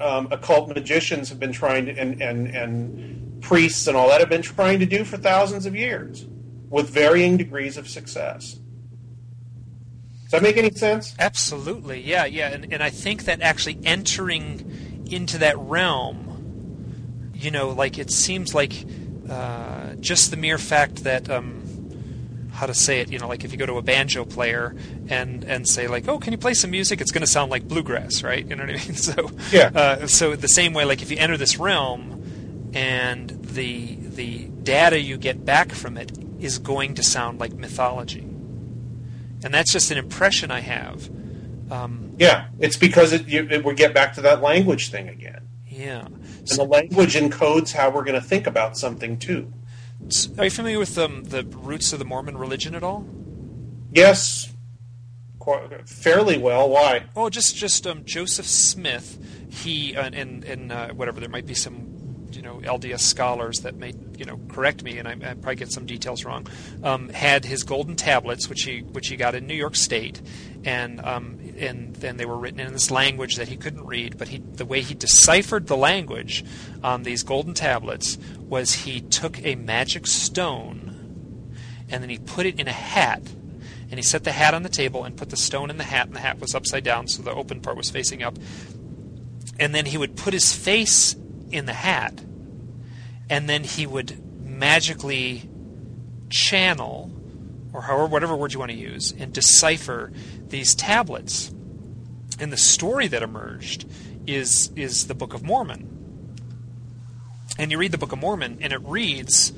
um, occult magicians have been trying to, and, and and priests and all that have been trying to do for thousands of years, with varying degrees of success. Does that make any sense? Absolutely, yeah, yeah, and and I think that actually entering into that realm, you know, like it seems like uh, just the mere fact that. Um, how to say it, you know, like if you go to a banjo player and and say like, "Oh, can you play some music?" It's going to sound like bluegrass, right? You know what I mean? So Yeah. Uh, so the same way, like if you enter this realm, and the the data you get back from it is going to sound like mythology, and that's just an impression I have. Um, Yeah, it's because it, you, it, we get back to that language thing again. yeah. And the language encodes how we're going to think about something too. Are you familiar with um, the roots of the Mormon religion at all? Yes, quite, fairly well. Why? Oh, just just um, Joseph Smith. He uh, and and uh, whatever there might be some you know LDS scholars that may you know correct me, and I, I probably get some details wrong. Um, had his golden tablets, which he which he got in New York State, and um, and then they were written in this language that he couldn't read. But he the way he deciphered the language on these golden tablets was he took a magic stone, and then he put it in a hat and he set the hat on the table and put the stone in the hat, and the hat was upside down, so the open part was facing up. And then he would put his face in the hat, and then he would magically channel, or however whatever word you want to use, and decipher these tablets. And the story that emerged is is the Book of Mormon. And you read the Book of Mormon, and it reads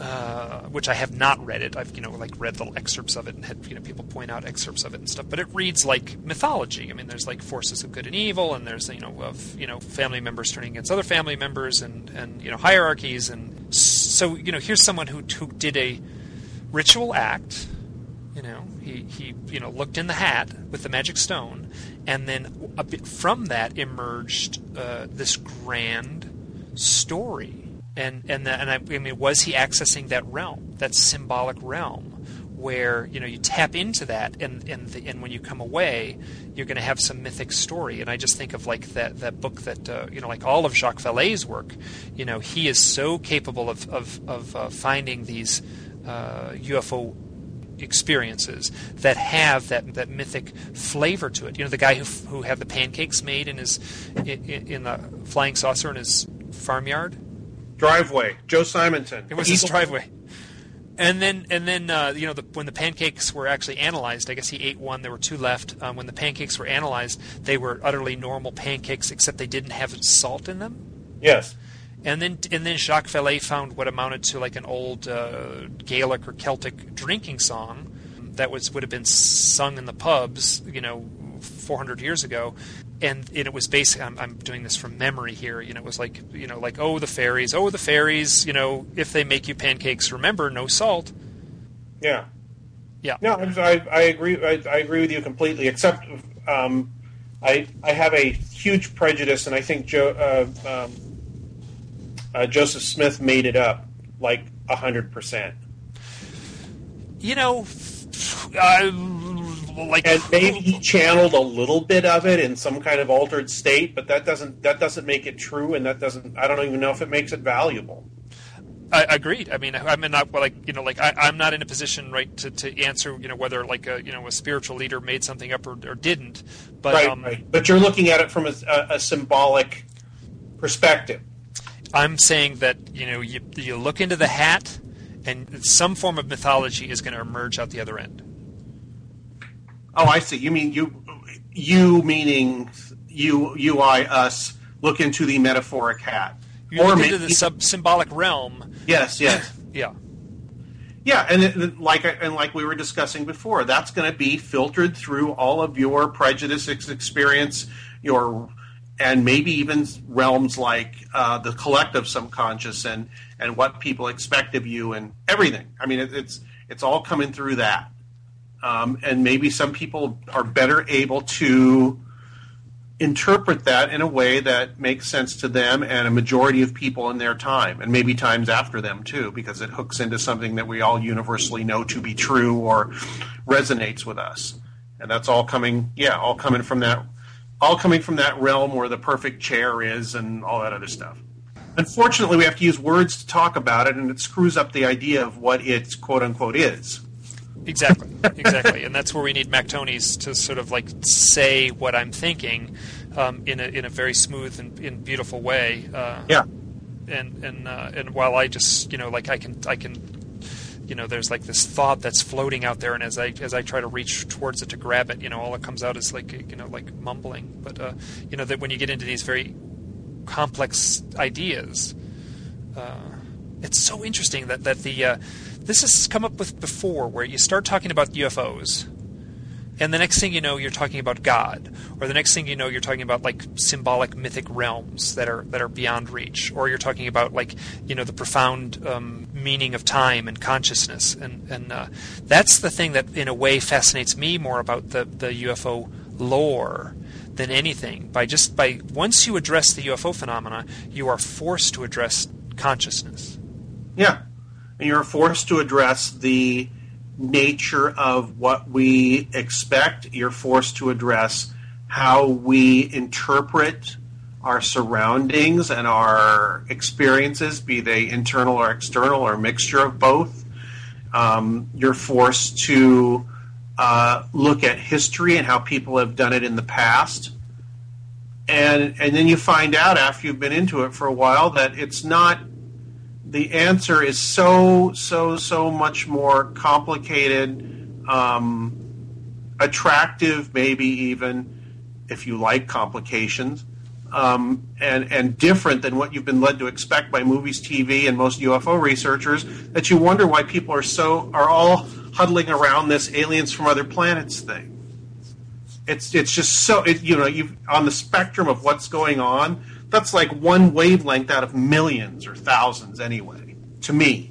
uh, which I have not read it. I've you know like read little excerpts of it and had you know people point out excerpts of it and stuff. But it reads like mythology. I mean, there's like forces of good and evil, and there's you know of you know family members turning against other family members, and and you know hierarchies, and so you know here's someone who who did a ritual act You know, he, he you know looked in the hat with the magic stone, and then from that emerged uh, this grand story. And and the, and I, I mean, was he accessing that realm, that symbolic realm? where you know you tap into that and and the, and when you come away you're going to have some mythic story and i just think of like that that book that uh, you know like all of jacques vallée's work you know he is so capable of of, of uh, finding these uh, ufo experiences that have that that mythic flavor to it you know the guy who who had the pancakes made in his in, in the flying saucer in his farmyard driveway joe simonton it was his driveway and then, and then, uh, you know, the, when the pancakes were actually analyzed, I guess he ate one. There were two left. Um, when the pancakes were analyzed, they were utterly normal pancakes, except they didn't have salt in them. Yes. And then, and then Jacques Vallée found what amounted to like an old uh, Gaelic or Celtic drinking song that was would have been sung in the pubs, you know, 400 years ago, and, and it was basically I'm, I'm, doing this from memory here you know it was like you know like oh the fairies oh the fairies you know if they make you pancakes remember no salt. Yeah. Yeah. No i, I agree I, I, agree with you completely except um, I, I have a huge prejudice and i think Joe, uh, um, uh, joseph smith made it up like 100% you know uh, like and maybe he channeled a little bit of it in some kind of altered state, but that doesn't that doesn't make it true, and that doesn't I don't even know if it makes it valuable. I, agreed. I mean, I'm not like you know, like I, am not in a position right to, to answer you know whether like a you know a spiritual leader made something up or, or didn't. But right, um, right. But you're looking at it from a, a, a symbolic perspective. I'm saying that you know you you look into the hat, and some form of mythology is going to emerge out the other end. Oh, I see. You mean you, you meaning you, you, I, us look into the metaphoric hat, you or look into the sub- symbolic realm. Yes, yes, yeah, yeah, and it, like and like we were discussing before, that's going to be filtered through all of your prejudices, experience, your and maybe even realms like uh, the collective subconscious and and what people expect of you and everything. I mean, it, it's it's all coming through that. Um, and maybe some people are better able to interpret that in a way that makes sense to them and a majority of people in their time, and maybe times after them too, because it hooks into something that we all universally know to be true or resonates with us. And that's all coming, yeah, all coming from that, all coming from that realm where the perfect chair is and all that other stuff. Unfortunately, we have to use words to talk about it, and it screws up the idea of what its quote unquote is. Exactly, exactly, and that's where we need Mac Tonnies to sort of like say what I'm thinking um, in a in a very smooth and, and beautiful way. Uh, yeah. And and uh, and while I just you know like I can I can you know there's like this thought that's floating out there and as I as I try to reach towards it to grab it you know all it comes out is like you know like mumbling. But uh, you know that when you get into these very complex ideas uh, it's so interesting that that the uh, this has come up with before, where you start talking about UFOs, and the next thing you know, you're talking about God, or the next thing you know, you're talking about like symbolic mythic realms that are that are beyond reach, or you're talking about like you know the profound um, meaning of time and consciousness, and and uh, that's the thing that in a way fascinates me more about the the UFO lore than anything. By just by once you address the UFO phenomena, you are forced to address consciousness. Yeah, and you're forced to address the nature of what we expect. You're forced to address how we interpret our surroundings and our experiences, be they internal or external or a mixture of both. Um, you're forced to uh, look at history and how people have done it in the past. And, and then you find out after you've been into it for a while that it's not the answer is so so so much more complicated, um, attractive, maybe even if you like complications, um, and and different than what you've been led to expect by movies, TV, and most UFO researchers. That you wonder why people are so are all huddling around this aliens from other planets thing. It's it's just so it, you know you on the spectrum of what's going on that's like one wavelength out of millions or thousands anyway to me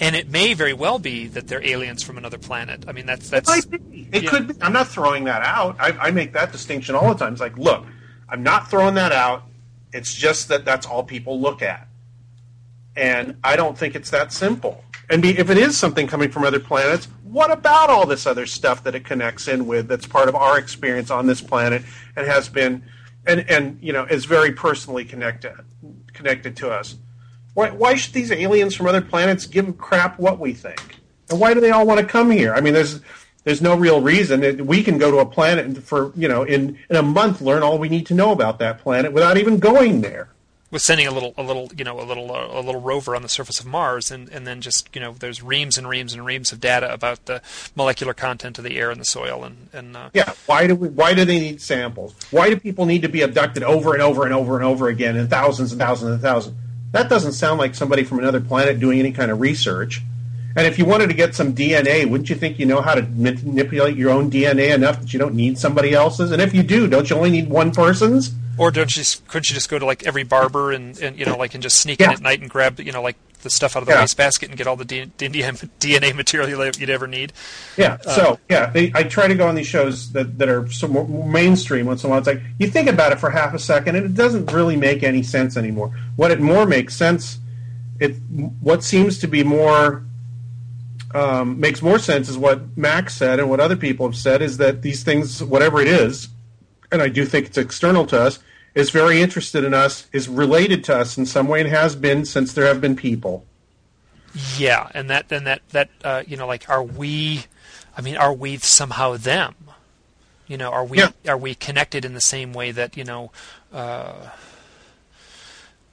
and it may very well be that they're aliens from another planet. I mean, that's that's. It, might be. it yeah. could be. I'm not throwing that out. I, I make that distinction all the time. It's like, look, I'm not throwing that out. It's just that that's all people look at, and I don't think it's that simple. And be, if it is something coming from other planets, what about all this other stuff that it connects in with? That's part of our experience on this planet and has been, and and you know, is very personally connected connected to us. Why, why should these aliens from other planets give a crap what we think? And why do they all want to come here? I mean, there's there's no real reason that we can go to a planet for you know in in a month learn all we need to know about that planet without even going there with sending a little a little you know a little uh, a little rover on the surface of Mars and and then just you know there's reams and reams and reams of data about the molecular content of the air and the soil and and uh, yeah why do we why do they need samples why do people need to be abducted over and over and over and over again and thousands and thousands and thousands that doesn't sound like somebody from another planet doing any kind of research and if you wanted to get some DNA, wouldn't you think you know how to manipulate your own DNA enough that you don't need somebody else's? And if you do, don't you only need one person's? Or don't you couldn't you just go to like every barber and, and you know like and just sneak yeah. in at night and grab you know like the stuff out of the yeah. wastebasket and get all the DNA material you'd ever need? Yeah. Uh, so yeah, they, I try to go on these shows that that are so mainstream once in a while. It's like you think about it for half a second and it doesn't really make any sense anymore. What it more makes sense, it what seems to be more um, makes more sense is what Max said and what other people have said is that these things, whatever it is, and I do think it's external to us, is very interested in us, is related to us in some way, and has been since there have been people. Yeah, and that then that that uh, you know, like, are we? I mean, are we somehow them? You know, are we yeah. are we connected in the same way that you know? Uh,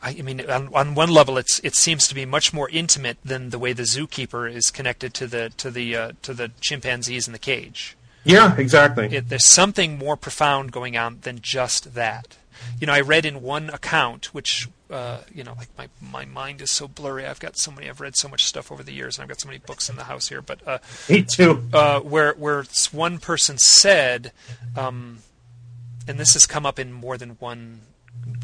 I, I mean, on, on one level, it's it seems to be much more intimate than the way the zookeeper is connected to the to the uh, to the chimpanzees in the cage. Yeah, exactly. It, there's something more profound going on than just that you know, I read in one account, which uh, you know, like my my mind is so blurry. I've got so many. I've read so much stuff over the years, and I've got so many books in the house here. But uh, me too. Uh, where where one person said, um, and this has come up in more than one.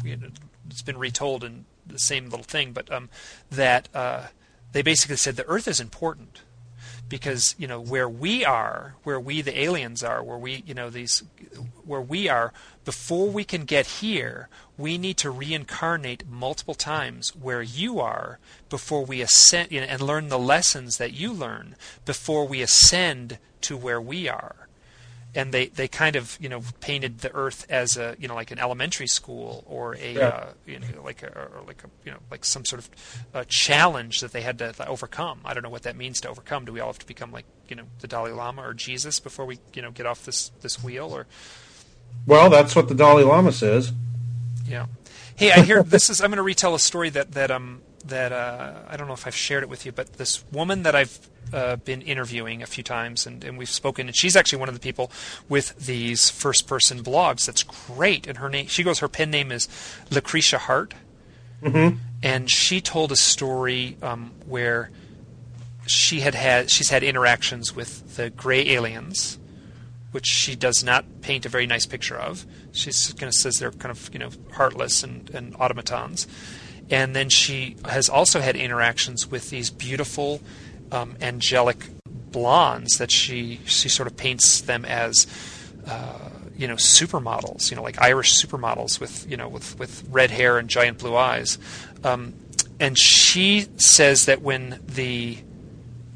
You know, it's been retold in the same little thing, but um, that uh, they basically said the Earth is important because you know where we are, where we the aliens are, where we you know these where we are before we can get here, we need to reincarnate multiple times where you are before we ascend you know, and learn the lessons that you learn before we ascend to where we are and they, they kind of you know painted the Earth as a you know like an elementary school or a yeah. uh, you know like a or like a you know like some sort of uh, challenge that they had to overcome. I don't know what that means to overcome. Do we all have to become like you know the Dalai Lama or Jesus before we you know get off this this wheel or? Well, that's what the Dalai Lama says. Yeah. Hey, I hear this is. I'm going to retell a story that that um that uh, I don't know if I've shared it with you, but this woman that I've uh, been interviewing a few times, and, and we've spoken, and she's actually one of the people with these first-person blogs. That's great, and her name, she goes, her pen name is Lucretia Hart, mm-hmm. and she told a story um, where she had had she's had interactions with the gray aliens, which she does not paint a very nice picture of. She's kind of says they're kind of you know heartless and, and automatons and then she has also had interactions with these beautiful um, angelic blondes that she she sort of paints them as uh, you know supermodels you know like Irish supermodels with you know with with red hair and giant blue eyes um, and she says that when the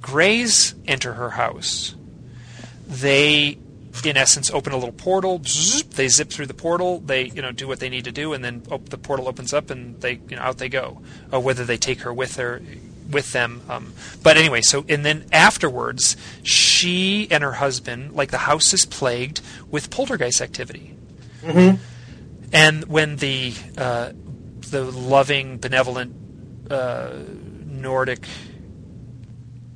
Greys enter her house they in essence open a little portal. they zip through the portal. They you know do what they need to do, and then op- the portal opens up, and they you know out they go. Uh, whether they take her with her with them. Um, but anyway, so and then afterwards, she and her husband, like the house is plagued with poltergeist activity. Mm-hmm. And when the uh, the loving, benevolent uh, Nordic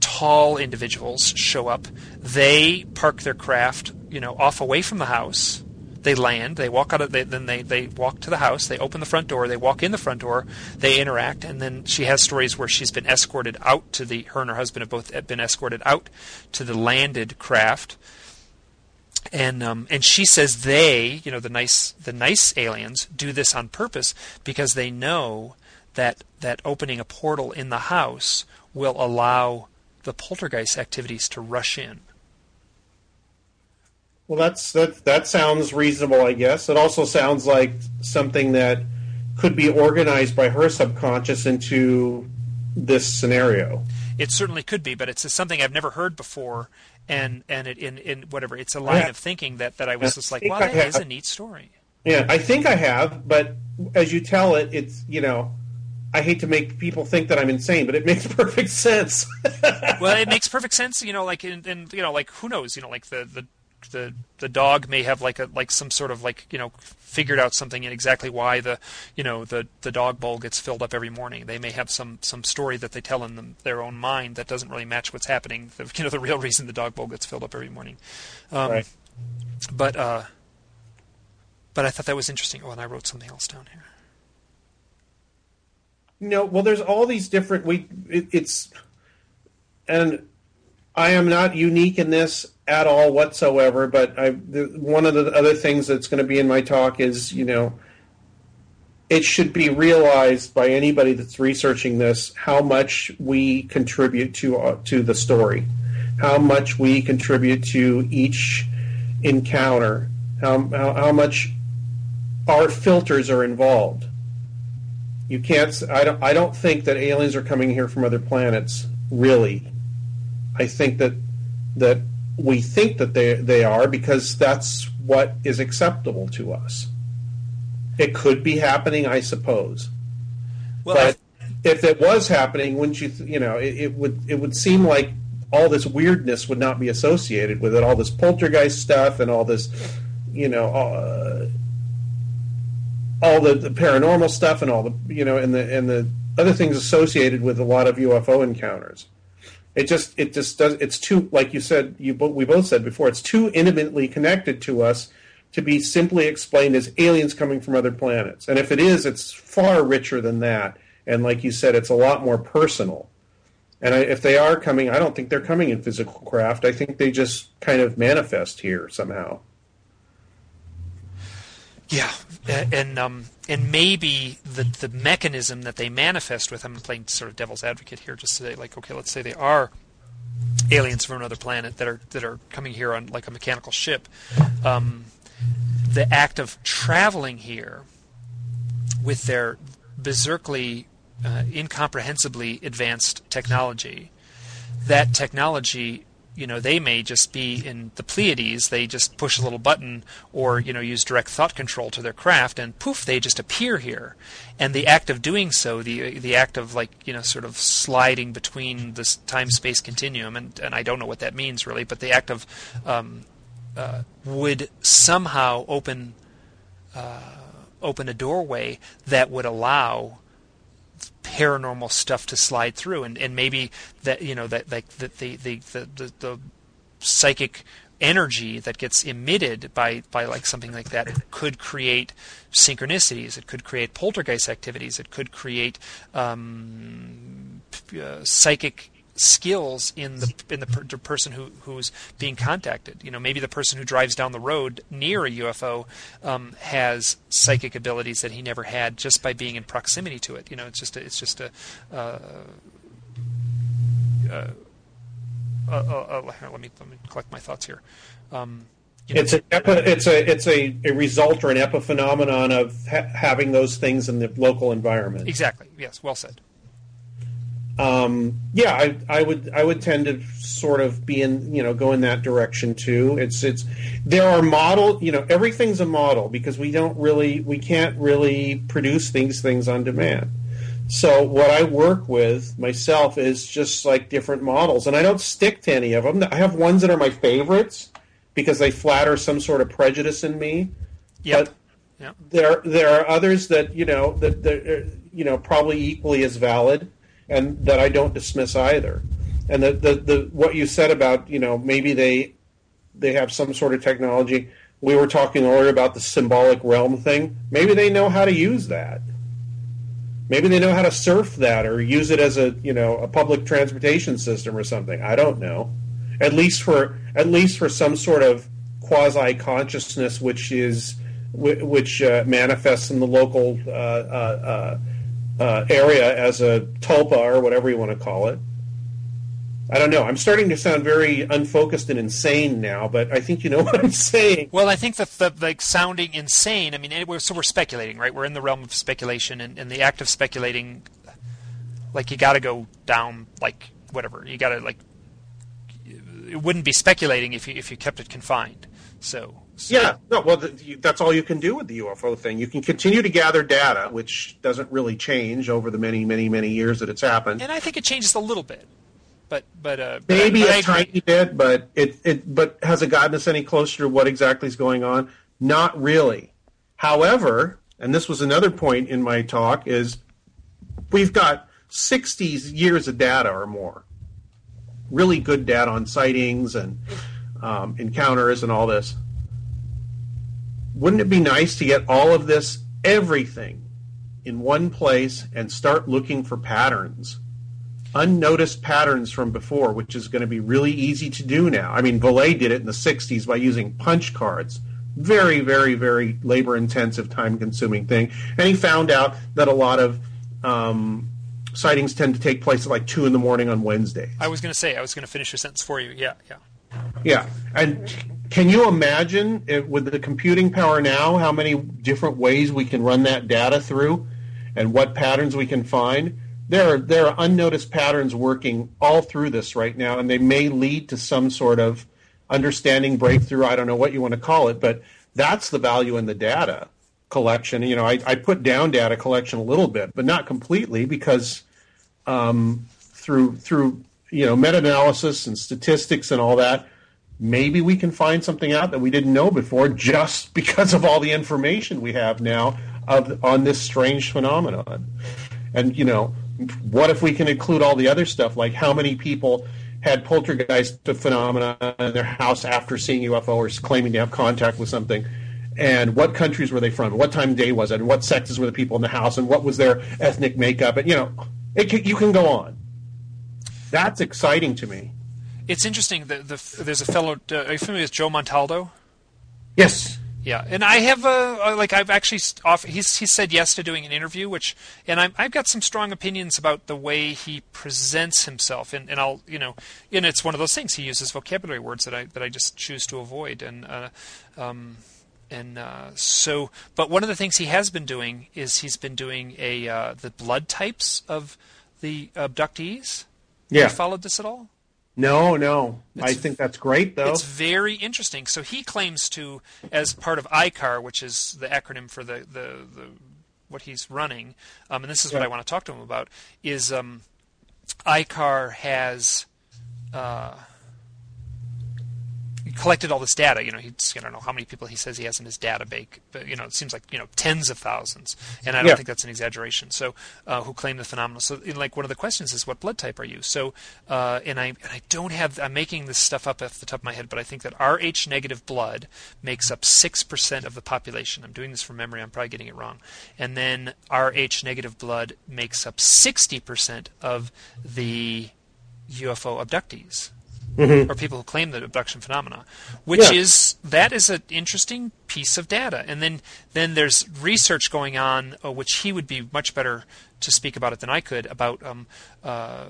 tall individuals show up, they park their craft you know off away from the house. They land. They walk out of. They, then they they walk to the house. They open the front door. They walk in the front door. They interact, and then she has stories where she's been escorted out to the. Her and her husband have both been escorted out to the landed craft and um, and she says they, you know, the nice the nice aliens do this on purpose because they know that that opening a portal in the house will allow the poltergeist activities to rush in. Well, that's that. That sounds reasonable, I guess. It also sounds like something that could be organized by her subconscious into this scenario. It certainly could be, but it's something I've never heard before, and and it in, in whatever it's a line Yeah. of thinking that, that I was I just like, wow, that is a neat story. Yeah, I think I have, but as you tell it, it's you know, I hate to make people think that I'm insane, but it makes perfect sense. well, it makes perfect sense. You know, like and, and you know, like who knows? You know, like the the the the dog may have like a like some sort of like you know figured out something and exactly why the you know the the dog bowl gets filled up every morning. They may have some some story that they tell in them, their own mind that doesn't really match what's happening. The, you know, the real reason the dog bowl gets filled up every morning. Um, right. But uh, but I thought that was interesting. Oh, and I wrote something else down here. No, well, there's all these different. We it, it's, and I am not unique in this at all whatsoever. But I, the, one of the other things that's going to be in my talk is, you know, it should be realized by anybody that's researching this how much we contribute to uh, to the story, how much we contribute to each encounter, how how, how much our filters are involved. You can't I don't I don't think that aliens are coming here from other planets really. I think that that we think that they they are because that's what is acceptable to us. It could be happening I suppose. Well, but if it was happening wouldn't you th- you know it, it would it would seem like all this weirdness would not be associated with it. All this poltergeist stuff and all this you know uh, all the, the paranormal stuff and all the you know and the and the other things associated with a lot of UFO encounters. It just it just does it's too like you said you we both said before it's too intimately connected to us to be simply explained as aliens coming from other planets. And if it is, it's far richer than that. And like you said, it's a lot more personal. And I, if they are coming, I don't think they're coming in physical craft. I think they just kind of manifest here somehow. Yeah, and um, and maybe the the mechanism that they manifest with. I'm playing sort of devil's advocate here, just to say, like, okay, let's say they are aliens from another planet that are that are coming here on like a mechanical ship. Um, the act of traveling here with their berserkly, uh, incomprehensibly advanced technology, that technology, you know, they may just be in the Pleiades. They just push a little button or, you know, use direct thought control to their craft and poof, they just appear here. And the act of doing so, the the act of like, you know, sort of sliding between this time-space continuum, and, and I don't know what that means really, but the act of um, uh, would somehow open uh, open a doorway that would allow paranormal stuff to slide through. And, and maybe that you know that like the the, the, the, the psychic energy that gets emitted by by like something like that could create synchronicities. It could create poltergeist activities. It could create um, uh, psychic skills in the in the, per- the person who who's being contacted. You know, maybe the person who drives down the road near a UFO um, has psychic abilities that he never had just by being in proximity to it. You know, it's just a, it's just a. Uh, uh, uh, uh, uh, let me let me collect my thoughts here. Um, you know, It's a epi- it's a it's a, a result or an epiphenomenon of ha- having those things in the local environment. exactly. Yes. Well said. Um, yeah, I, I would I would tend to sort of be in you know go in that direction too. It's it's there are model you know everything's a model because we don't really we can't really produce these things on demand. So what I work with myself is just like different models, and I don't stick to any of them. I have ones that are my favorites because they flatter some sort of prejudice in me. Yep. But Yep. there there are others that you know that that are, you know probably equally as valid and that I don't dismiss either. And the, the the what you said about you know maybe they they have some sort of technology. We were talking earlier about the symbolic realm thing. Maybe they know how to use that. Maybe they know how to surf that or use it as a you know a public transportation system or something. I don't know. At least for at least for some sort of quasi consciousness, which is which uh, manifests in the local uh, uh, uh, area as a tulpa or whatever you want to call it. I don't know. I'm starting to sound very unfocused and insane now, but I think you know what I'm saying. Well, I think that the like sounding insane. I mean, it, so we're speculating, right? We're in the realm of speculation, and, and the act of speculating, like you got to go down, like whatever. You got to like. It wouldn't be speculating if you if you kept it confined. So. So yeah, no. Well, the, that's all you can do with the UFO thing. You can continue to gather data, which doesn't really change over the many, many, many years that it's happened. And I think it changes a little bit but but uh, maybe but a tiny bit, but it it but has it gotten us any closer to what exactly is going on? Not really. However, and this was another point in my talk is we've got 60 years of data or more, really good data on sightings and um, encounters and all this. Wouldn't it be nice to get all of this, everything, in one place and start looking for patterns? unnoticed patterns from before, which is going to be really easy to do now. I mean, Vallée did it in the 60s by using punch cards. Very, very, very labor intensive, time consuming thing. And he found out that a lot of um, sightings tend to take place at like 2 in the morning on Wednesdays. I was going to say, I was going to finish your sentence for you. Yeah, yeah. Yeah. And can you imagine if, with the computing power now how many different ways we can run that data through and what patterns we can find? there are there are unnoticed patterns working all through this right now, and they may lead to some sort of understanding breakthrough. I don't know what you want to call it, but that's the value in the data collection. You know, I, I put down data collection a little bit, but not completely because um, through through you know meta-analysis and statistics and all that, maybe we can find something out that we didn't know before just because of all the information we have now of on this strange phenomenon. And you know, what if we can include all the other stuff, like how many people had poltergeist phenomena in their house after seeing UFO or claiming to have contact with something? And what countries were they from? What time of day was it? And what sexes were the people in the house? And what was their ethnic makeup? And you know, can, you can go on. That's exciting to me. It's interesting. that the, there's a fellow. Uh, are you familiar with Joe Montaldo? Yes. Yeah, and I have a like I've actually off. He's he said yes to doing an interview, which and i have got some strong opinions about the way he presents himself, and, and I'll you know, and it's one of those things he uses vocabulary words that I that I just choose to avoid, and uh, um, and uh, so but one of the things he has been doing is he's been doing a uh, the blood types of the abductees. Yeah, you followed this at all? No, no. It's, I think that's great, though. It's very interesting. So he claims to, as part of ICAR, which is the acronym for the the, the what he's running, um, and this is yeah. what I want to talk to him about, is um, ICAR has. Uh, collected all this data. You know, he's I don't know how many people he says he has in his database, but you know, it seems like you know tens of thousands, and I don't yeah. think that's an exaggeration. So, uh, who claim the phenomenon? So, in, like one of the questions is, what blood type are you? So, uh, and I and I don't have I'm making this stuff up off the top of my head, but I think that Rh negative blood makes up six percent of the population. I'm doing this from memory. I'm probably getting it wrong. And then Rh negative blood makes up sixty percent of the UFO abductees mm-hmm. or people who claim the abduction phenomena, which yeah. is that is an interesting piece of data. And then then there's research going on, uh, which he would be much better to speak about it than I could about um, uh,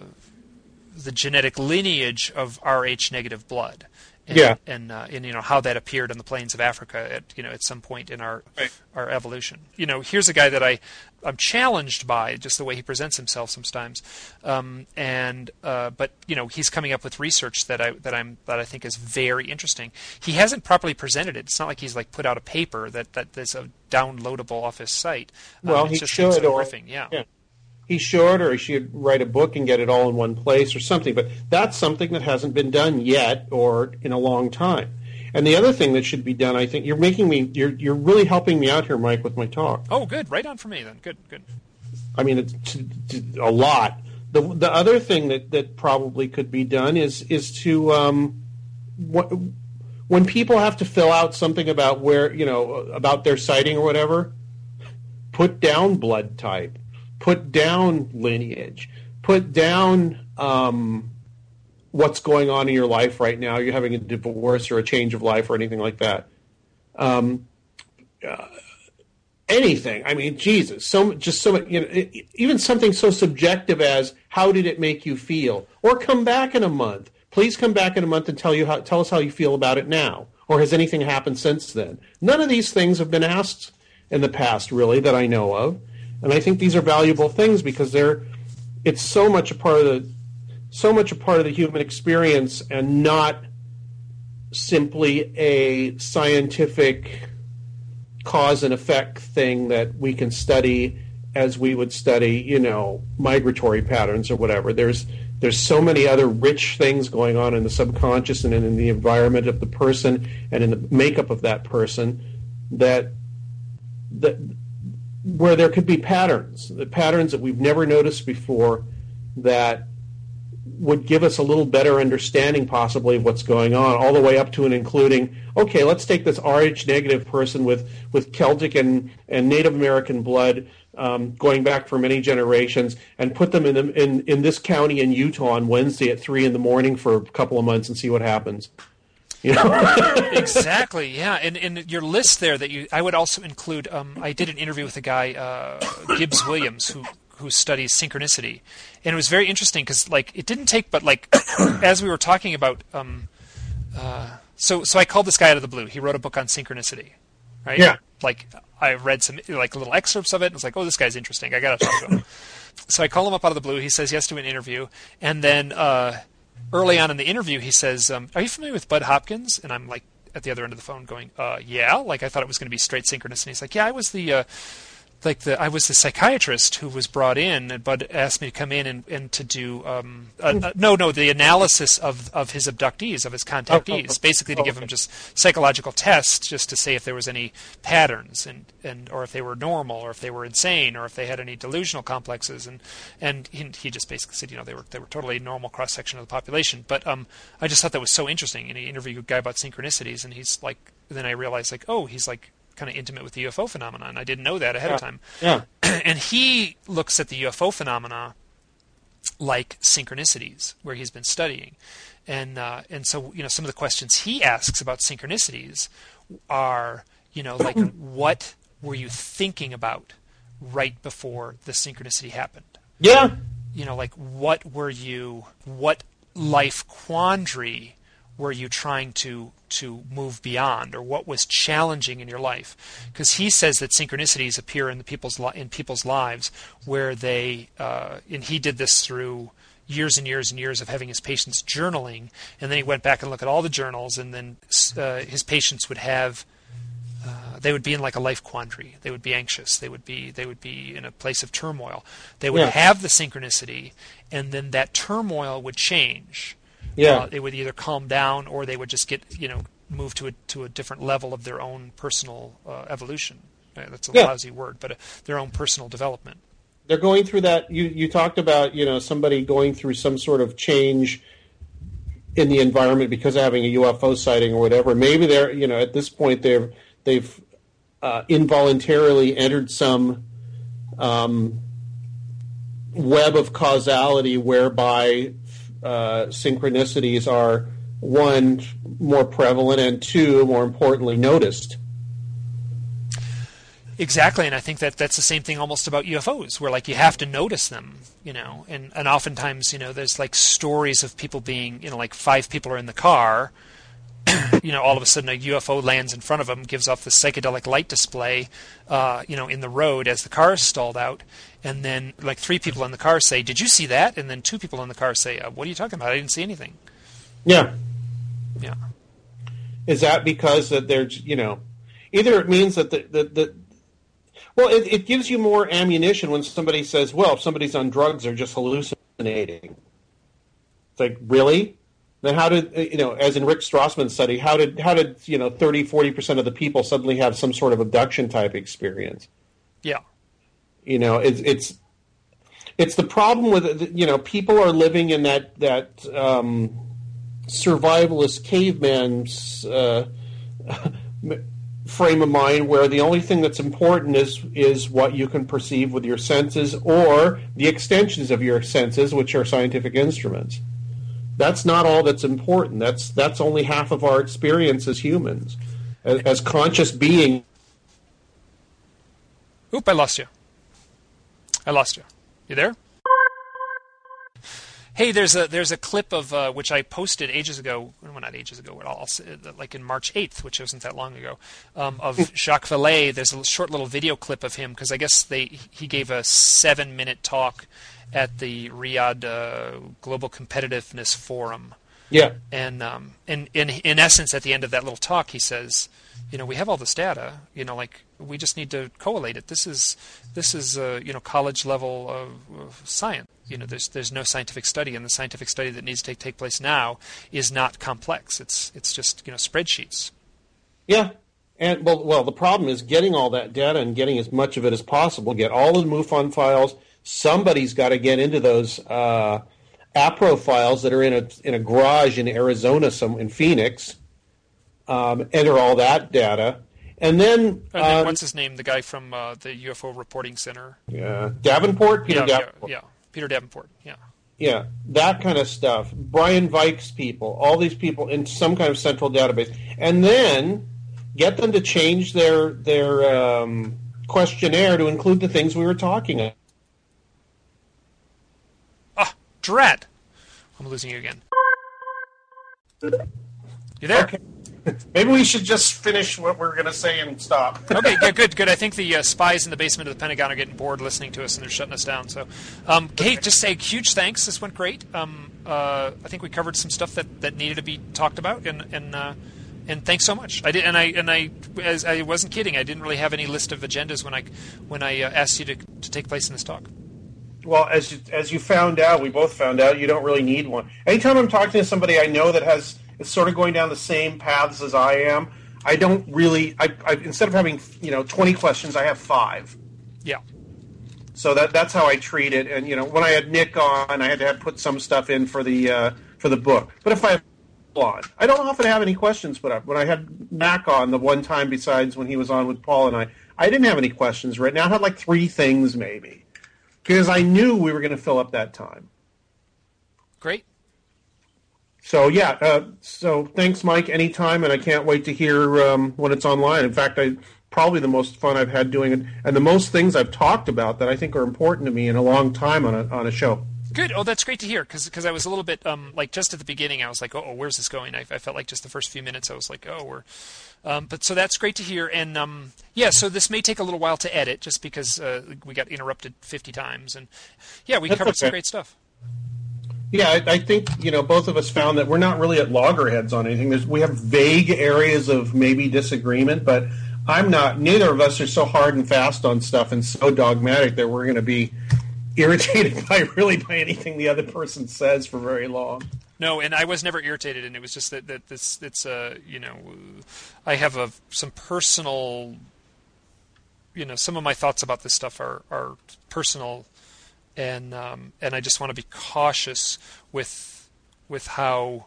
the genetic lineage of Rh negative blood and, yeah. and, uh, and you know how that appeared on the plains of Africa at you know at some point in our right. our evolution. You know, here's a guy that I I'm challenged by just the way he presents himself sometimes, um, and uh, but you know he's coming up with research that I that I'm that I think is very interesting. He hasn't properly presented it. It's not like he's like put out a paper that that is a downloadable off his site. Um, well, he should, or, yeah. yeah he should, or he should write a book and get it all in one place or something. But that's something that hasn't been done yet or in a long time. And the other thing that should be done, I think, you're making me, you're you're really helping me out here, Mike, with my talk. Oh, good, right on for me then. Good, good. I mean, it's a lot. The the other thing that, that probably could be done is is to um, what, when people have to fill out something about where you know about their sighting or whatever, put down blood type put down lineage, put down um, what's going on in your life right now. You're having a divorce or a change of life or anything like that. Um, uh, anything. I mean, Jesus, so just so you know, even something so subjective as how did it make you feel, or come back in a month. Please come back in a month and tell you how tell us how you feel about it now, or has anything happened since then? None of these things have been asked in the past, really, that I know of, and I think these are valuable things because they're it's so much a part of the so much a part of the human experience and not simply a scientific cause and effect thing that we can study as we would study, you know, migratory patterns or whatever. There's there's so many other rich things going on in the subconscious and in the environment of the person and in the makeup of that person that that where there could be patterns, the patterns that we've never noticed before that would give us a little better understanding possibly of what's going on, all the way up to and including, okay, let's take this Rh negative person with, with Celtic and, and Native American blood um, going back for many generations and put them in, the, in, in this county in Utah on Wednesday at 3 in the morning for a couple of months and see what happens. You know? exactly. Yeah, and in your list there that you, I would also include. Um, I did an interview with a guy, uh, Gibbs Williams, who who studies synchronicity, and it was very interesting because like it didn't take but like as we were talking about. Um, uh, so so I called this guy out of the blue. He wrote a book on synchronicity, right? Yeah. Like I read some like little excerpts of it. and was like, oh, this guy's interesting. I got to talk to him. so I call him up out of the blue. He says yes to an interview, and then uh, early on in the interview, he says, um, "Are you familiar with Bud Hopkins?" And I'm like at the other end of the phone, going, uh, "Yeah." Like I thought it was going to be straight synchronous, and he's like, "Yeah, I was the." Uh, like the I was the psychiatrist who was brought in, and Bud asked me to come in and, and to do um, uh, no no the analysis of, of his abductees of his contactees, oh, oh, basically to give him just psychological tests just to say if there was any patterns and, and or if they were normal or if they were insane or if they had any delusional complexes. And and he, he just basically said you know they were they were totally normal cross section of the population. But um, I just thought that was so interesting, and he interviewed a guy about synchronicities, and he's like then I realized like oh he's like kind of intimate with the UFO phenomenon. I didn't know that ahead yeah. of time. Yeah. and he looks at the UFO phenomena like synchronicities, where he's been studying, and uh, and so you know some of the questions he asks about synchronicities are you know like what were you thinking about right before the synchronicity happened? Yeah. You know, like what were you what life quandary were you trying to to move beyond, or what was challenging in your life? Because he says that synchronicities appear in the people's li- in people's lives where they, uh, and he did this through years and years and years of having his patients journaling, and then he went back and looked at all the journals, and then uh, his patients would have. Uh, they would be in like a life quandary. They would be anxious. They would be they would be in a place of turmoil. They would yeah. have the synchronicity, and then that turmoil would change yeah. Uh, they would either calm down or they would just get you know move to a to a different level of their own personal uh, evolution. That's a yeah. lousy word, but uh, their own personal development. They're going through that. You you talked about you know somebody going through some sort of change in the environment because of having a UFO sighting or whatever. Maybe they're you know at this point they've they've uh, involuntarily entered some um, web of causality whereby uh, synchronicities are one more prevalent and two more importantly noticed. Exactly, and I think that that's the same thing almost about UFOs, where like you have to notice them, you know, and and oftentimes you know there's like stories of people being, you know, like five people are in the car, you know, all of a sudden a UFO lands in front of them, gives off the psychedelic light display, uh, you know, in the road as the car is stalled out, and then like three people in the car say, "Did you see that?" And then two people in the car say, uh, "What are you talking about? I didn't see anything." Yeah, yeah. Is that because that there's you know, either it means that the the, the well, it, it gives you more ammunition when somebody says, "Well, if somebody's on drugs, they're just hallucinating." It's like really. Then how did you know? As in Rick Strassman's study, how did how did you know 30, 40 percent of the people suddenly have some sort of abduction type experience? Yeah, you know, it's it's it's the problem with you know people are living in that that um, survivalist caveman's uh, frame of mind where the only thing that's important is is what you can perceive with your senses or the extensions of your senses, which are scientific instruments. That's not all that's important. That's that's only half of our experience as humans, as, as conscious beings Oop! I lost you. I lost you. You there? Hey, there's a there's a clip of uh, which I posted ages ago. Well, not ages ago at all. Like in March 8th, which wasn't that long ago, um, of Jacques Vallée. There's a short little video clip of him because I guess they he gave a seven minute talk at the Riyadh uh, Global Competitiveness Forum. Yeah. And um, in in in essence, at the end of that little talk, he says, you know, we have all this data. You know, like we just need to collate it. This is this is uh, you know college level of, of, science. You know, there's there's no scientific study, and the scientific study that needs to take, take place now is not complex. It's it's just you know spreadsheets. Yeah, and well, well, the problem is getting all that data and getting as much of it as possible. Get all the MUFON files. Somebody's got to get into those uh, APRO files that are in a in a garage in Arizona, some in Phoenix. Um, enter all that data and then, and then um, what's his name? The guy from uh, the UFO Reporting Center. Yeah, Davenport. Peter yeah, Davenport. Yeah, yeah, Peter Davenport. Yeah. Yeah, that kind of stuff. Brian Vike's people, all these people in some kind of central database, and then get them to change their their um, questionnaire to include the things we were talking dread! I'm losing you again. You there? Okay. Maybe we should just finish what we're going to say and stop. okay, good, good, good. I think the uh, spies in the basement of the Pentagon are getting bored listening to us and they're shutting us down. So, um, Kate, just say huge thanks. This went great. Um, uh, I think we covered some stuff that, that needed to be talked about, and and uh, and thanks so much. I did, and I and I as I wasn't kidding. I didn't really have any list of agendas when I when I uh, asked you to to take place in this talk. Well, as you, as you found out, we both found out you don't really need one. Anytime I'm talking to somebody I know that has is sort of going down the same paths as I am. I don't really. I, I instead of having you know twenty questions, I have five. Yeah. So that that's how I treat it. And you know, when I had Nick on, I had to have put some stuff in for the uh, for the book. But if I have on, I don't often have any questions put up. When I had Mac on the one time, besides when he was on with Paul and I, I didn't have any questions written. I had like three things maybe because I knew we were going to fill up that time. Great. So yeah, uh, so thanks, Mike. Anytime, and I can't wait to hear um, when it's online. In fact, I probably the most fun I've had doing it, and the most things I've talked about that I think are important to me in a long time on a on a show. Good. Oh, that's great to hear. Because I was a little bit um, like just at the beginning, I was like, oh, where's this going? I, I, felt like just the first few minutes, I was like, oh, we're. Um, but so that's great to hear. And um, yeah, so this may take a little while to edit, just because uh, we got interrupted 50 times, and yeah, we that's covered okay. some great stuff. Yeah, I, I, think you know both of us found that we're not really at loggerheads on anything. There's, we have vague areas of maybe disagreement, but I'm not. Neither of us are so hard and fast on stuff and so dogmatic that we're going to be irritated by really by anything the other person says for very long. No, and I was never irritated, and it was just that, that this it's uh you know I have a some personal you know some of my thoughts about this stuff are are personal and um, and I just want to be cautious with with how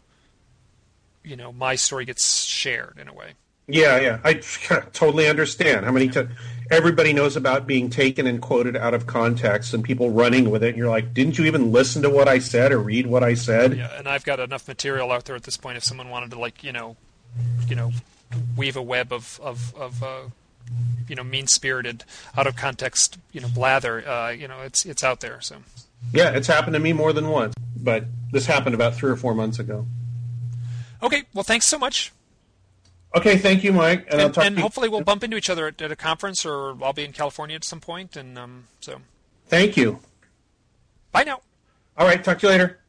you know my story gets shared in a way. Yeah, yeah, I totally understand. How many times everybody knows about being taken and quoted out of context and people running with it, and you're like, didn't you even listen to what I said or read what I said? Yeah, and I've got enough material out there at this point. If someone wanted to, like, you know, you know, weave a web of of of uh, you know mean spirited, out of context, you know blather. Uh, you know it's it's out there. So yeah, it's happened to me more than once, but this happened about three or four months ago. Okay, well, thanks so much. Okay, thank you, Mike, and, and, and hopefully we'll bump into each other at, at, a conference, or I'll be in California at some point. point, and um, so. Thank you. Bye now. All right, talk to you later.